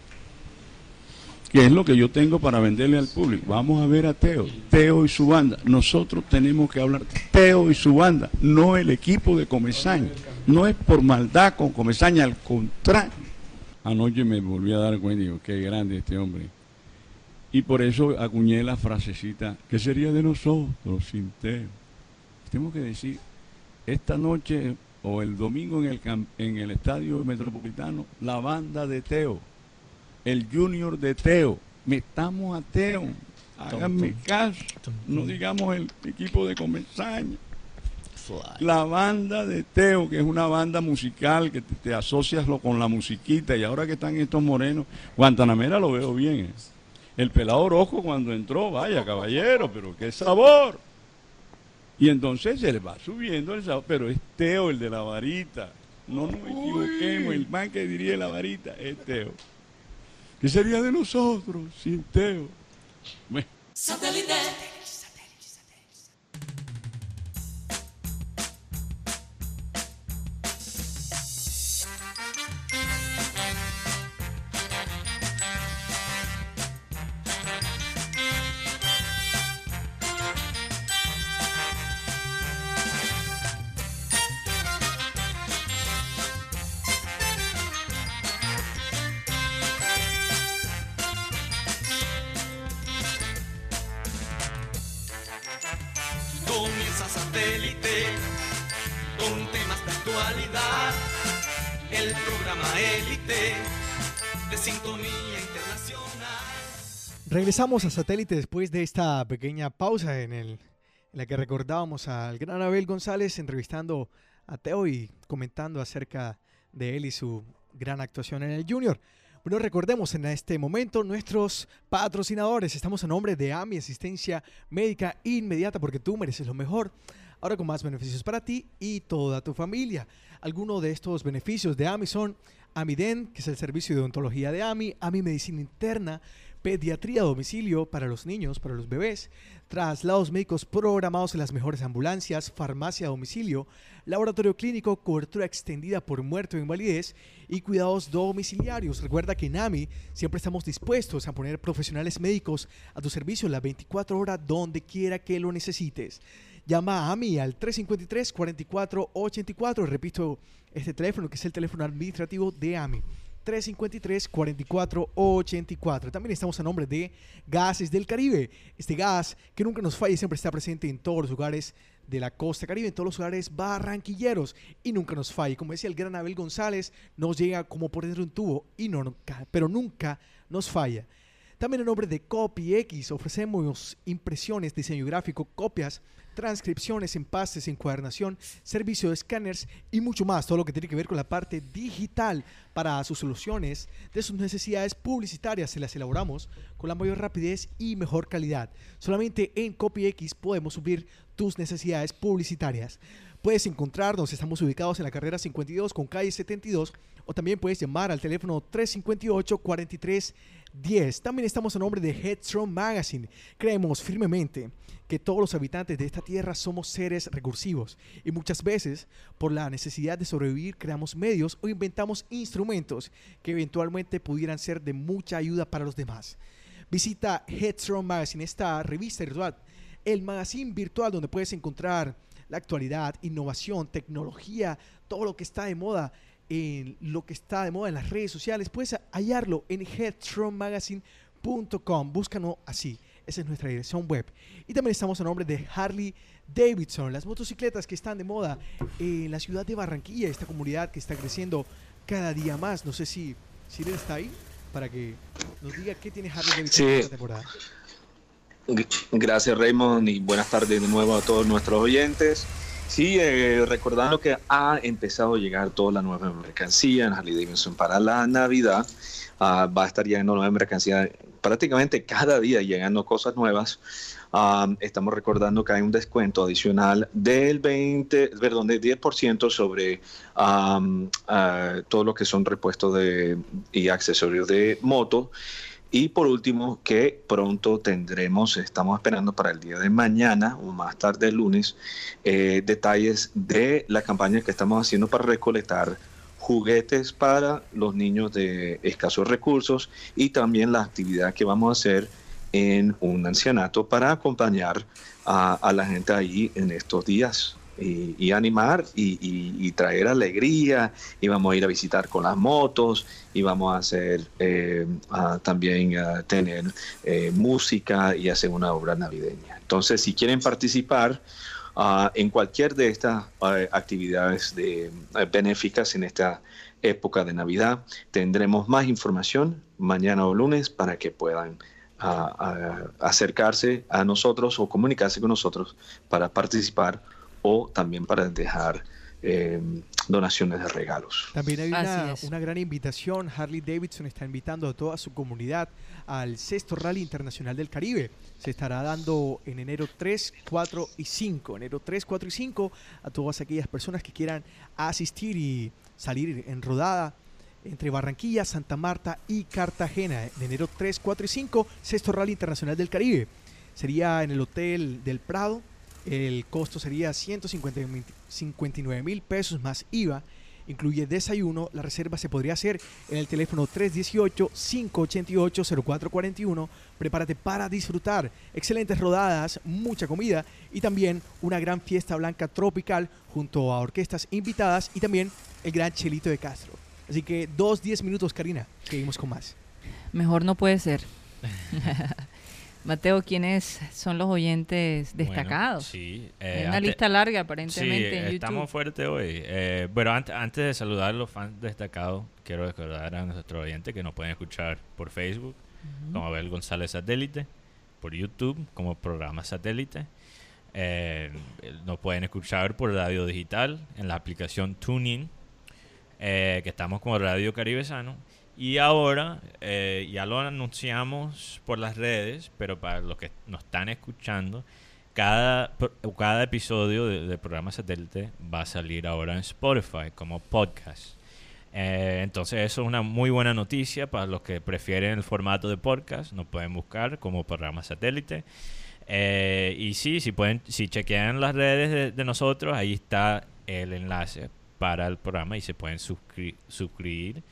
Que es lo que yo tengo para venderle al público. Vamos a ver a Teo, Teo y su banda. Nosotros tenemos que hablar Teo y su banda, no el equipo de Comesaña. No es por maldad con Comesaña, al contrario. Anoche me volví a dar cuenta y digo, qué grande este hombre. Y por eso acuñé la frasecita, ¿qué sería de nosotros sin Teo? Tenemos que decir, esta noche o el domingo en el, en el estadio metropolitano, la banda de Teo, el junior de Teo, metamos a Teo, háganme caso, no digamos el equipo de Comesaña. La banda de Teo, que es una banda musical que te, te asocias lo con la musiquita, y ahora que están estos morenos, Guantanamera lo veo bien. eh. El pelado Orozco cuando entró, vaya caballero, pero qué sabor. Y entonces se le va subiendo el sabor, pero es Teo el de la varita. No nos equivoquemos, el man que diría la varita es Teo. ¿Qué sería de nosotros sin Teo? Bueno. Regresamos a satélite después de esta pequeña pausa en, el, en la que recordábamos al gran Abel González entrevistando a Teo y comentando acerca de él y su gran actuación en el Junior. Bueno, recordemos en este momento nuestros patrocinadores. Estamos a nombre de AMI Asistencia Médica Inmediata porque tú mereces lo mejor. Ahora con más beneficios para ti y toda tu familia. Algunos de estos beneficios de AMI son AMIDEN, que es el servicio de odontología de AMI, AMI Medicina Interna, pediatría a domicilio para los niños, para los bebés, traslados médicos programados en las mejores ambulancias, farmacia a domicilio, laboratorio clínico, cobertura extendida por muerte o invalidez y cuidados domiciliarios. Recuerda que en AMI siempre estamos dispuestos a poner profesionales médicos a tu servicio las 24 horas donde quiera que lo necesites. Llama a AMI al 353-4484. Repito este teléfono que es el teléfono administrativo de AMI. 353-4484. También estamos a nombre de Gases del Caribe. Este gas que nunca nos falla siempre está presente en todos los lugares de la costa caribe, en todos los lugares barranquilleros y nunca nos falla. Como decía el gran Abel González, nos llega como por dentro de un tubo y no, pero nunca nos falla. También en nombre de CopyX ofrecemos impresiones, diseño gráfico, copias transcripciones, empastes, encuadernación, servicio de escáneres y mucho más. Todo lo que tiene que ver con la parte digital para sus soluciones de sus necesidades publicitarias. Se las elaboramos con la mayor rapidez y mejor calidad. Solamente en CopyX podemos subir tus necesidades publicitarias. Puedes encontrarnos, estamos ubicados en la carrera 52 con calle 72 o también puedes llamar al teléfono 358 43 10. También estamos a nombre de Headstrong Magazine. Creemos firmemente que todos los habitantes de esta tierra somos seres recursivos y muchas veces por la necesidad de sobrevivir creamos medios o inventamos instrumentos que eventualmente pudieran ser de mucha ayuda para los demás. Visita Headstrong Magazine, esta revista virtual, el magazine virtual donde puedes encontrar la actualidad, innovación, tecnología, todo lo que está de moda en lo que está de moda en las redes sociales, puedes hallarlo en headstrongmagazine.com. Búscanos así. Esa es nuestra dirección web. Y también estamos a nombre de Harley Davidson, las motocicletas que están de moda en la ciudad de Barranquilla, esta comunidad que está creciendo cada día más. No sé si, si él está ahí para que nos diga qué tiene Harley Davidson esta temporada. Gracias Raymond y buenas tardes de nuevo a todos nuestros oyentes. Sí, eh, recordando que ha empezado a llegar toda la nueva mercancía en Harley Davidson para la Navidad. Ah, va a estar llegando nueva mercancía prácticamente cada día llegando cosas nuevas. Ah, estamos recordando que hay un descuento adicional del 20, perdón, del 10% sobre ah, todo lo que son repuestos de, y accesorios de moto. Y por último, que pronto tendremos, estamos esperando para el día de mañana o más tarde el lunes, eh, detalles de la campaña que estamos haciendo para recolectar juguetes para los niños de escasos recursos y también la actividad que vamos a hacer en un ancianato para acompañar a la gente ahí en estos días y, animar y, traer alegría y vamos a ir a visitar con las motos y vamos a hacer eh, también a tener eh, música y hacer una obra navideña. Entonces, si quieren participar ah, en cualquier de estas eh, actividades de, benéficas en esta época de Navidad, tendremos más información mañana o lunes para que puedan ah, acercarse a nosotros o comunicarse con nosotros para participar o también para dejar eh, donaciones de regalos. También hay una, una, gran invitación. Harley Davidson está invitando a toda su comunidad al sexto Rally Internacional del Caribe. Se estará dando en enero 3, 4 y 5. Enero 3, 4 y 5 a todas aquellas personas que quieran asistir y salir en rodada entre Barranquilla, Santa Marta y Cartagena. En enero 3, 4 y 5, sexto Rally Internacional del Caribe. Sería en el Hotel del Prado, el costo sería 159 mil pesos más IVA. Incluye desayuno. La reserva se podría hacer en el teléfono 318-588-0441. Prepárate para disfrutar. Excelentes rodadas, mucha comida y también una gran fiesta blanca tropical junto a orquestas invitadas y también el gran Chelito de Castro. Así que dos, diez minutos, Karina. Seguimos con más. Mejor no puede ser. [LAUGHS] Mateo, ¿quiénes son los oyentes Bueno, destacados? sí. Hay eh, una lista larga Sí, aparentemente en estamos YouTube. fuertes hoy. Eh, bueno, antes, antes de saludar a los fans destacados, quiero recordar a nuestros oyentes que nos pueden escuchar por Facebook, como Abel González Satélite, por YouTube, como programa Satélite. Eh, nos pueden escuchar por radio digital en la aplicación TuneIn, eh, que estamos como Radio Caribesano. Y ahora eh, ya lo anunciamos por las redes, pero para los que nos están escuchando, cada, cada episodio de- del programa satélite va a salir ahora en Spotify como podcast. Eh, entonces eso es una muy buena noticia para los que prefieren el formato de podcast. Nos pueden buscar como programa satélite. Eh, y sí, si pueden, si chequean las redes de, de nosotros, ahí está el enlace para el programa y se pueden suscri- suscribir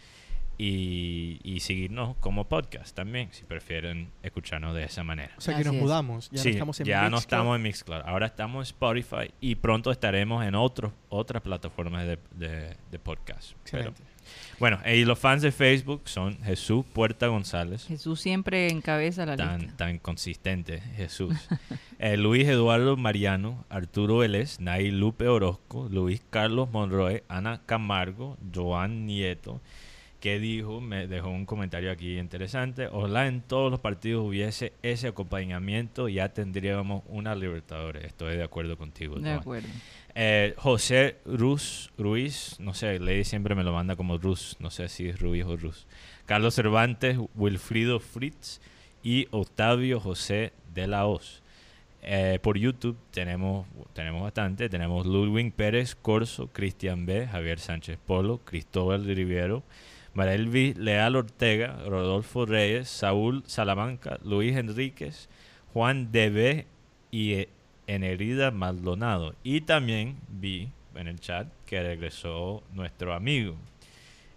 y, y seguirnos como podcast también, si prefieren escucharnos de esa manera. O sea que Así nos es. mudamos. Ya Sí, no estamos en ya no Mixcloud. estamos en Mixcloud. Ahora estamos en Spotify y pronto estaremos en otros otras plataformas de, de- de podcast. Pero, Excelente. bueno, y los fans de Facebook son Jesús Puerta González. Jesús siempre encabeza la Tan, lista. tan consistente, Jesús. [LAUGHS] Eh, Luis Eduardo Mariano, Arturo Vélez, Nay Lupe Orozco, Luis Carlos Monroy, Ana Camargo, Joan Nieto, que dijo, me dejó un comentario aquí interesante, ojalá en todos los partidos hubiese ese acompañamiento, ya tendríamos una Libertadores. Estoy de acuerdo contigo. De acuerdo. Eh, José Ruz, Ruiz, no sé, Lady siempre me lo manda como Ruz, no sé si es Ruiz o Ruz. Carlos Cervantes, Wilfrido Fritz y Octavio José de la Hoz. Eh, por YouTube tenemos, tenemos bastante, tenemos Ludwig Pérez Corso, Cristian B, Javier Sánchez Polo, Cristóbal Riviero, Marelvi Leal Ortega, Rodolfo Reyes, Saúl Salamanca, Luis Enríquez, Juan DB y eh, Enerida Maldonado. Y también vi en el chat que regresó nuestro amigo,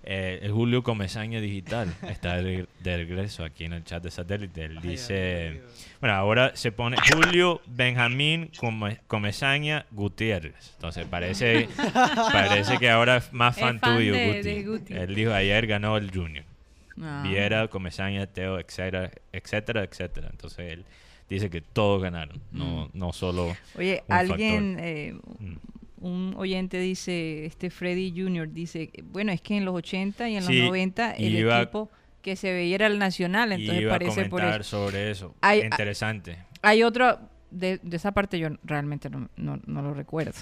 eh, el Julio Comesaña Digital. Está de, de regreso aquí en el chat de satélite. Él dice, bueno, ahora se pone Julio Benjamín Come- Comesaña Gutiérrez. Entonces parece, parece que ahora es más Es fan fan tuyo, de- Guti. de Guti. Él dijo ayer ganó el Junior. Ah. Viera, Comesaña, Teo, etcétera, etcétera, etcétera. Entonces él dice que todos ganaron, no, no solo Oye, un alguien, eh, Mm. Un oyente dice, este Freddy Jr. dice, bueno, es que en los 80 y en Sí, los 90 el iba- equipo que se veía era el Nacional, entonces iba a parece por comentar eso. sobre eso. Hay- Interesante. Hay otro, de, de esa parte yo realmente no, no- no lo recuerdo.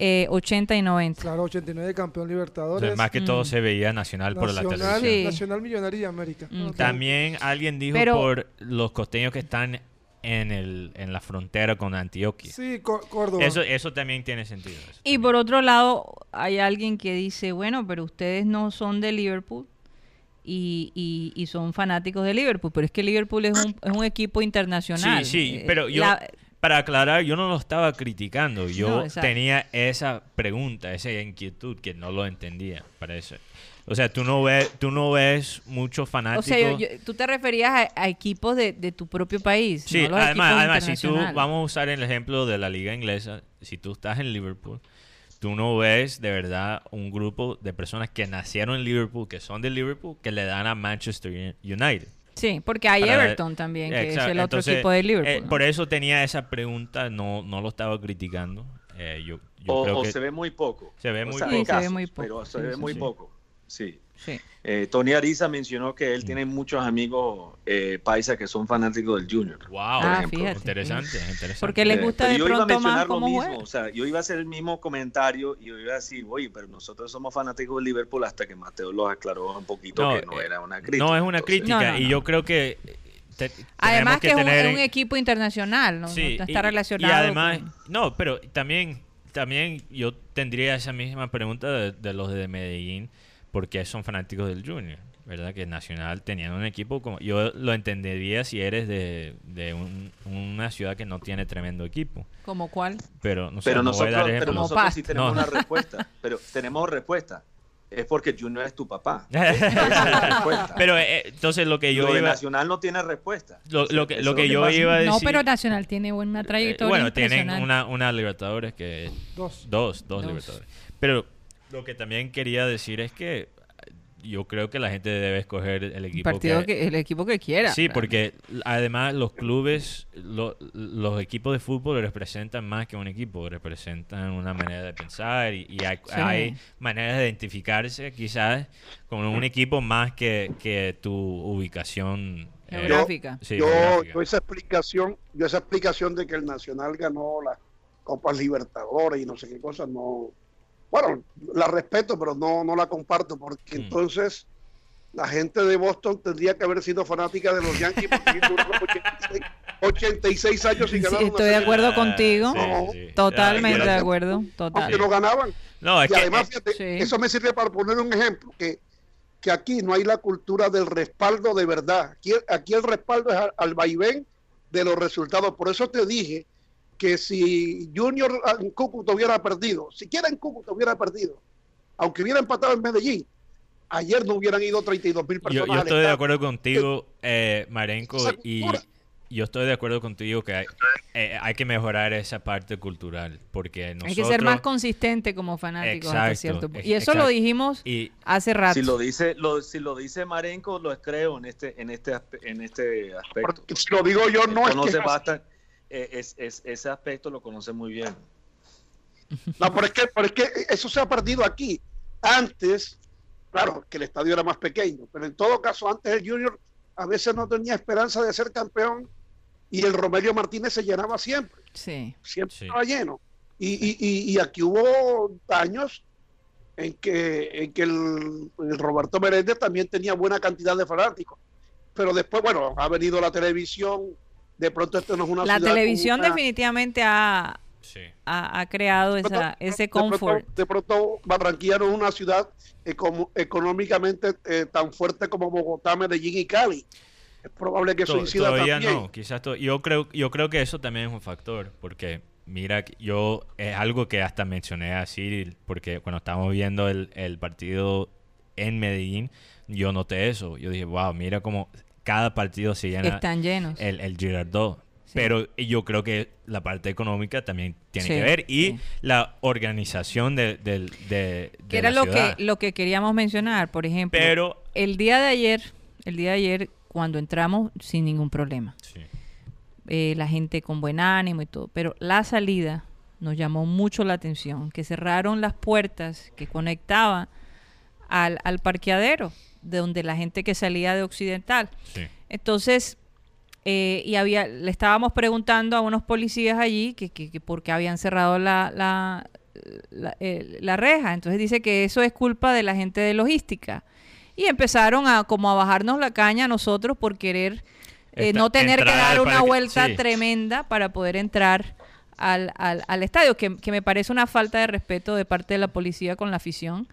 Eh, 80 y 90. Claro, 89 campeón Libertadores. sea, más que todo Mm. se veía nacional por la Nacional, televisión. Sí. Nacional Millonaria y América. Mm, Ok. También alguien dijo Pero- por los costeños que están en, el, en la frontera con Antioquia. Sí, Có- Córdoba. Eso, eso también tiene sentido. eso Y también. por otro lado, hay alguien que dice, bueno, pero ustedes no son de Liverpool y, y- y son fanáticos de Liverpool, pero es que Liverpool es un, es un equipo internacional. Sí, sí, Eh, pero yo, la- para aclarar, yo no lo estaba criticando. Yo No, tenía esa pregunta, esa inquietud que no lo entendía. Para eso. O sea, tú no ves, tú no ves muchos o fanáticos. sea, yo- yo- tú te referías a, a equipos de, de tu propio país. Sí, no los además, además si tú, vamos a usar el ejemplo de la liga inglesa, si tú estás en Liverpool, tú no ves de verdad un grupo de personas que nacieron en Liverpool, que son de Liverpool, que le dan a Manchester United. Sí, porque hay Para ver- Everton también, que Exacto, es el otro entonces, equipo de Liverpool. eh, ¿no? Por eso tenía esa pregunta, no, no lo estaba criticando. Eh, yo yo O, creo o que se ve muy poco. se ve O muy sea, Sí, hay se ve muy poco. Pero se Sí, ve sí, muy poco. Sí. Sí. Eh, Tony Ariza mencionó que Mm. él tiene muchos amigos eh, paisa que son fanáticos del Junior. Wow, Ah, fíjate. interesante, interesante. Porque les Eh, gusta de yo iba a pronto más mencionar lo mismo, juega. o sea, yo iba a hacer el mismo comentario y yo iba a decir, oye, pero nosotros somos fanáticos del Liverpool hasta que Mateo los aclaró un poquito No, que no eh, era una crítica. No es una Entonces, crítica No, no, y no. yo creo que eh, te- Además que, es, un, tener es un en- equipo internacional, ¿no? Sí, no está y- relacionado. Y además, con- no, pero también, también yo tendría esa misma pregunta de, de los de Medellín, porque son fanáticos del Junior, ¿verdad? Que Nacional teniendo un equipo como... Yo lo entendería si eres de, de un- una ciudad que no tiene tremendo equipo, ¿Como cuál? pero no sé, Pero no voy a nosotros, dar pero nosotros sí tenemos No. una respuesta. Pero tenemos respuesta. Es porque Junior es tu papá. [LAUGHS] Es pero eh, entonces lo que yo Lo de iba... Nacional no tiene respuesta. Lo, que, lo que yo pasa. iba a decir... No, pero Nacional tiene una eh, trayectoria bueno, tienen una, una Libertadores que Dos. Dos, dos, Dos. Libertadores. Pero lo que también quería decir es que yo creo que la gente debe escoger el equipo partido que, el equipo que quiera. Sí, porque además los clubes, lo- los equipos de fútbol representan más que un equipo, representan una manera de pensar y, y hay, Sí. hay maneras de identificarse quizás con un equipo más que, que tu ubicación eh, Geográfica. sí, yo, geográfica. yo esa explicación, yo esa explicación de que el Nacional ganó las Copas Libertadores y no sé qué cosa, no, bueno, la respeto, pero no, no la comparto, porque Mm. entonces la gente de Boston tendría que haber sido fanática de los Yankees porque duraron 86, 86 años sin Sí, ganar una estoy de acuerdo contigo. sí, sí. Totalmente de acuerdo. Total. Aunque no ganaban. No, es y que- además, fíjate, Sí. eso me sirve para poner un ejemplo, que, que aquí no hay la cultura del respaldo de verdad. Aquí, aquí el respaldo es al, al vaivén de los resultados. Por eso te dije que si Junior en Cúcuta hubiera perdido, siquiera en Cúcuta hubiera perdido, aunque hubiera empatado en Medellín, ayer no hubieran ido 32 mil Yo, personas. yo al estoy de acuerdo contigo, eh, Marenco, y yo estoy de acuerdo contigo que hay, eh, hay que mejorar esa parte cultural, porque nosotros... Hay que ser más consistente como fanáticos hasta Exacto, cierto punto. Y eso lo dijimos Y hace rato. Si lo dice, lo, si lo dice Marenco, lo creo en este, en este, en este aspecto. Porque si lo digo yo, no es conoce que es así. Eh, es, es- ese aspecto lo conoce muy bien. No, pero es, que, pero es que eso se ha perdido aquí. Antes, claro, que el estadio era más pequeño, pero en todo caso, antes el Junior a veces no tenía esperanza de ser campeón y el Romelio Martínez se llenaba siempre, Sí. siempre Sí. estaba lleno. Y, y, y, y aquí hubo años en que, en que el, el Roberto Meréndez también tenía buena cantidad de fanáticos. Pero después, bueno, ha venido la televisión, de pronto esto no es una La ciudad televisión una- definitivamente ha, sí. ha, ha creado de pronto- esa, ese de pronto- confort. De pronto, Barranquilla no es una ciudad econo- económicamente eh, tan fuerte como Bogotá, Medellín y Cali. Es probable que eso incida todavía también. no, quizás to- yo creo yo creo que eso también es un factor porque mira yo es algo que hasta mencioné así porque cuando estábamos viendo el, el partido en Medellín yo noté eso yo dije wow mira cómo cada partido se llena Están llenos. el, el Girardot Sí. pero yo creo que la parte económica también tiene Sí, que ver y sí. la organización de, del- de, de que era la lo que, lo que queríamos mencionar, por ejemplo. pero el día de ayer, el día de ayer, cuando entramos, sin ningún problema. eh, la gente con buen ánimo y todo. Pero la salida nos llamó mucho la atención, que cerraron las puertas que conectaban al, al parqueadero, de donde la gente que salía de Occidental. sí. Entonces, eh, y había, le estábamos preguntando a unos policías allí que, que, que por qué habían cerrado la, la, la, eh, la reja. Entonces dice que eso es culpa de la gente de logística. Y empezaron a como a bajarnos la caña a nosotros por querer eh, Esta- no tener que dar una vuelta sí. tremenda para poder entrar al, al, al estadio, que, que me parece una falta de respeto de parte de la policía con la afición,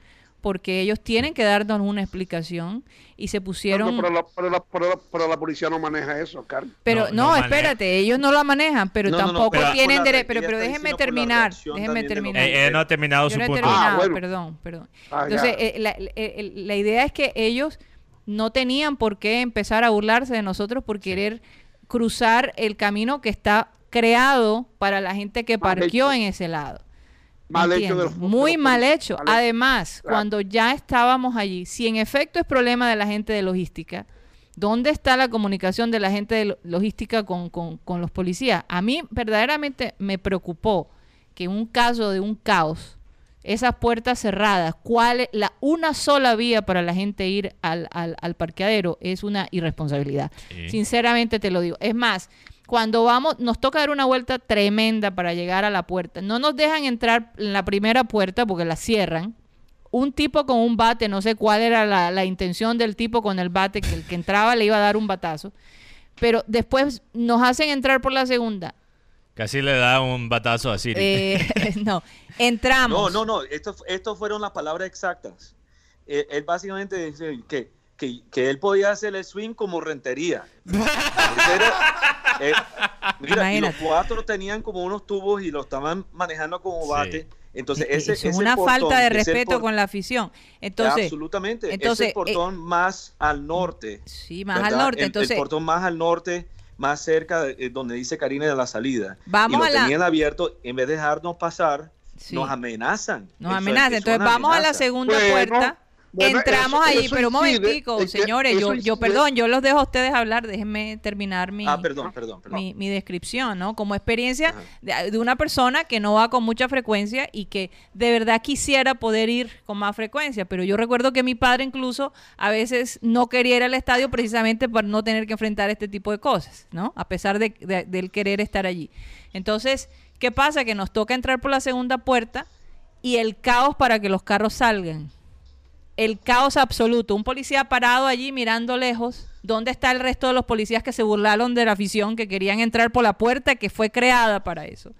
porque ellos tienen que darnos una explicación y se pusieron... Pero, la, pero, la, pero la- pero la policía no maneja eso, Carlos. Pero No, no, no maneja. espérate, ellos no la manejan, pero No, no, no, tampoco pero- tienen derecho. re- Pero, pero la terminar, los terminar. Eh, eh, no ha terminado Yo su punto terminado, Ah, bueno. perdón, perdón. Ah, Entonces, eh, la, idea es que ellos no tenían por qué empezar a burlarse de nosotros por querer cruzar el camino que está creado para la gente que parqueó en ese lado. Mal hecho de ¿Entiendes? los- de Muy los mal hecho. mal. Además, Claro. cuando ya estábamos allí, si en efecto es problema de la gente de logística, ¿dónde está la comunicación de la gente de lo- logística con, con- con los policías? A mí verdaderamente me preocupó que en un caso de un caos, esas puertas cerradas, cuál es- la una sola vía para la gente ir al, al- al parqueadero es una irresponsabilidad. Sí. Sinceramente te lo digo. Es más, cuando vamos, nos toca dar una vuelta tremenda para llegar a la puerta. No nos dejan entrar en la primera puerta porque la cierran. Un tipo con un bate, no sé cuál era la, la intención del tipo con el bate, que el que entraba le iba a dar un batazo. Pero después nos hacen entrar por la segunda. casi le da un batazo a Siri Eh, [LAUGHS] [LAUGHS] no, entramos. No, no, no. Esto, esto fueron las palabras exactas. Eh, él básicamente dice que, que, que él podía hacer el swing como rentería. [LAUGHS] Era- eh, mira, y los cuatro tenían como unos tubos y lo estaban manejando como Sí. bate. Entonces, Eh, ese, es ese una portón, falta de respeto con la afición. Entonces, absolutamente. entonces, ese portón más al norte. sí, más al norte. El- Entonces, el portón más al norte, más cerca de eh, donde dice Karina de la salida. Vamos y lo a la- tenían abierto, en vez de dejarnos pasar, sí, nos amenazan. nos es amenazan. Entonces, vamos a la segunda Bueno, puerta. Bueno, entramos eso- ahí, eso pero un momentico, es que señores, yo, yo perdón, yo los dejo a ustedes hablar, déjenme terminar mi, Ah, perdón, perdón, perdón. mi, mi descripción, ¿no? Como experiencia de, de una persona que no va con mucha frecuencia y que de verdad quisiera poder ir con más frecuencia, pero yo recuerdo que mi padre incluso a veces no quería ir al estadio precisamente para no tener que enfrentar este tipo de cosas, ¿no? A pesar de, de- del querer estar allí. Entonces, ¿qué pasa? Que nos toca entrar por la segunda puerta y el caos para que los carros salgan el caos absoluto. Un policía parado allí mirando lejos. ¿Dónde está el resto de los policías que se burlaron de la afición, que querían entrar por la puerta que fue creada para eso?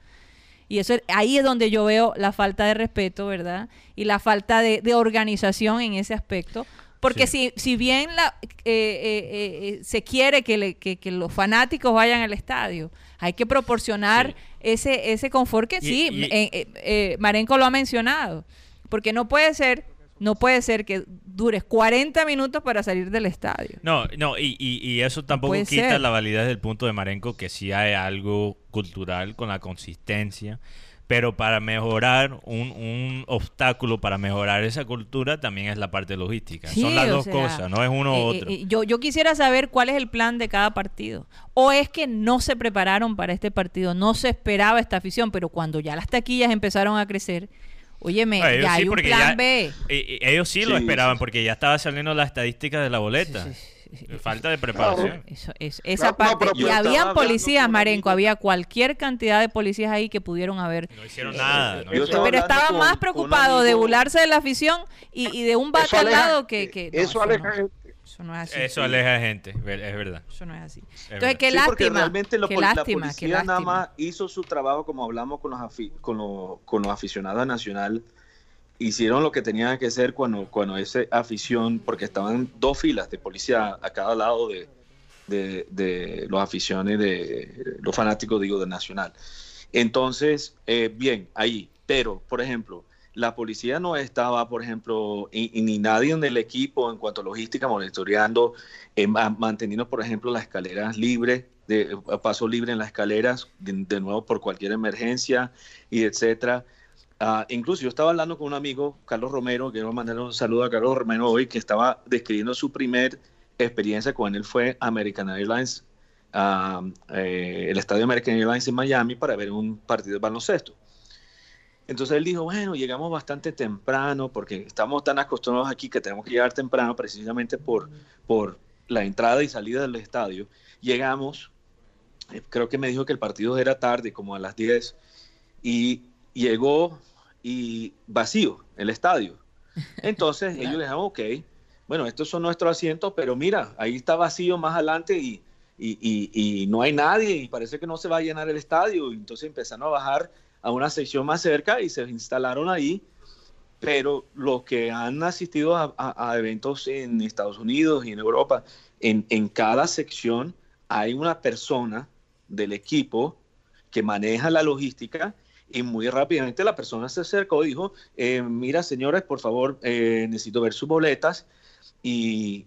Y eso ahí es donde yo veo la falta de respeto, ¿verdad? Y la falta de, de organización en ese aspecto. Porque si, si bien la, eh, eh, eh, se quiere que, le- que- que los fanáticos vayan al estadio, hay que proporcionar ese, ese confort que Y- sí, y- eh, eh, eh, Marenco lo ha mencionado. Porque no puede ser, no puede ser que dures 40 minutos para salir del estadio. No, no, y, y, y eso tampoco quita ser. la validez del punto de Marenco, que sí hay algo cultural con la consistencia, pero para mejorar un, un obstáculo, para mejorar esa cultura, también es la parte logística. Sí, Son las dos sea, cosas, no es uno u otro. eh, yo, yo quisiera saber cuál es el plan de cada partido. O es que no se prepararon para este partido, no se esperaba esta afición, pero cuando ya las taquillas empezaron a crecer, óyeme, sí, hay un plan ya- B. eh, eh, ellos sí, lo esperaban porque ya estaba saliendo la estadística de la boleta. Falta de preparación. Eso, es, esa No, parte. y estaba habían policías, Marenco, había cualquier cantidad de policías ahí que pudieron haber. No hicieron nada. no hicieron- estaba Pero con- más preocupados de burlarse de la afición y, y de un bate Eso al aleja- lado que. que eso no. aleja gente. Eso no es así. Eso aleja gente, ver- es verdad. Eso no es así. Es Entonces, verdad. qué Sí, porque lástima. realmente lo qué la lástima, qué policía nada más hizo su trabajo como hablamos con los, afi- con los, con los aficionados a Nacional. Hicieron lo que tenían que hacer cuando, cuando esa afición, porque estaban dos filas de policía a cada lado de, de, de los aficiones, de los fanáticos, digo, de Nacional. Entonces, eh, bien, ahí. Pero, por ejemplo, la policía no estaba, por ejemplo, y, ni nadie en el equipo en cuanto a logística monitoreando, eh, ma- manteniendo, por ejemplo, las escaleras libres, de a paso libre en las escaleras, de, nuevo por cualquier emergencia y etcétera. Ah, incluso yo estaba hablando con un amigo, Carlos Romero, quiero mandar un saludo a Carlos Romero hoy, que estaba describiendo su primer experiencia con él fue American Airlines, ah, eh, el estadio American Airlines en Miami para ver un partido de baloncesto. Entonces él dijo, bueno, llegamos bastante temprano porque estamos tan acostumbrados aquí que tenemos que llegar temprano precisamente por, por la entrada y salida del estadio. Llegamos, eh, creo que me dijo que el partido era tarde, como a las 10, y llegó y vacío el estadio. [LAUGHS] Entonces ellos le dijeron, ok, bueno, estos son nuestros asientos, pero mira, ahí está vacío más adelante y, y, y- y no hay nadie y parece que no se va a llenar el estadio. Entonces empezaron a bajar a una sección más cerca y se instalaron ahí. Pero los que han asistido a, eventos en Estados Unidos y en Europa, en, en cada sección hay una persona del equipo que maneja la logística y muy rápidamente la persona se acercó y dijo, eh, mira señores, por favor, eh, necesito ver sus boletas. Y,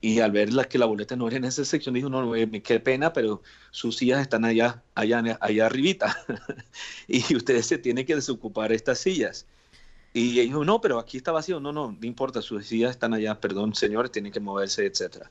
y al ver la, que la boleta no era en esa sección, dijo, no, no, eh, qué pena, pero sus sillas están allá, allá, allá arribita. [LAUGHS] y ustedes se tienen que desocupar estas sillas. Y dijo, no, pero aquí está vacío. No, no, no importa, sus sillas están allá, perdón, señores, tienen que moverse, etcétera.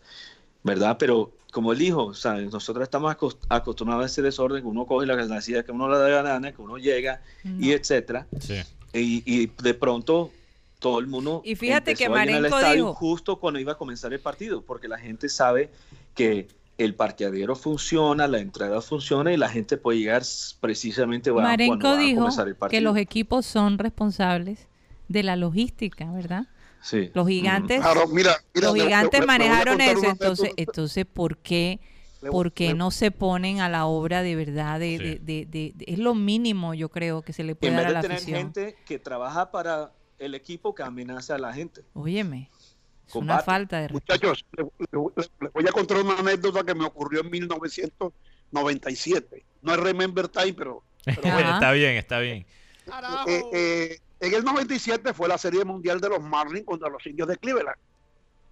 ¿Verdad? Pero como él dijo, sea, nosotros estamos acos- acostumbrados a ese desorden, que uno coge la, la silla que uno le da la gana, que uno llega, y etcétera. Sí. Y, y de pronto todo el mundo Y fíjate que a llenar el Marenco estadio dijo- justo cuando iba a comenzar el partido, porque la gente sabe que el parqueadero funciona, la entrada funciona y la gente puede llegar precisamente va- cuando Marenco va a dijo comenzar el que partido. los equipos son responsables de la logística, ¿verdad? Sí. Los gigantes, Claro, mira, mira, los gigantes voy a manejaron contar eso. Entonces, entonces, ¿por qué, Le- por qué le- no se ponen a la obra de verdad? De, Sí. de- de- de- de- es lo mínimo, yo creo, que se le puede En dar vez a de la tener afición. gente que trabaja para el equipo que amenaza a la gente. Óyeme, es una falta de respeto. Muchachos, le, le- le- voy a contar una anécdota que me ocurrió en 1997. No es Remember Time, pero, pero [LAUGHS] bueno. está bien, está bien. Eh, eh, en el 97 fue la serie mundial de los Marlins contra los indios de Cleveland.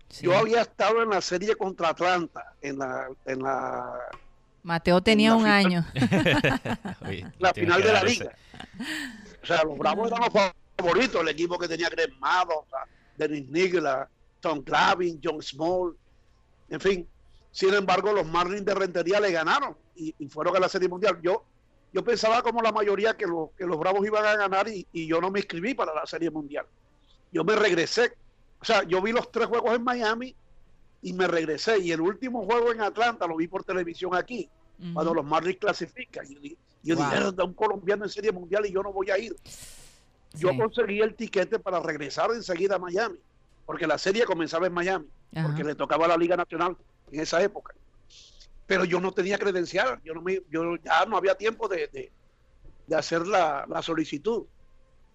Sí. Yo había estado en la serie contra Atlanta, en la, en la, Mateo tenía la un final- año. [LAUGHS] Oye, la final de la liga. O sea, los Bravos eran los favoritos, el equipo que tenía Greg sea, Dennis Nigla, Tom Clavin, John Small, en fin. Sin embargo, los Marlins de Rentería le ganaron y, y fueron a la Serie Mundial. Yo, yo pensaba como la mayoría que, lo- que los Bravos iban a ganar y, y yo no me inscribí para la Serie Mundial. Yo me regresé. O sea, yo vi los tres juegos en Miami y me regresé. Y el último juego en Atlanta lo vi por televisión aquí, cuando los Marlins clasifican. Y yo Wow. dije, "Mierda, un colombiano en Serie Mundial y yo no voy a ir. Yo Sí. conseguí el tiquete para regresar enseguida a Miami, porque la serie comenzaba en Miami, Ajá. porque le tocaba a la Liga Nacional en esa época. Pero yo no tenía credencial, yo, no me, yo ya no había tiempo de, de- de hacer la, la solicitud.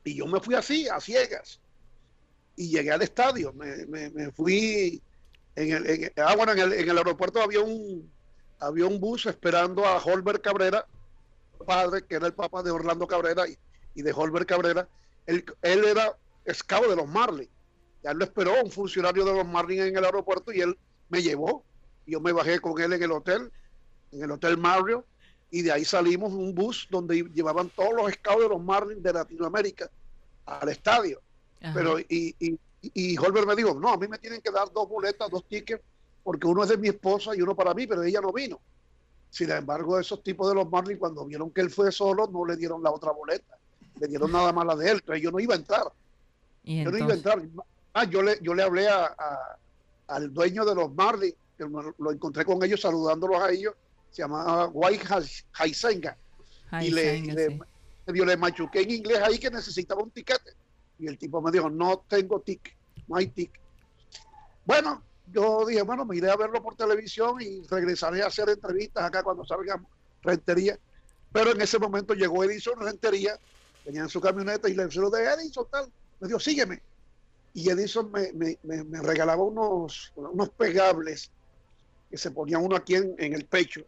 Y yo me fui así, a ciegas. Y llegué al estadio, me, me- me fui, en el, en- ah, bueno, en el, en el aeropuerto había un, había un bus esperando a Holbert Cabrera, padre, que era el papá de Orlando Cabrera y, y de Holbert Cabrera. Él, él era scout de los Marlins. Ya lo esperó un funcionario de los Marlins en el aeropuerto y él me llevó. Yo me bajé con él en el hotel, en el Hotel Mario, y de ahí salimos en un bus donde llevaban todos los scouts de los Marlins de Latinoamérica al estadio. Ajá. Pero, y, y, y Holbert me dijo, no, a mí me tienen que dar dos boletas, dos tickets, porque uno es de mi esposa y uno para mí, pero ella no vino. Sin embargo, esos tipos de los Marlins, cuando vieron que él fue solo, no le dieron la otra boleta. Le dieron nada más la de él. Entonces yo no iba a entrar. Y Yo no iba a entrar. Ah, yo le, yo le hablé a, a- al dueño de los Marlins, lo encontré con ellos saludándolos a ellos, se llamaba White Haisenga. Y le, le, sí. medio le machuqué en inglés ahí que necesitaba un tiquete. Y el tipo me dijo, no tengo ticket, no hay ticket. Bueno, yo dije, bueno, me iré a verlo por televisión y regresaré a hacer entrevistas acá cuando salga Rentería. Pero en ese momento llegó Edison Rentería, venía en su camioneta y le se lo de Edison tal. Me dijo, sígueme. Y Edison me, me- me- me regalaba unos, unos pegables que se ponían uno aquí en, en el pecho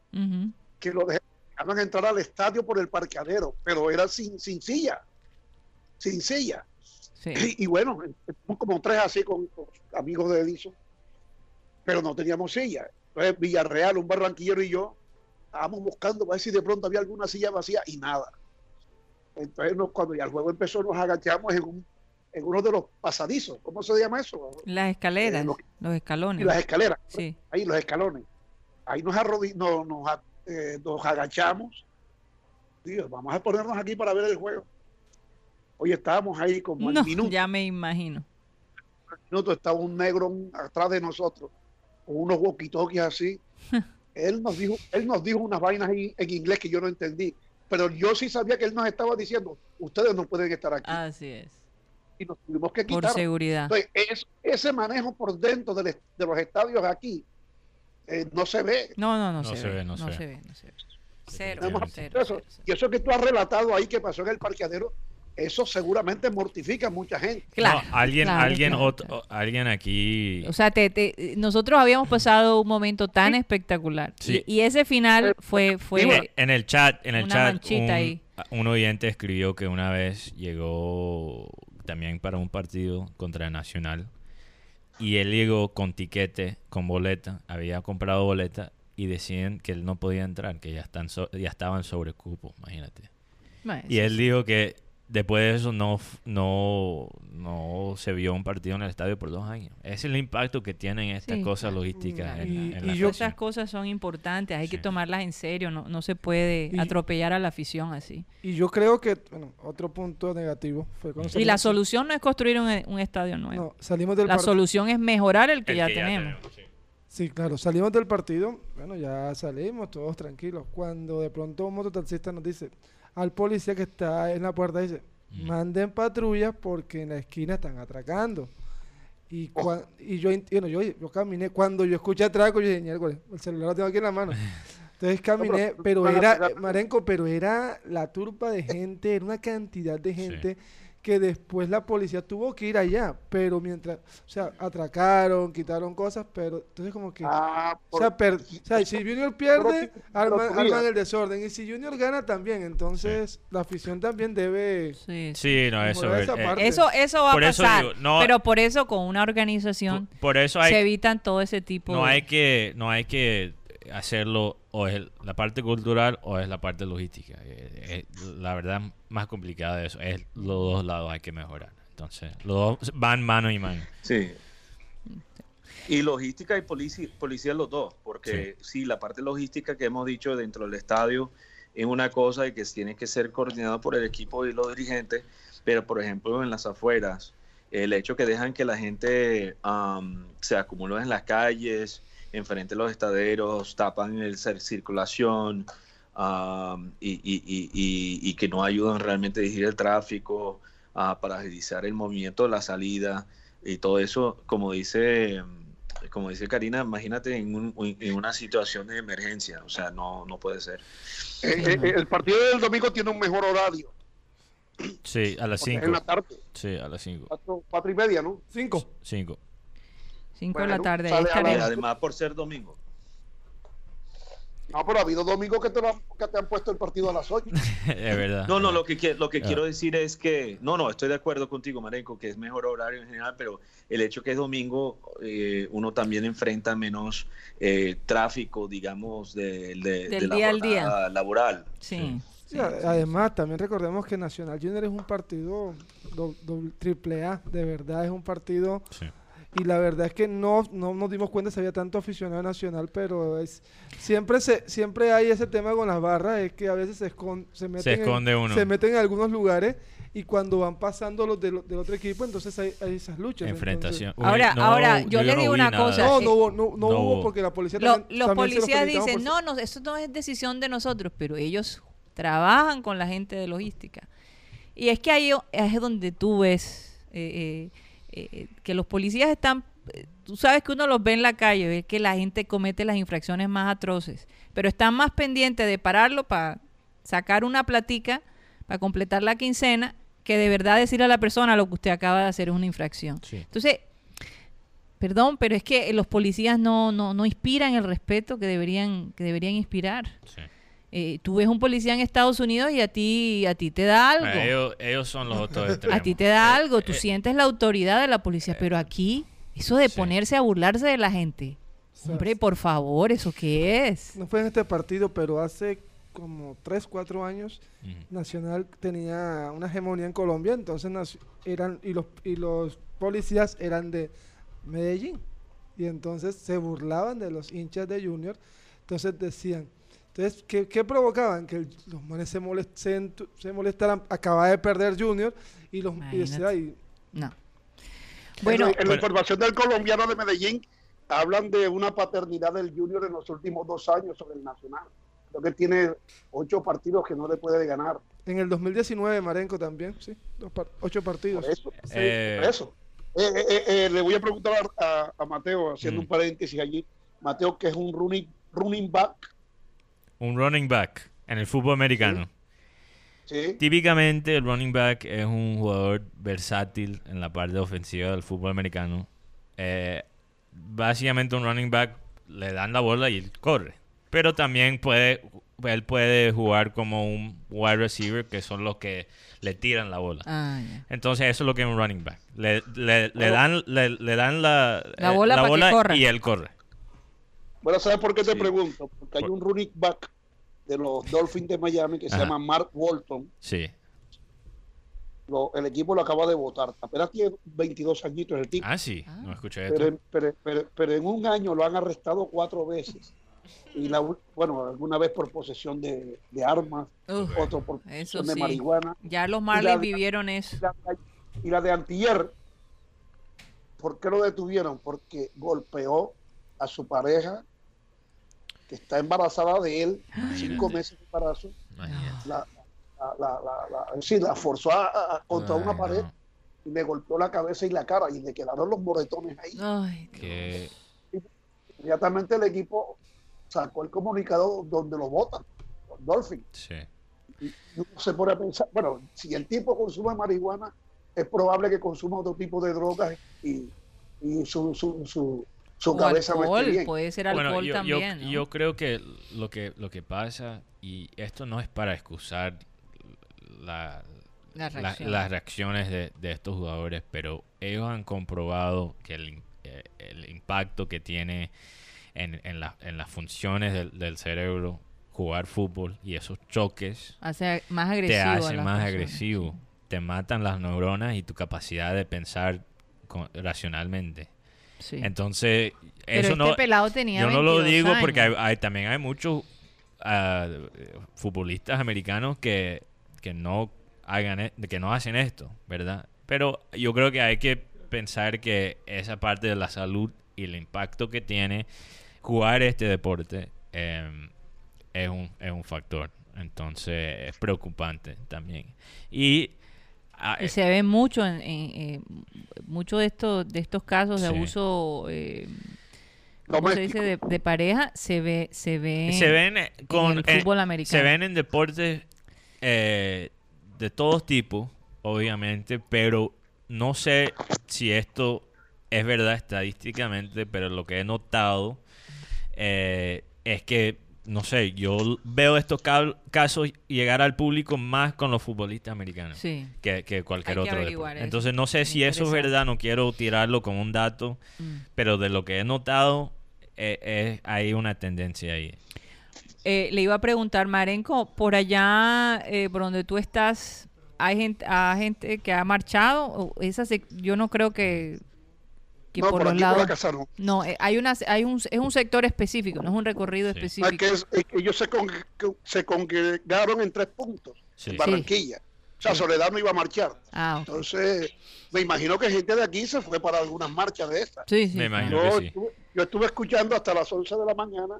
que lo dejaban entrar al estadio por el parqueadero, pero era sin, sin silla, sin silla. Sí. Y, [CLEARS THROAT] y bueno, como tres así con, con amigos de Edison, pero no teníamos silla. Entonces Villarreal, un barranquillero y yo, estábamos buscando para ver si de pronto había alguna silla vacía y nada. Entonces nos- cuando ya el juego empezó nos agachamos en, un, en uno de los pasadizos, ¿cómo se llama eso? Las escaleras, Eh, lo- los escalones. Y las escaleras Sí. ahí los escalones. Ahí nos, nos, a- eh, nos agachamos. Dios, vamos a ponernos aquí para ver el juego. Hoy estábamos ahí como al No, minuto, ya me imagino. al minuto estaba un negro atrás de nosotros, con unos walkie-talkies así. [LAUGHS] él nos dijo, él nos dijo unas vainas en inglés que yo no entendí, pero yo sí sabía que él nos estaba diciendo, ustedes no pueden estar aquí. Así es. y nos tuvimos que Por quitar. seguridad. Entonces, es- ese manejo por dentro del de los estadios aquí eh, no se ve. No, no, no, No se, se ve, ve, no no se se ve. no se ve. Cero, No hemos cero, eso. cero, cero. Y eso que tú has relatado ahí que pasó en el parqueadero, eso seguramente mortifica a mucha gente. Claro, No, alguien, claro, alguien, claro, ot- claro. alguien aquí. O sea, te, te- nosotros habíamos pasado un momento tan espectacular. Sí. Y, y ese final fue, fue en, en el chat, en el una chat, un, ahí. un oyente escribió que una vez llegó también para un partido contra Nacional y él llegó con tiquete, con boleta, había comprado boleta y decían que él no podía entrar, que ya están so- ya estaban sobre cupo, imagínate. Bueno, Y él dijo que después de eso no, no, no se vio un partido en el estadio por dos años. Ese es el impacto que tienen estas Sí. cosas logísticas en, Y- la- en y la yo- cosas son importantes, hay que tomarlas en serio, no, no se puede Y- atropellar a la afición así. Y yo creo que, bueno, otro punto negativo fue cuando Y la solución no es construir un, un estadio nuevo. No, salimos del la solución es mejorar el que El ya que tenemos. sí. Sí, claro, salimos del partido, bueno, ya salimos todos tranquilos. Cuando de pronto un mototaxista nos dice al policía que está en la puerta, dice, Mm. manden patrullas porque en la esquina están atracando. Y, cua- y yo, bueno, yo, yo caminé, cuando yo escuché atraco, yo dije, "Miércoles, el celular lo tengo aquí en la mano. [LAUGHS] Entonces caminé, pero- era, eh, Marenco, pero era la turba de gente, era una cantidad de gente que después la policía tuvo que ir allá, pero mientras, o sea, atracaron, quitaron cosas, pero entonces como que, Ah, o sea, per- o sea, si Junior pierde, arman, el desorden, y si Junior gana también, entonces la afición también debe... Sí, sí. No, eso esa eh, parte. Eso, eso va Por a pasar, digo, no- pero por eso con una organización por, por eso se evitan todo ese tipo no de... hay que, no hay que hacerlo o es la parte cultural o es la parte logística. Eh, eh, la verdad más complicada de eso es los dos lados hay que mejorar. Entonces, los dos van mano y mano. Sí. Y logística y policía, policía los dos, porque sí. la parte logística que hemos dicho dentro del estadio es una cosa y que tiene que ser coordinado por el equipo y los dirigentes, pero por ejemplo en las afueras, el hecho que dejan que la gente um, se acumule en las calles, enfrente de los estaderos, tapan el circulación um, y, y, y, y, que no ayudan realmente a dirigir el tráfico, uh, para agilizar el movimiento, la salida y todo eso, como dice como dice Karina, imagínate en, un, en, una situación de emergencia, o sea, no, no puede ser. Eh, eh, el partido del domingo tiene un mejor horario. Sí, a las 5. En la tarde. Sí, a las 5. Cuatro, y media, ¿no? 5. 5. 5 de la tarde. Además, por ser domingo. No, pero ha habido domingos que te, que te han puesto el partido a las 8. [LAUGHS] es verdad. No, no, lo que, lo que ah. quiero decir es que, no, no, estoy de acuerdo contigo, Marenco, que es mejor horario en general, pero el hecho que es domingo, eh, uno también enfrenta menos eh, tráfico, digamos, de, de, Del de día la al día. laboral. Sí. Sí, además, también recordemos que Nacional Junior es un partido do, do, triple A, de verdad, es un partido... Y la verdad es que no, no nos dimos cuenta si había tanto aficionado nacional, pero es siempre se siempre hay ese tema con las barras, es que a veces se, escon, se meten, Se esconde en, uno. se meten en algunos lugares y cuando van pasando los del, del otro equipo, entonces hay, hay esas luchas. Enfrentación. entonces- Ahora- ahora, yo le digo una nada. cosa. no, no hubo, no, no no hubo hubo. porque la policía Lo- también- los también policías felicitamos dicen, no, no, eso no es decisión de nosotros, pero ellos trabajan con la gente de logística. Y es que ahí es donde tú ves eh, eh, eh, que los policías están, eh, tú sabes que uno los ve en la calle, ve que la gente comete las infracciones más atroces, pero están más pendientes de pararlo para sacar una platica, para completar la quincena, que de verdad decirle a la persona lo que usted acaba de hacer es una infracción. Sí. Entonces, perdón, pero es que los policías no, no, no inspiran el respeto que deberían, que deberían inspirar. Sí. Eh, tú ves un policía en Estados Unidos y a ti, a ti te da algo. Ellos, ellos son los otros extremos. A ti te da Eh, algo, tú eh, sientes la autoridad de la policía, pero aquí, eso de sí. ponerse a burlarse de la gente. Hombre, por favor, ¿eso qué es? No fue en este partido, pero hace como 3, 4 años. Nacional tenía una hegemonía en Colombia, entonces eran y los y los policías eran de Medellín y entonces se burlaban de los hinchas de Junior, entonces decían, entonces ¿qué, qué provocaban? Que el- los manes se, molest- se, molestaran, acaba de perder Junior y los y decía. "Ay, No. En, Bueno, la- en la información del colombiano de Medellín hablan de una paternidad del Junior en los últimos dos años sobre el Nacional. Creo que tiene ocho partidos que no le puede ganar. en el 2019 Marenco también, sí, dos par- ocho partidos. Por eso. Eh, Por eso. Eh, eh, eh, eh, le voy a preguntar a, a- a Mateo, haciendo Mm. un paréntesis allí. Mateo, que es un running, running back. Un running back en el fútbol americano. ¿sí? Típicamente el running back es un jugador versátil en la parte ofensiva del fútbol americano. Eh, básicamente un running back le dan la bola y él corre. Pero también puede, él puede jugar como un wide receiver, que son los que le tiran la bola. ah. Entonces eso es lo que es un running back. Le, le- le Bueno. dan, le, le dan la, La eh, bola que corra. y él corre. Bueno, ¿sabes por qué te Sí. pregunto? Porque hay un running back de los Dolphins de Miami que se Ajá. llama Mark Walton. Sí. Lo- el equipo lo acaba de votar. Apenas tiene 22 añitos el tipo. Ah, sí. Ah. No escuché esto. pero, pero, pero- pero en un año lo han arrestado cuatro veces. Y la, bueno, alguna vez por posesión de, de armas, Uf, otro por posesión de sí. marihuana. Ya los Marlins vivieron eso. Y la, y la de Antier, ¿por qué lo detuvieron? Porque golpeó a su pareja, que está embarazada de él, cinco meses de embarazo. La, la, la, la- la- sí, la forzó a, contra Ay, una pared no. y le golpeó la cabeza y la cara y le quedaron los moretones ahí. Ay, Que Inmediatamente el equipo sacó el comunicado donde lo votan, los Dolphins. sí. Y uno se pone a pensar, bueno, si el tipo consume marihuana, es probable que consuma otro tipo de drogas y, y su, su, su, su o cabeza bien. puede ser alcohol Bueno, yo, yo- también. ¿no? yo creo que lo que lo que pasa y esto no es para excusar la- Las la- reacciones. las reacciones de, de estos jugadores, pero ellos han comprobado que el, eh, el impacto que tiene en, en, la- en las funciones del, del cerebro jugar fútbol y esos choques Hace más te agresivo. hacen más personas. agresivo. te matan las neuronas y tu capacidad de pensar con- racionalmente. Sí. Entonces, Pero eso este no... pelado tenía Yo no lo 22 digo porque hay, años. hay- también hay muchos ah, futbolistas americanos que, que no hagan e- que no hacen esto, ¿verdad? Pero yo creo que hay que pensar que esa parte de la salud y el impacto que tiene jugar este deporte eh, es, un, es un factor. Entonces es preocupante también. Y ah, Y se ve mucho en, en- eh, mucho de estos de estos casos de Sí. abuso eh, ¿cómo se dice? De, de pareja se ve se ve se ven eh, con el eh, fútbol se americano. ven en deportes eh, de todos tipos obviamente pero no sé si esto es verdad estadísticamente pero lo que he notado eh, es que no sé yo veo estos ca- casos llegar al público más con los futbolistas americanos Sí. que, que cualquier Hay otro deporte. entonces no sé si eso es verdad no quiero tirarlo como un dato Mm. pero de lo que he notado eh, eh, hay una tendencia ahí Eh, le iba a preguntar, Marenco, por allá, eh, por donde tú estás, ¿hay gente, hay gente que ha marchado? Esa sec- yo no creo que, que No, por, por los por lados... no. Eh, hay una, hay un, es un sector específico, no es un recorrido No, es específico. que es- es que ellos se, con- que se congregaron en tres puntos Sí. en Barranquilla. O sea. Soledad no iba a marchar. Ah. Entonces, me imagino que gente de aquí se fue para algunas marchas de estas. Sí, sí. Me imagino Yo, que sí. estuve, yo estuve escuchando hasta las 11 de la mañana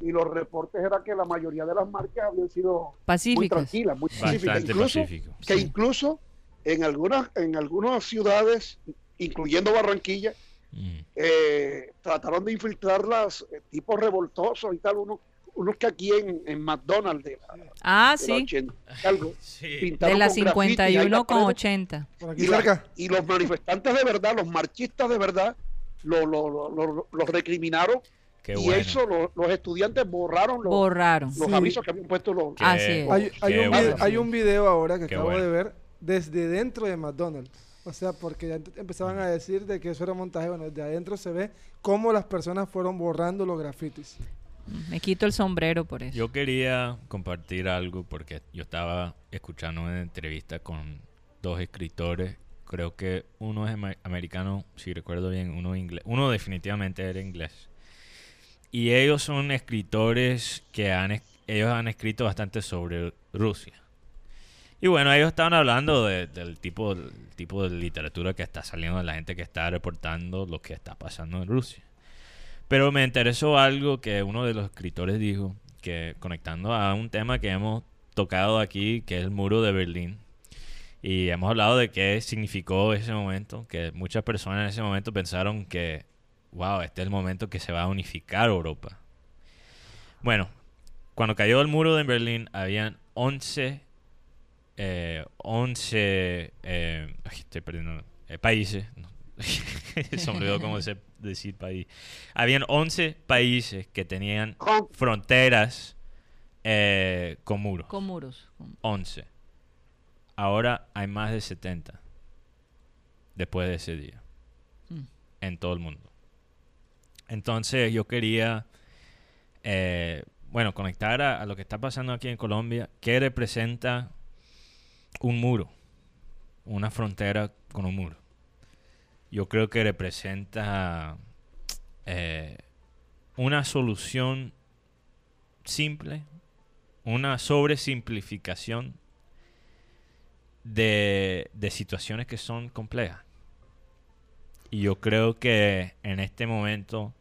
y los reportes eran que la mayoría de las marchas habían sido muy Pacíficas. tranquilas, muy pacíficas. Bastante Incluso, pacífico. que Sí. incluso en algunas, en algunas ciudades, incluyendo Barranquilla, Mm. eh, trataron de infiltrarlas eh, tipos revoltosos y tal, unos, unos que aquí en, en McDonald's de la, Ah, de la sí, 80 y algo, [LAUGHS] Sí. pintaron de la con graffiti, ahí 51 las con paredes, 80. Por aquí y, la- cerca. y los manifestantes de verdad, los marchistas de verdad, lo, lo, lo- lo- los recriminaron Qué y bueno. eso lo- los estudiantes borraron los, Borraron. los Sí. avisos que habían puesto los... Así es. Hay, hay un bueno. video, hay un video ahora que Qué acabo bueno. de ver desde dentro de McDonald's. O sea, porque ya empezaban a decir de que eso era montaje. Bueno, desde adentro se ve cómo las personas fueron borrando los grafitis. Me quito el sombrero por eso. Yo quería compartir algo porque yo estaba escuchando una entrevista con dos escritores. Creo que uno es americano, si recuerdo bien, uno inglés. Uno definitivamente era inglés. Y ellos son escritores que han, ellos han escrito bastante sobre Rusia. Y bueno, ellos estaban hablando de- del tipo, tipo de literatura que está saliendo de la gente que está reportando lo que está pasando en Rusia. Pero me interesó algo que uno de los escritores dijo, que conectando a un tema que hemos tocado aquí, que es el muro de Berlín. Y hemos hablado de qué significó ese momento, que muchas personas en ese momento pensaron que, wow, este es el momento que se va a unificar Europa. Bueno, cuando cayó el muro de Berlín, habían 11, eh, 11 eh, ay, estoy perdiendo, eh, países. no. [LAUGHS] se me olvidó cómo se decir país. Habían 11 países que tenían fronteras eh, con muros. Con muros. con- 11. Ahora hay más de 70 después de ese día Mm. en todo el mundo. Entonces yo quería, eh, bueno, conectar a, a lo que está pasando aquí en Colombia. ¿Qué representa un muro? Una frontera con un muro. Yo creo que representa eh, una solución simple, una sobresimplificación de, de situaciones que son complejas. Y yo creo que en este momento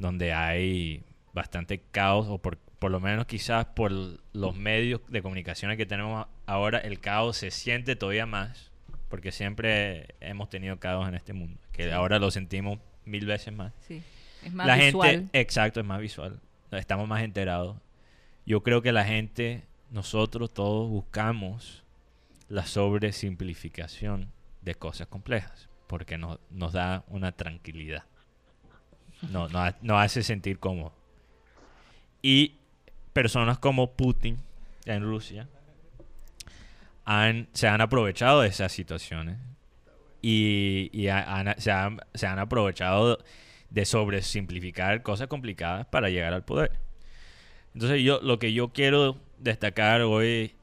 donde hay bastante caos, o por, por lo menos quizás por los medios de comunicación que tenemos ahora, el caos se siente todavía más, porque siempre hemos tenido caos en este mundo, que ahora lo sentimos mil veces más Sí. Es más la visual. gente, exacto, es más visual. Estamos más enterados. Yo creo que la gente, nosotros todos buscamos la sobresimplificación de cosas complejas, porque nos, nos da una tranquilidad. No, no, nos hace sentir cómodo. Y personas como Putin en Rusia se han aprovechado de esas situaciones y, se, han, aprovechado de sobresimplificar cosas complicadas para llegar al poder. Entonces yo lo que yo quiero destacar hoy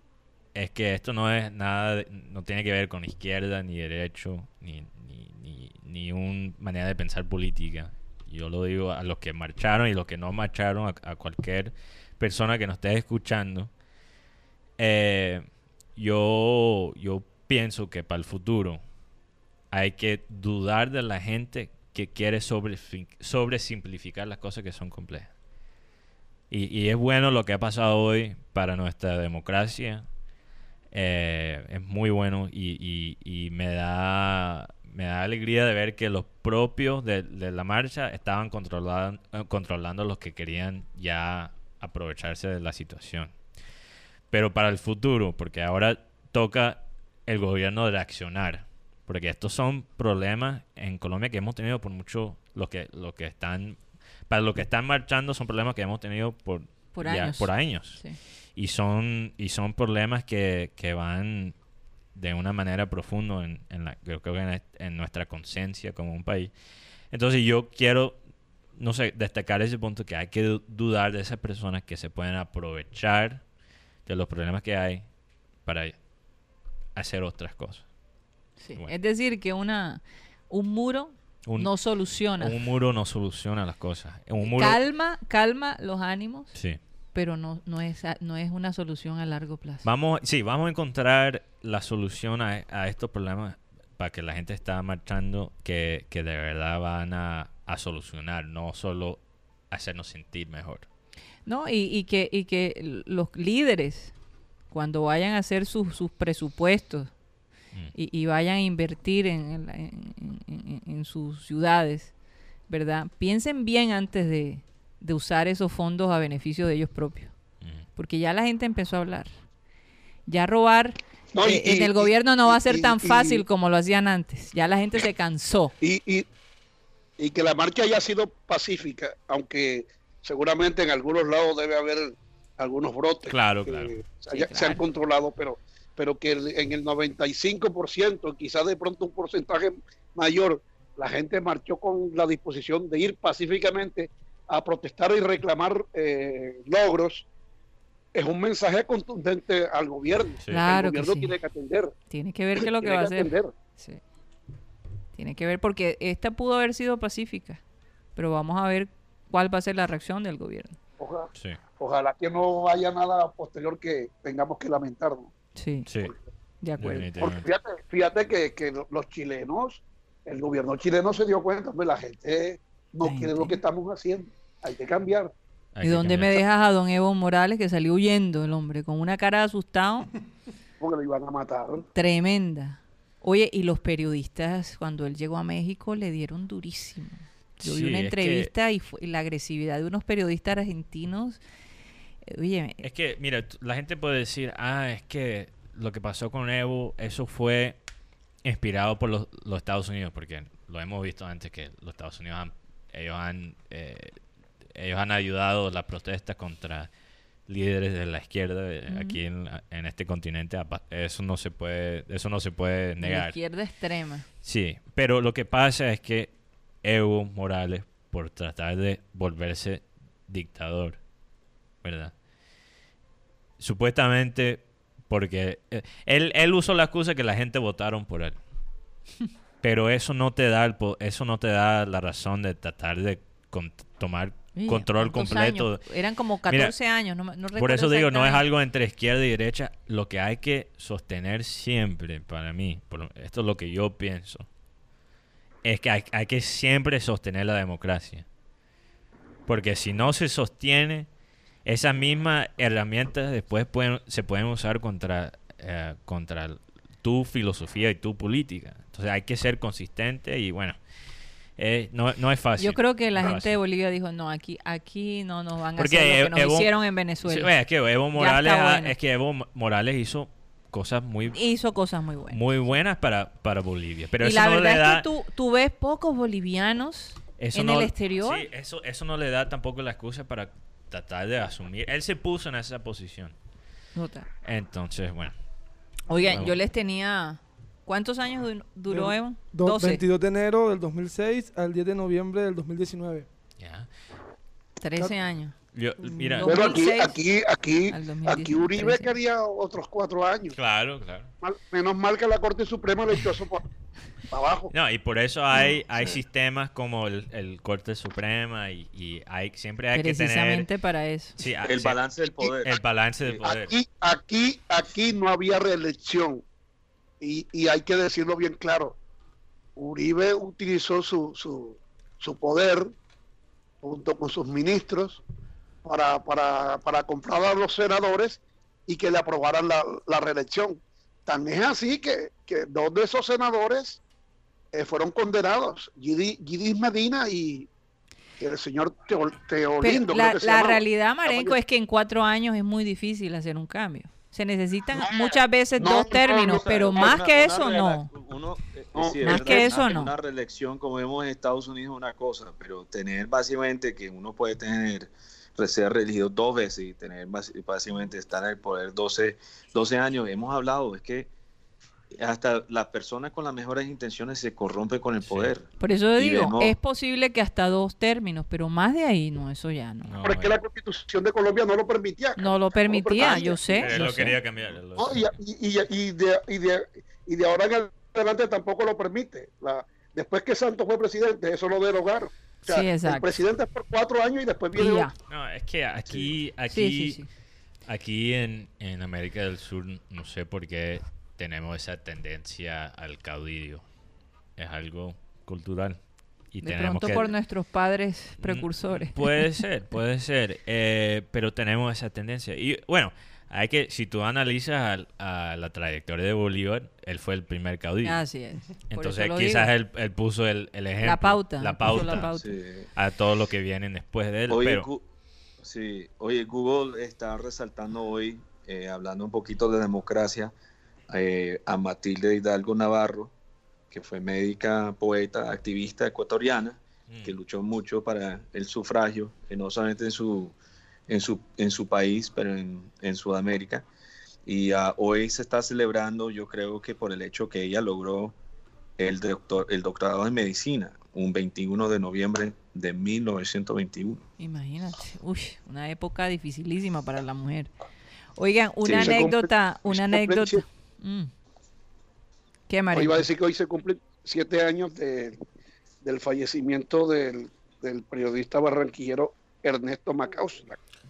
es que esto no es nada, no tiene que ver con izquierda ni derecho ni ni, ni, ni una manera de pensar política. Yo lo digo a los que marcharon y los que no marcharon, a cualquier persona que nos esté escuchando. Eh, yo, yo pienso que para el futuro hay que dudar de la gente que quiere sobre, sobresimplificar las cosas que son complejas. Y, y es bueno lo que ha pasado hoy para nuestra democracia. Eh, es muy bueno y, y- me da me da alegría de ver que los propios de, de la marcha estaban controlando, controlando los que querían ya aprovecharse de la situación. Pero para el futuro, porque ahora toca el gobierno reaccionar, porque estos son problemas en Colombia que hemos tenido por mucho, los que, los que están, para los que están marchando son problemas que hemos tenido por, Por ya- años. por años. Sí. Y son, y son problemas que, que van de una manera profunda en, en la, creo que en, en nuestra conciencia como un país. Entonces yo quiero, no sé, destacar ese punto que hay que du- dudar de esas personas que se pueden aprovechar de los problemas que hay para hacer otras cosas. Sí. Bueno. Es decir, que una un muro Un- no soluciona. Un muro no soluciona las cosas. Un muro, calma, calma los ánimos, sí. pero no, no, es, no es una solución a largo plazo. Vamos, sí, vamos a encontrar la solución a, a estos problemas para que la gente está marchando que, que de verdad van a, a solucionar, no solo hacernos sentir mejor. ¿no? Y, y que, y que los líderes, cuando vayan a hacer sus, sus presupuestos Mm. y, y vayan a invertir en, en en- en- en sus ciudades, ¿verdad? Piensen bien antes de, de usar esos fondos a beneficio de ellos propios. Mm. Porque ya la gente empezó a hablar. Ya robar No, y- eh, en el gobierno no va a ser y- tan y- fácil como lo hacían antes. Ya la gente se cansó. y, y, que la marcha haya sido pacífica, aunque seguramente en algunos lados debe haber algunos brotes Claro, que claro. se, haya- se han controlado, pero, pero que en el 95%, quizás de pronto un porcentaje mayor, la gente marchó con la disposición de ir pacíficamente a protestar y reclamar eh, logros, es un mensaje contundente al gobierno. Sí. Claro el que gobierno sí. tiene que atender. Tiene que ver qué es lo que tiene va a hacer. atender. Sí. Tiene que ver porque esta pudo haber sido pacífica, pero vamos a ver cuál va a ser la reacción del gobierno. Ojalá, Sí, ojalá que no haya nada posterior que tengamos que lamentar. ¿no? Sí, sí. de acuerdo. Porque fíjate, fíjate que, que lo- los chilenos, el gobierno chileno se dio cuenta, pues la gente no La quiere lo que estamos haciendo, hay que cambiar. Hay ¿Y que dónde me dejas a don Evo Morales que salió huyendo el hombre con una cara de asustado porque lo iban a matar. tremenda? Oye, y los periodistas cuando él llegó a México le dieron durísimo. Yo vi una que- entrevista y, fue- y la agresividad de unos periodistas argentinos. eh, Oye, Es que, mira, la gente puede decir, ah, es que lo que pasó con Evo, eso fue inspirado por los, los Estados Unidos, porque lo hemos visto antes que los Estados Unidos han, ellos han, eh, ellos han ayudado las protestas contra líderes de la izquierda eh, aquí en, en este continente. Eso no se puede, eso no se puede la negar. izquierda extrema. Sí, pero lo que pasa es que Evo Morales, por tratar de volverse dictador, ¿verdad? Supuestamente porque eh, él, él usó la excusa que la gente votaron por él. [LAUGHS] Pero eso no te da el eso no te da la razón de tratar de con- tomar control ¿cuántos completo. años? Eran como Mira, 14 años, no, me- no Por eso digo, no es algo entre izquierda y derecha. Lo que hay que sostener siempre, para mí, por esto es lo que yo pienso, es que hay, hay que siempre sostener la democracia. Porque si no se sostiene, esas mismas herramientas después pueden, se pueden usar contra, eh, contra tu filosofía y tu política. Entonces hay que ser consistente y bueno, eh, no, no es fácil. Yo creo que la No gente de. Bolivia dijo, no, aquí aquí no nos van a Porque hacer lo que Evo- nos hicieron en Sí, Venezuela. oye, es que Evo Morales, bueno. es que Evo Mo- Morales hizo cosas muy Hizo cosas muy buenas. muy buenas para, para Bolivia, pero y eso la no verdad le da es que tú, tú ves pocos bolivianos eso en no- el exterior. Sí, eso eso no le da tampoco la excusa para tratar de asumir. Él se puso en esa posición. Nota. Entonces, bueno, Oigan, Bueno. yo les tenía... ¿Cuántos años du- duró Evo? Do- 12. 22 de enero del 2006 al 10 de noviembre del 2019. ya. 13 años. Yo- mira, Pero aquí, 2006 aquí, aquí, aquí 2013. Uribe quería otros cuatro años. claro, claro. Mal- menos mal que la Corte Suprema le echó eso [LAUGHS] para abajo. No, y por eso hay, hay sistemas como el, el Corte Suprema y, y hay siempre hay que tener Precisamente para eso. sí, El sí, balance del poder. el balance del Sí. poder. Aquí, aquí, aquí no había reelección. Y, y hay que decirlo bien claro. Uribe utilizó su, su, su poder junto con sus ministros para, para, para comprar a los senadores y que le aprobaran la, la reelección. Tan es así que, que dos de esos senadores eh, fueron condenados, Gidi, Gidis Medina y, el señor Teo, Teolindo. creo la, que la realidad, Marenco, es que en cuatro años es muy difícil hacer un cambio. Se necesitan No, muchas veces no, dos no, términos, no, pero más una- que eso, no. uno, eh, sí, más verdad, que eso, una- no. Una reelección, como vemos en Estados Unidos, es una cosa, pero tener básicamente que uno puede tener, ser reelegido dos veces y tener básicamente estar en el poder 12, 12 años, hemos hablado, es que hasta las personas con las mejores intenciones se corrompen con el Sí. poder. Por eso digo, vemos- es posible que hasta dos términos, pero más de ahí, no, eso ya no. No, Pero es que eh, la constitución de Colombia no lo permitía. No lo permitía, permitía. yo sé. yo lo sé. quería cambiar. él lo- No, y, y- y- y de, y, de, y de ahora en adelante tampoco lo permite. La, después que Santos fue presidente, eso lo derogaron. O sea, Sí, exacto. El presidente es por cuatro años y después Y viene ya. otro. No, es que aquí, aquí, Sí, sí, sí. aquí en, en América del Sur, no sé por qué tenemos esa tendencia al caudillo. Es algo cultural. Y De tenemos pronto que... por nuestros padres precursores. Mm, Puede ser, [LAUGHS] puede ser. eh, pero tenemos esa tendencia. Y bueno, hay que, si tú analizas al- a, la trayectoria de Bolívar, él fue el primer caudillo. Así es. Entonces quizás él, él puso el, el ejemplo. La pauta, La pauta. la pauta. Sí. A todo lo que vienen después de él. Oye, pero, sí, oye, Google está resaltando hoy, eh, hablando un poquito de democracia, eh, a Matilde Hidalgo Navarro, que fue médica, poeta, activista ecuatoriana, Mm. que luchó mucho para el sufragio, eh, no solamente en su, en su, en su país, pero en, en Sudamérica. Y ah, hoy se está celebrando, yo creo que por el hecho que ella logró el, doctor, el doctorado en medicina, un 21 de noviembre de 1921. Imagínate. Uy, una época dificilísima para la mujer. Oigan, una anécdota, una anécdota. Mm. ¿Qué, Hoy María? iba a decir que hoy se cumplen siete años de- del fallecimiento del, del periodista barranquillero Ernesto Macaus.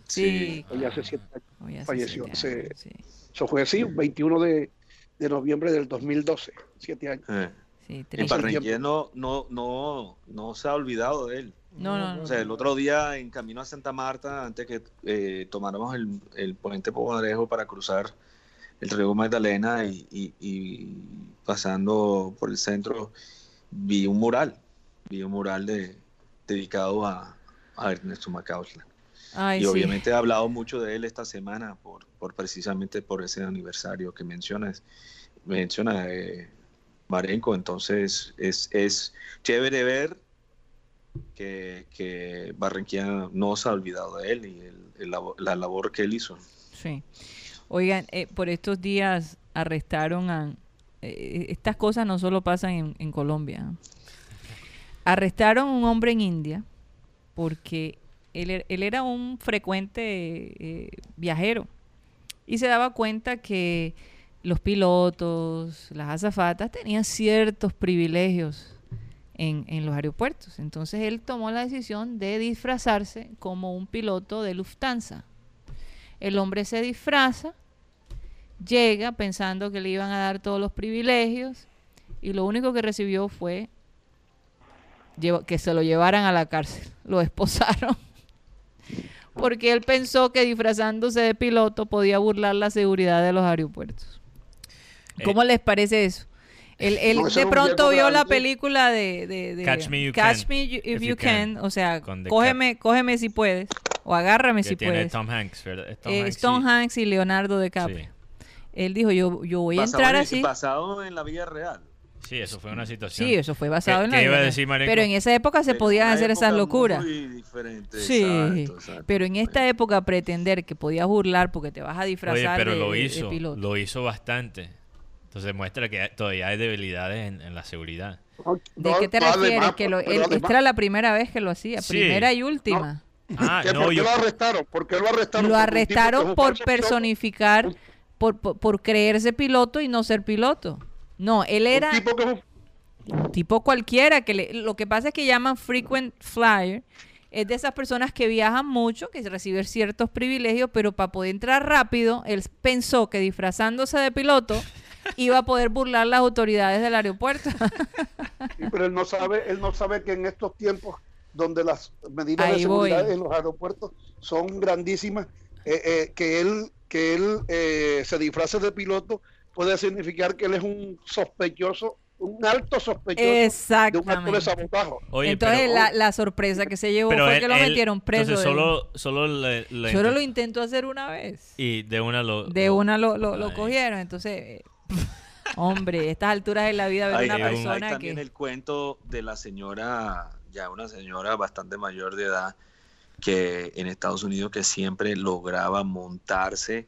Sí, Hoy hace siete años. Hoy hace falleció, siete se- años, sí. Eso fue así, 21 de, de noviembre del 2012, siete años. Eh. Sí, triste. Barranquilla no, no, no, no se ha olvidado de él. No, no, no. O sea, el otro día en camino a Santa Marta, antes que eh, tomáramos el, el puente Pomarejo para cruzar el río Magdalena y, y- y pasando por el centro, vi un mural, vi un mural de, dedicado a, a Ernesto Macausla. Ay, y sí. obviamente he hablado mucho de él esta semana por, por precisamente por ese aniversario que mencionas, menciona eh, Marenco. Entonces es, es chévere ver que, que Barranquilla no se ha olvidado de él y el- el labo- la labor que él hizo. Sí. Oigan, eh, por estos días arrestaron a... eh, estas cosas no solo pasan en, en Colombia. Arrestaron a un hombre en India porque él, er- él era un frecuente eh, viajero y se daba cuenta que los pilotos, las azafatas tenían ciertos privilegios en, en los aeropuertos. Entonces él tomó la decisión de disfrazarse como un piloto de Lufthansa. El hombre se disfraza, llega pensando que le iban a dar todos los privilegios y lo único que recibió fue que se lo llevaran a la cárcel. Lo esposaron. [LAUGHS] Porque él pensó que disfrazándose de piloto podía burlar la seguridad de los aeropuertos. ¿Cómo les parece eso? Él, [LAUGHS] él No, eso de pronto vio la película de, de- de Catch Me You Catch Can, Me You- If, You You Can, Can, o sea, cógeme, cógeme si puedes, o agárrame que si tiene puedes. Tom Hanks, ¿verdad? Es Tom Eh, Hanks, Tom sí. Hanks y Leonardo DiCaprio. Sí. Él dijo, yo, yo voy a Basado entrar en- así. Basado en la vida real. Sí, eso fue una situación. Sí, eso fue basado ¿Qué- en la qué iba a vida decir? Pero en esa época se podían hacer esas locuras. Sí, exacto, exacto. pero en esta época pretender que podías burlar porque te vas a disfrazar Oye, pero de, lo de hizo, piloto. lo hizo bastante. Entonces muestra que todavía hay debilidades en, en la seguridad. ¿De qué te refieres? además, que lo, él- esta era la primera vez que lo hacía, Sí. primera y última. Ah, [LAUGHS] ¿Que no, ¿Por qué yo... lo arrestaron? ¿Por qué lo arrestaron? Lo arrestaron por personificar, por, por, por creerse piloto y no ser piloto. No, él era Un tipo que tipo cualquiera. que le- Lo que pasa es que llaman frequent flyer. Es de esas personas que viajan mucho, que reciben ciertos privilegios, pero para poder entrar rápido, él pensó que disfrazándose de piloto [LAUGHS] iba a poder burlar las autoridades del aeropuerto. Sí, pero él no sabe, él no sabe que en estos tiempos donde las medidas Ahí de voy. seguridad en los aeropuertos son grandísimas, eh, eh, que él que él eh, se disfrace de piloto puede significar que él es un sospechoso, un alto sospechoso de un acto de sabotaje. Oye, Entonces pero- la, la sorpresa que se llevó fue él- que lo él- metieron preso. Entonces solo, solo le, le Solo lo intentó hacer una vez. Y de una lo... De lo- una lo, lo, cogieron. Entonces, hombre, estas alturas de la vida ver Hay, una hay- hay persona también que... el cuento de la señora, ya una señora bastante mayor de edad, que en Estados Unidos que siempre lograba montarse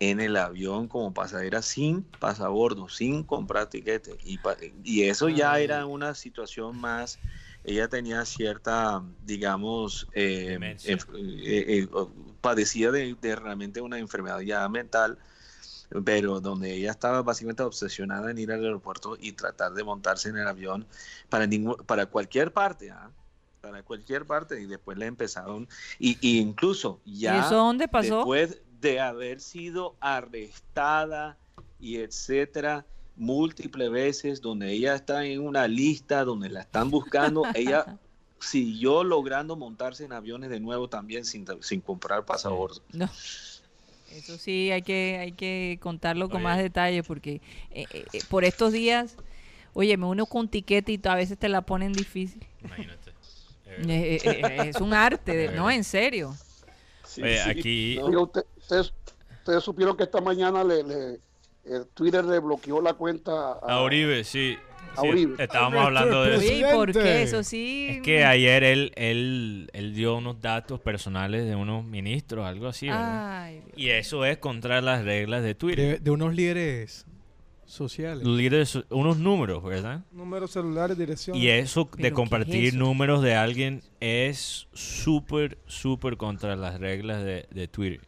en el avión como pasajera sin pasabordo, sin comprar tiquete. Y, y eso ya era una situación más, ella tenía cierta, digamos, eh, eh, eh, padecía de, de realmente una enfermedad ya mental, pero donde ella estaba básicamente obsesionada en ir al aeropuerto y tratar de montarse en el avión para, ningún, para cualquier parte, ¿ah? para cualquier parte, y después le empezaron, y, y incluso ya ¿Y eso dónde pasó? después de haber sido arrestada y etcétera múltiples veces donde ella está en una lista donde la están buscando [LAUGHS] ella siguió logrando montarse en aviones de nuevo también sin, sin comprar pasaporte No. Eso sí, hay que, hay que contarlo con Oye. más detalle porque eh, eh, eh, por estos días, oye, me uno con tiquete y a veces te la ponen difícil. Imagínate. Eh, eh, eh, es un arte, de- [LAUGHS] no, en serio. Sí, Oye, sí. aquí- usted- ustedes, ustedes supieron que esta mañana le, le- eh, Twitter le bloqueó la cuenta A Uribe, sí. A sí. Estábamos hablando de eso. ¿y por qué? Eso sí. Es que ayer él, él, él dio unos datos personales de unos ministros, algo así, ¿verdad? Ay. Y eso es contra las reglas de Twitter. De, de unos líderes sociales. Líderes, unos números, ¿verdad? Números celulares, dirección. Y eso ¿Pero qué de es compartir eso? números de alguien es súper, súper contra las reglas de, de Twitter.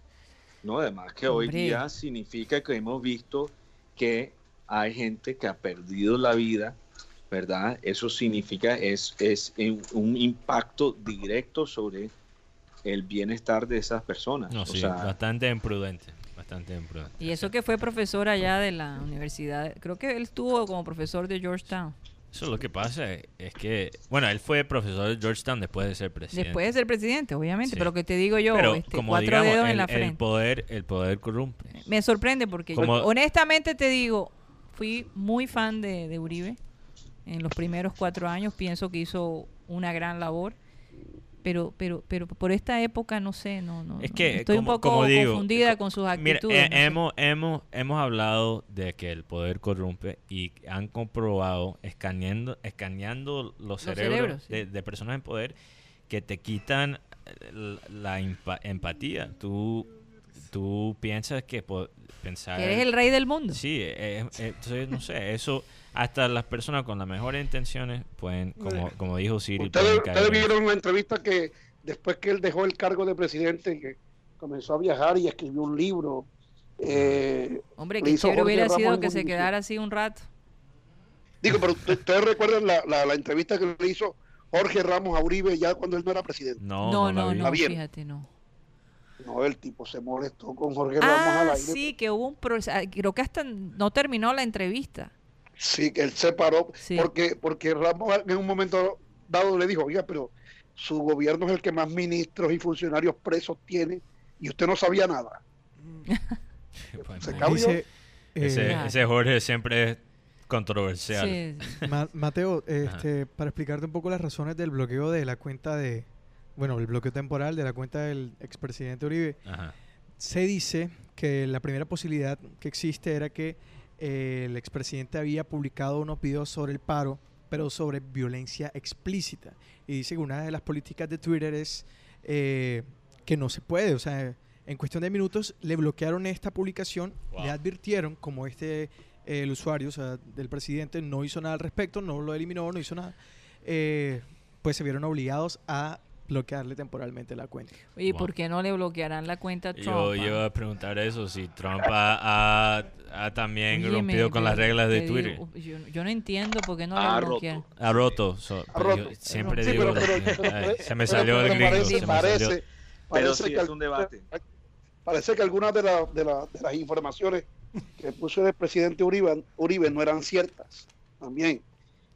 no además que hoy día significa que hemos visto que hay gente que ha perdido la vida verdad eso significa es es un- impacto directo sobre el bienestar de esas personas No, o sí, sea, bastante imprudente. Bastante imprudente. Y eso que fue profesor allá de la universidad. Creo que él estuvo como profesor de Georgetown. Eso lo que pasa es, que, bueno, él fue profesor de Georgetown después de ser presidente. Después de ser presidente, obviamente. Sí. Pero que te digo yo, Pero este, como cuatro digamos, dedos el, en la el frente. poder, el poder corrompe. Me sorprende porque yo, Como- honestamente te digo, fui muy fan de, de Uribe en los primeros cuatro años. Pienso que hizo una gran labor. Pero, pero, pero por esta época no sé, no, no. Es que, estoy como- un poco digo, confundida co- con sus actitudes. eh, no sé. hemos, hemos, hemos hablado de que el poder corrompe y han comprobado escaneando, escaneando los, Los cerebros, cerebros, sí. de, personas en poder que te quitan eh, la empa- empatía. Tú, tú piensas que pensar... Que eres el rey del mundo. Sí, eh, eh, entonces no sé, eso hasta las personas con las mejores intenciones pueden, como, como dijo Siri, ustedes, vieron una entrevista que después que él dejó el cargo de presidente que comenzó a viajar y escribió un libro eh, Hombre, que chévere Jorge hubiera Ramos sido que se quedara así un rato. Digo, pero ¿usted- ustedes recuerdan la, la, la entrevista que le hizo Jorge Ramos a Uribe ya cuando él no era presidente. No, No, no, fíjate, no. No, el tipo se molestó con Jorge Ramos al Ah, aire. sí, que hubo un proceso. Creo que hasta no terminó la entrevista. Sí, que él se paró Sí. porque, porque Ramos en un momento dado le dijo, oiga, pero su gobierno es el que más ministros y funcionarios presos tiene y usted no sabía nada. [LAUGHS] Se. Dice, eh, Ese, ese Jorge siempre es controversial. Sí, sí. Ma- Mateo, este, para explicarte un poco las razones del bloqueo de la cuenta de, bueno, el bloqueo temporal de la cuenta del expresidente Uribe, Ajá. se dice que la primera posibilidad que existe era que eh, el expresidente había publicado unos videos sobre el paro, pero sobre violencia explícita. Y dice que una de las políticas de Twitter es eh, que no se puede, o sea, en cuestión de minutos le bloquearon esta publicación, Wow. le advirtieron como este eh, el usuario, o sea, del presidente no hizo nada al respecto, no lo eliminó, no hizo nada, eh, pues se vieron obligados a bloquearle temporalmente la cuenta. ¿y Wow. por qué no le bloquearán la cuenta a Trump? Yo, ah? iba a preguntar eso, si Trump ha, ha- ha también rompido con las reglas de te Twitter. digo, yo, yo no entiendo por qué no Ha le bloquean. Ha roto. so- Ha roto. yo siempre Sí, digo, pero- pero- ay, pero- se me salió el gringo. parece, se me parece, salió. Pero sí, que es un debate. Parece que algunas de, la- de, la- de las informaciones que puso el presidente Uribe, Uribe no eran ciertas también.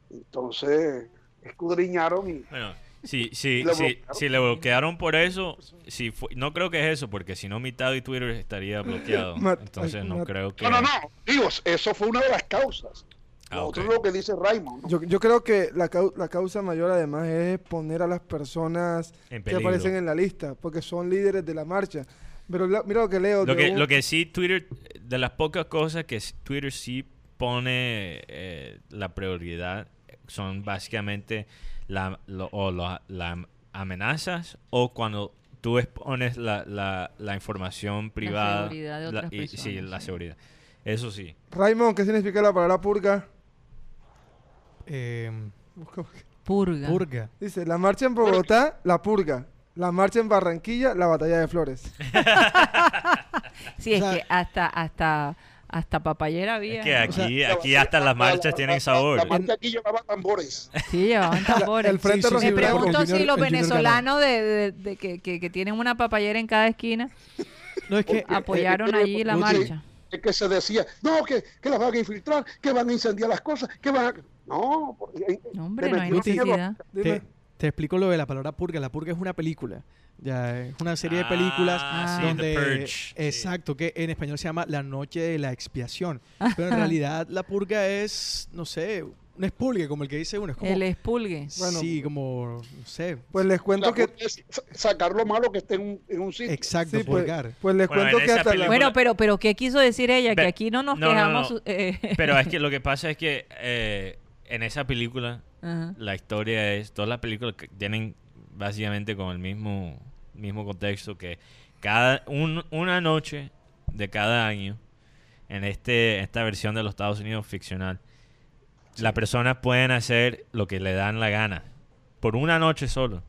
Entonces, escudriñaron y Bueno, si, si, Lo si, le bloquearon por eso, si no creo que es eso, porque si no mitad de Twitter estaría bloqueado. [LAUGHS] Entonces no creo que... No, no, no. Digo, eso fue una de las causas. Ah, Lo ok. otro es lo que dice Raymond. ¿no? Yo, yo creo que la, cau- la causa mayor además es poner a las personas que aparecen en la lista, porque son líderes de la marcha. Pero la- mira lo que leo. Lo que, un- lo que sí, Twitter, de las pocas cosas que Twitter sí pone eh, la prioridad son básicamente la, lo- o la- la amenazas o cuando tú expones la, la, la información privada. seguridad de la- otras y- sí, la sí. seguridad. Eso sí. Raymond, ¿qué significa la palabra purga? Eh, Purga. purga. Dice, la marcha en Bogotá, la purga. La marcha en Barranquilla, la batalla de flores. [LAUGHS] Sí, es O sea- que hasta, hasta, hasta papayera había. Es que aquí, sea, aquí la- hasta la- las la- marchas la- tienen la- sabor. La marcha aquí llevaba tambores. Sí, llevaban [LAUGHS] tambores. el Frente Sí, sí, Me pregunto si Junior- los venezolanos de, de- de que, que- que tienen una papayera en cada esquina [LAUGHS] No, es que Eh, apoyaron eh, allí la eh, marcha. Es que se decía, no, que, que las van a infiltrar, que van a incendiar las cosas, que van a... No, porque- No, hombre, no hay necesidad. Te, te explico lo de la palabra purga. La purga es una película. Ya, es una serie de Ah, películas Ah. donde Purge, sí. exacto que en español se llama la noche de la expiación pero en [LAUGHS] realidad la purga es no sé un expulgue como el que dice uno es como El expulgue. Bueno. sí como no sé Pues les cuento que... es sa- sacar lo malo que esté en un, en un sitio. exacto Sí, pues, purgar pues les Bueno, cuento en que hasta la... película- Bueno, pero, pero ¿qué quiso decir ella? Que aquí no nos no, quejamos. no. eh, Pero es que [LAUGHS] lo que pasa es que eh, en esa película la historia es, todas las películas que tienen básicamente con el mismo, mismo contexto que cada un- una noche de cada año en este esta versión de los Estados Unidos ficcional las personas pueden hacer lo que le dan la gana por una noche solo.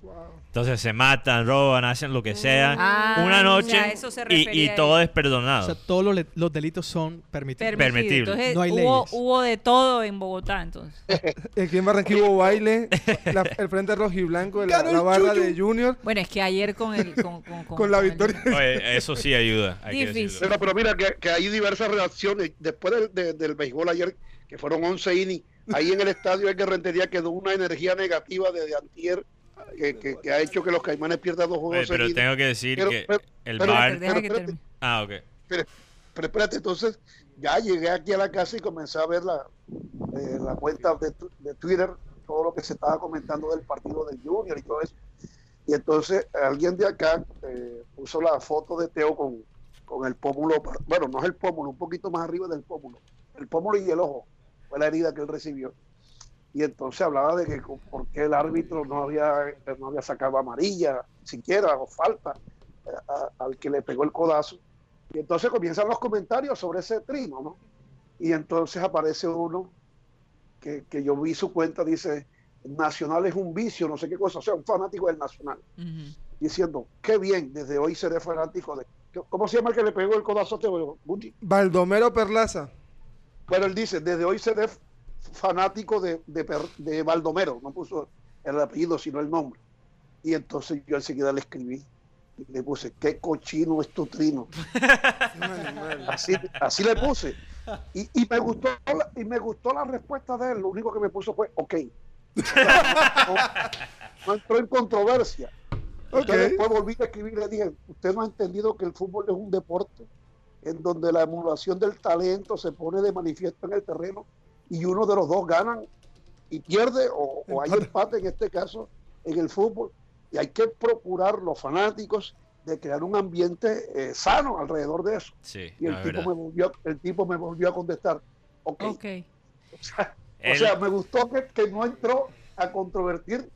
Entonces se matan, roban, hacen lo que sea Ah, una o noche sea, eso se y, y todo es perdonado. o sea todos los, delitos son permitidos Permitido. Permitible. Entonces, No hay hubo, leyes. hubo de todo en Bogotá, entonces. [LAUGHS] Aquí en Barranquilla hubo baile, la- el Frente de la, ¡Ganó la el barra de Junior, Bueno, es que ayer con el... Con, con, con la el- victoria. Oye, eso sí ayuda. hay que Difícil. Pero, pero mira que, que hay diversas reacciones. Después del, de- del béisbol ayer, que fueron 11 innings, ahí en el estadio de Rentería quedó una energía negativa desde antier que, que- que ha hecho que los caimanes pierdan dos Oye, juegos pero seguidos. tengo que decir Pero- que pero- el pero- bar... Pero-. Ah, ok. Pero, pero espérate, entonces ya llegué aquí a la casa y comencé a ver la, eh, la cuenta de Twitter, todo lo que se estaba comentando del partido del Junior y todo eso. Y entonces alguien de acá eh, puso la foto de Teo con, con el pómulo, bueno, no es el pómulo, un poquito más arriba del pómulo, el pómulo y el ojo, fue la herida que él recibió. Y entonces hablaba de que por qué el árbitro no había, no había sacado amarilla, siquiera, o falta, a- al que le pegó el codazo. Y entonces comienzan los comentarios sobre ese trino, ¿no? Y entonces aparece uno que, que yo vi su cuenta, dice, Nacional es un vicio, no sé qué cosa, o sea, un fanático del Nacional, diciendo, qué bien, desde hoy seré fanático de... ¿Cómo se llama el que le pegó el codazo a Teo Guti? Baldomero Perlaza. Bueno, él dice, desde hoy seré fanático de, de, Per- de Baldomero, no puso el apellido, sino el nombre. Y entonces yo enseguida le escribí y le puse, qué cochino es tu trino. [LAUGHS] así, así le puse. Y, y me gustó la, y me gustó la respuesta de él. Lo único que me puso fue, ok. O sea, no, no entró en controversia. Entonces Ok. después volví a escribir y le dije, usted no ha entendido que el fútbol es un deporte en donde la emulación del talento se pone de manifiesto en el terreno y uno de los dos ganan y pierde o, o hay Empate. en este caso en el fútbol y hay que procurar los fanáticos de crear un ambiente eh, sano alrededor de eso Sí, y el no, tipo verdad. me volvió el tipo me volvió a contestar ok, Ok. o sea, o El- sea, me gustó que, que no entró a controvertir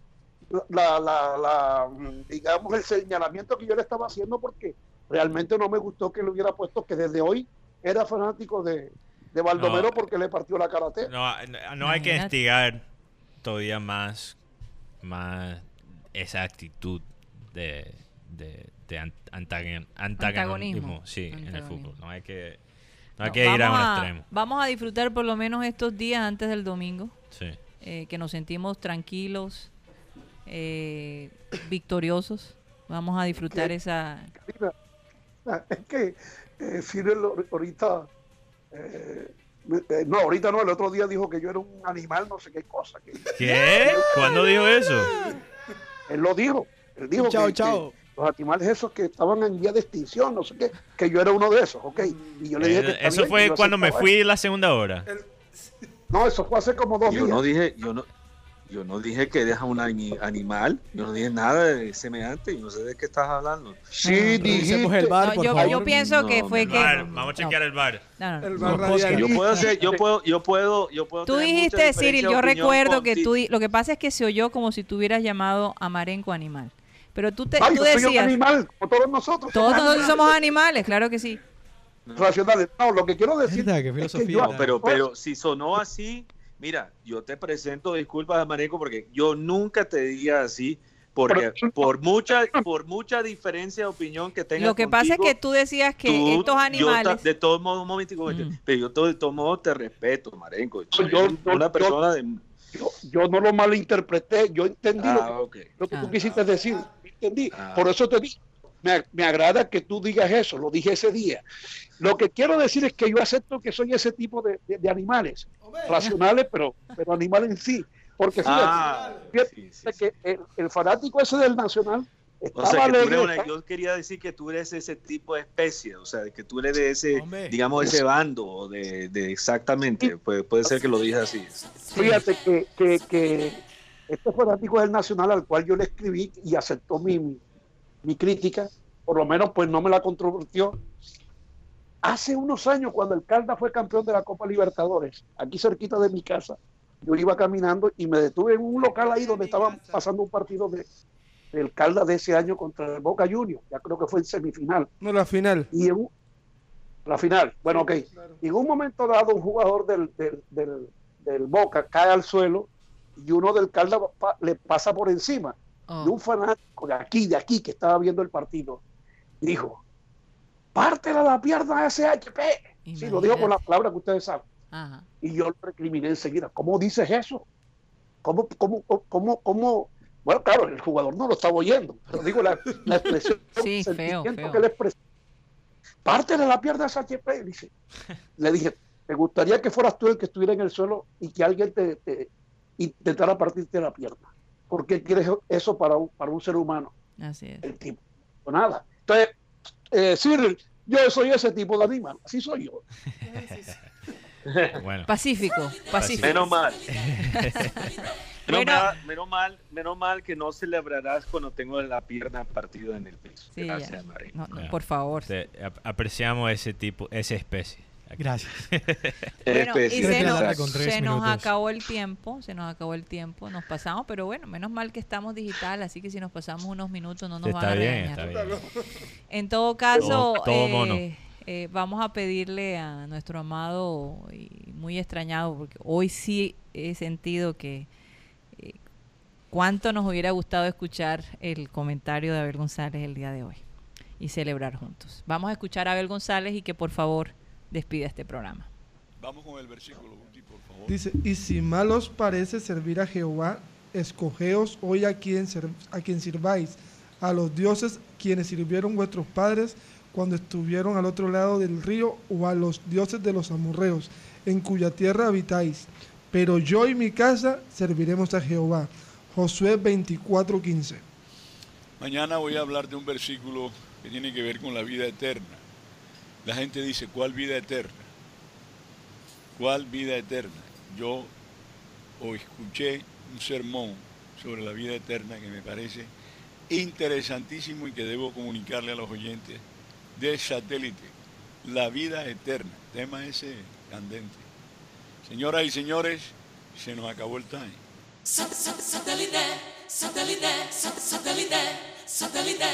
la, la, la, digamos, el señalamiento que yo le estaba haciendo porque realmente no me gustó que le hubiera puesto que desde hoy era fanático de, de Baldomero No. porque le partió la karate. No, no, no hay que instigar todavía más, más esa actitud de, de, de an- antagon- antagonismo, sí, en el fútbol. No hay que, no hay No, que ir a un vamos extremo. Vamos a disfrutar por lo menos estos días antes del domingo, Sí. eh, que nos sentimos tranquilos, eh, victoriosos. Vamos a disfrutar ¿Qué? esa... Es que eh, ahorita, eh, eh, no, ahorita no, el otro día dijo que yo era un animal, no sé qué cosa. Que, ¿Qué? ¿Cuándo dijo eso? él lo dijo, él dijo Chao, que, chao. que los animales esos que estaban en vía de extinción, no sé qué, que yo era uno de esos, ¿ok? Y yo le dije Eh, eso fue cuando me fui la segunda hora. No, eso fue hace como dos Yo días. no dije, yo no, yo no dije que deja un ani- animal, yo no dije nada de semejante, yo no sé de qué estás hablando. Sí, Revisemos el bar, No, por yo, favor. yo pienso que fue que... Bar, vamos a no, chequear el bar. no, no. El bar. Yo puedo hacer, yo puedo, yo puedo, yo puedo. Tú dijiste, Cyril, yo recuerdo que tú... Lo que pasa es que se oyó como si tú hubieras llamado a Marenco animal. Pero tú, te, Ay, tú yo soy un decías... animal, como todos nosotros. Todos nosotros somos animales, claro que sí. racionales. No, lo que quiero decir es que filosofía. yo, No, pero, pero si sonó así, mira, yo te presento disculpas, Mareco, porque yo nunca te diría así, porque Pero- por mucha, por mucha diferencia de opinión que tenga Lo que pasa es que tú decías que tú- estos yo animales... de todos modos, un momentico, Mm. pero yo de todos modos te respeto, Marenco. Yo- yo- una yo- persona de... yo, yo no lo malinterpreté, yo entendí lo, Ah, que, ok. lo que tú Ah. quisiste decir, entendí. Ah. Por eso te di, me, me agrada que tú digas eso, lo dije ese día. Lo que quiero decir es que yo acepto que soy ese tipo de, de- de animales, racionales, pero, pero animales en sí. Porque fíjate, Ah, fíjate sí, sí, sí. que el, el fanático ese del Nacional O estaba sea, que tú alegre, eres una- yo quería decir que tú eres ese tipo de especie, o sea, que tú eres de ese, Hombre. digamos, ese bando, o de, de exactamente, puede, puede ser que lo dije así. Fíjate que, que, que este fanático del Nacional al cual yo le escribí y aceptó mi, mi, crítica, por lo menos pues no me la controvertió. Hace unos años, cuando el Calda fue campeón de la Copa Libertadores, aquí cerquita de mi casa, yo iba caminando y me detuve en un local ahí donde estaban pasando un partido de, del Calda de ese año contra el Boca Juniors, ya creo que fue en semifinal. No, la final. Y en la final, bueno, ok. Y en un momento dado, un jugador del, del, del, del Boca cae al suelo y uno del Calda pa- le pasa por encima. Oh. Y un fanático de aquí, de aquí, que estaba viendo el partido, dijo: Pártela la pierna a ese HP. Sí, lo dijo con la palabra que ustedes saben. Ajá. Y yo lo recriminé enseguida. ¿Cómo dices eso? ¿Cómo, cómo, cómo, cómo? Bueno, claro, el jugador no lo estaba oyendo, pero digo la, la expresión, [LAUGHS] Sí, feo, feo. que le. Pártele la pierna a ese HP. Dice. [LAUGHS] Le dije, me gustaría que fueras tú el que estuviera en el suelo y que alguien te, te intentara partirte la pierna. ¿Por qué quieres eso para un, para un ser humano? Así es. El tipo. Nada. Entonces, eh, Cyril, yo soy ese tipo de animal. Así soy yo. [LAUGHS] Bueno, Pacífico, pacífico. Menos mal. [LAUGHS] Menos, Bueno. mal, menos mal, menos mal que no celebrarás cuando tengo la pierna partida en el piso. Sí, Gracias. No, no, por favor. te- ap- apreciamos ese tipo, esa especie. Gracias. [LAUGHS] Bueno, y Especie, se nos, se nos acabó el tiempo, se nos acabó el tiempo, nos pasamos, pero bueno, menos mal que estamos digital, así que si nos pasamos unos minutos no nos van Está a bien, está bien. En todo caso, Todo- todo eh, mono. eh, vamos a pedirle a nuestro amado y muy extrañado, porque hoy sí he sentido que eh, cuánto nos hubiera gustado escuchar el comentario de Abel González el día de hoy y celebrar juntos. Vamos a escuchar a Abel González y que por favor despida este programa. Vamos con el versículo último, por favor. Dice, y si mal os parece servir a Jehová, escogeos hoy a quien, a quien sirváis, a los dioses quienes sirvieron vuestros padres cuando estuvieron al otro lado del río, o a los dioses de los amorreos, en cuya tierra habitáis. Pero yo y mi casa serviremos a Jehová. Josué 24:15. Mañana voy a hablar de un versículo que tiene que ver con la vida eterna. La gente dice, ¿cuál vida eterna? ¿Cuál vida eterna? Yo hoy escuché un sermón sobre la vida eterna que me parece interesantísimo y que debo comunicarle a los oyentes de satélite. La vida eterna, tema ese candente. Señoras y señores, se nos acabó el time. Satellite, satellite, satellite.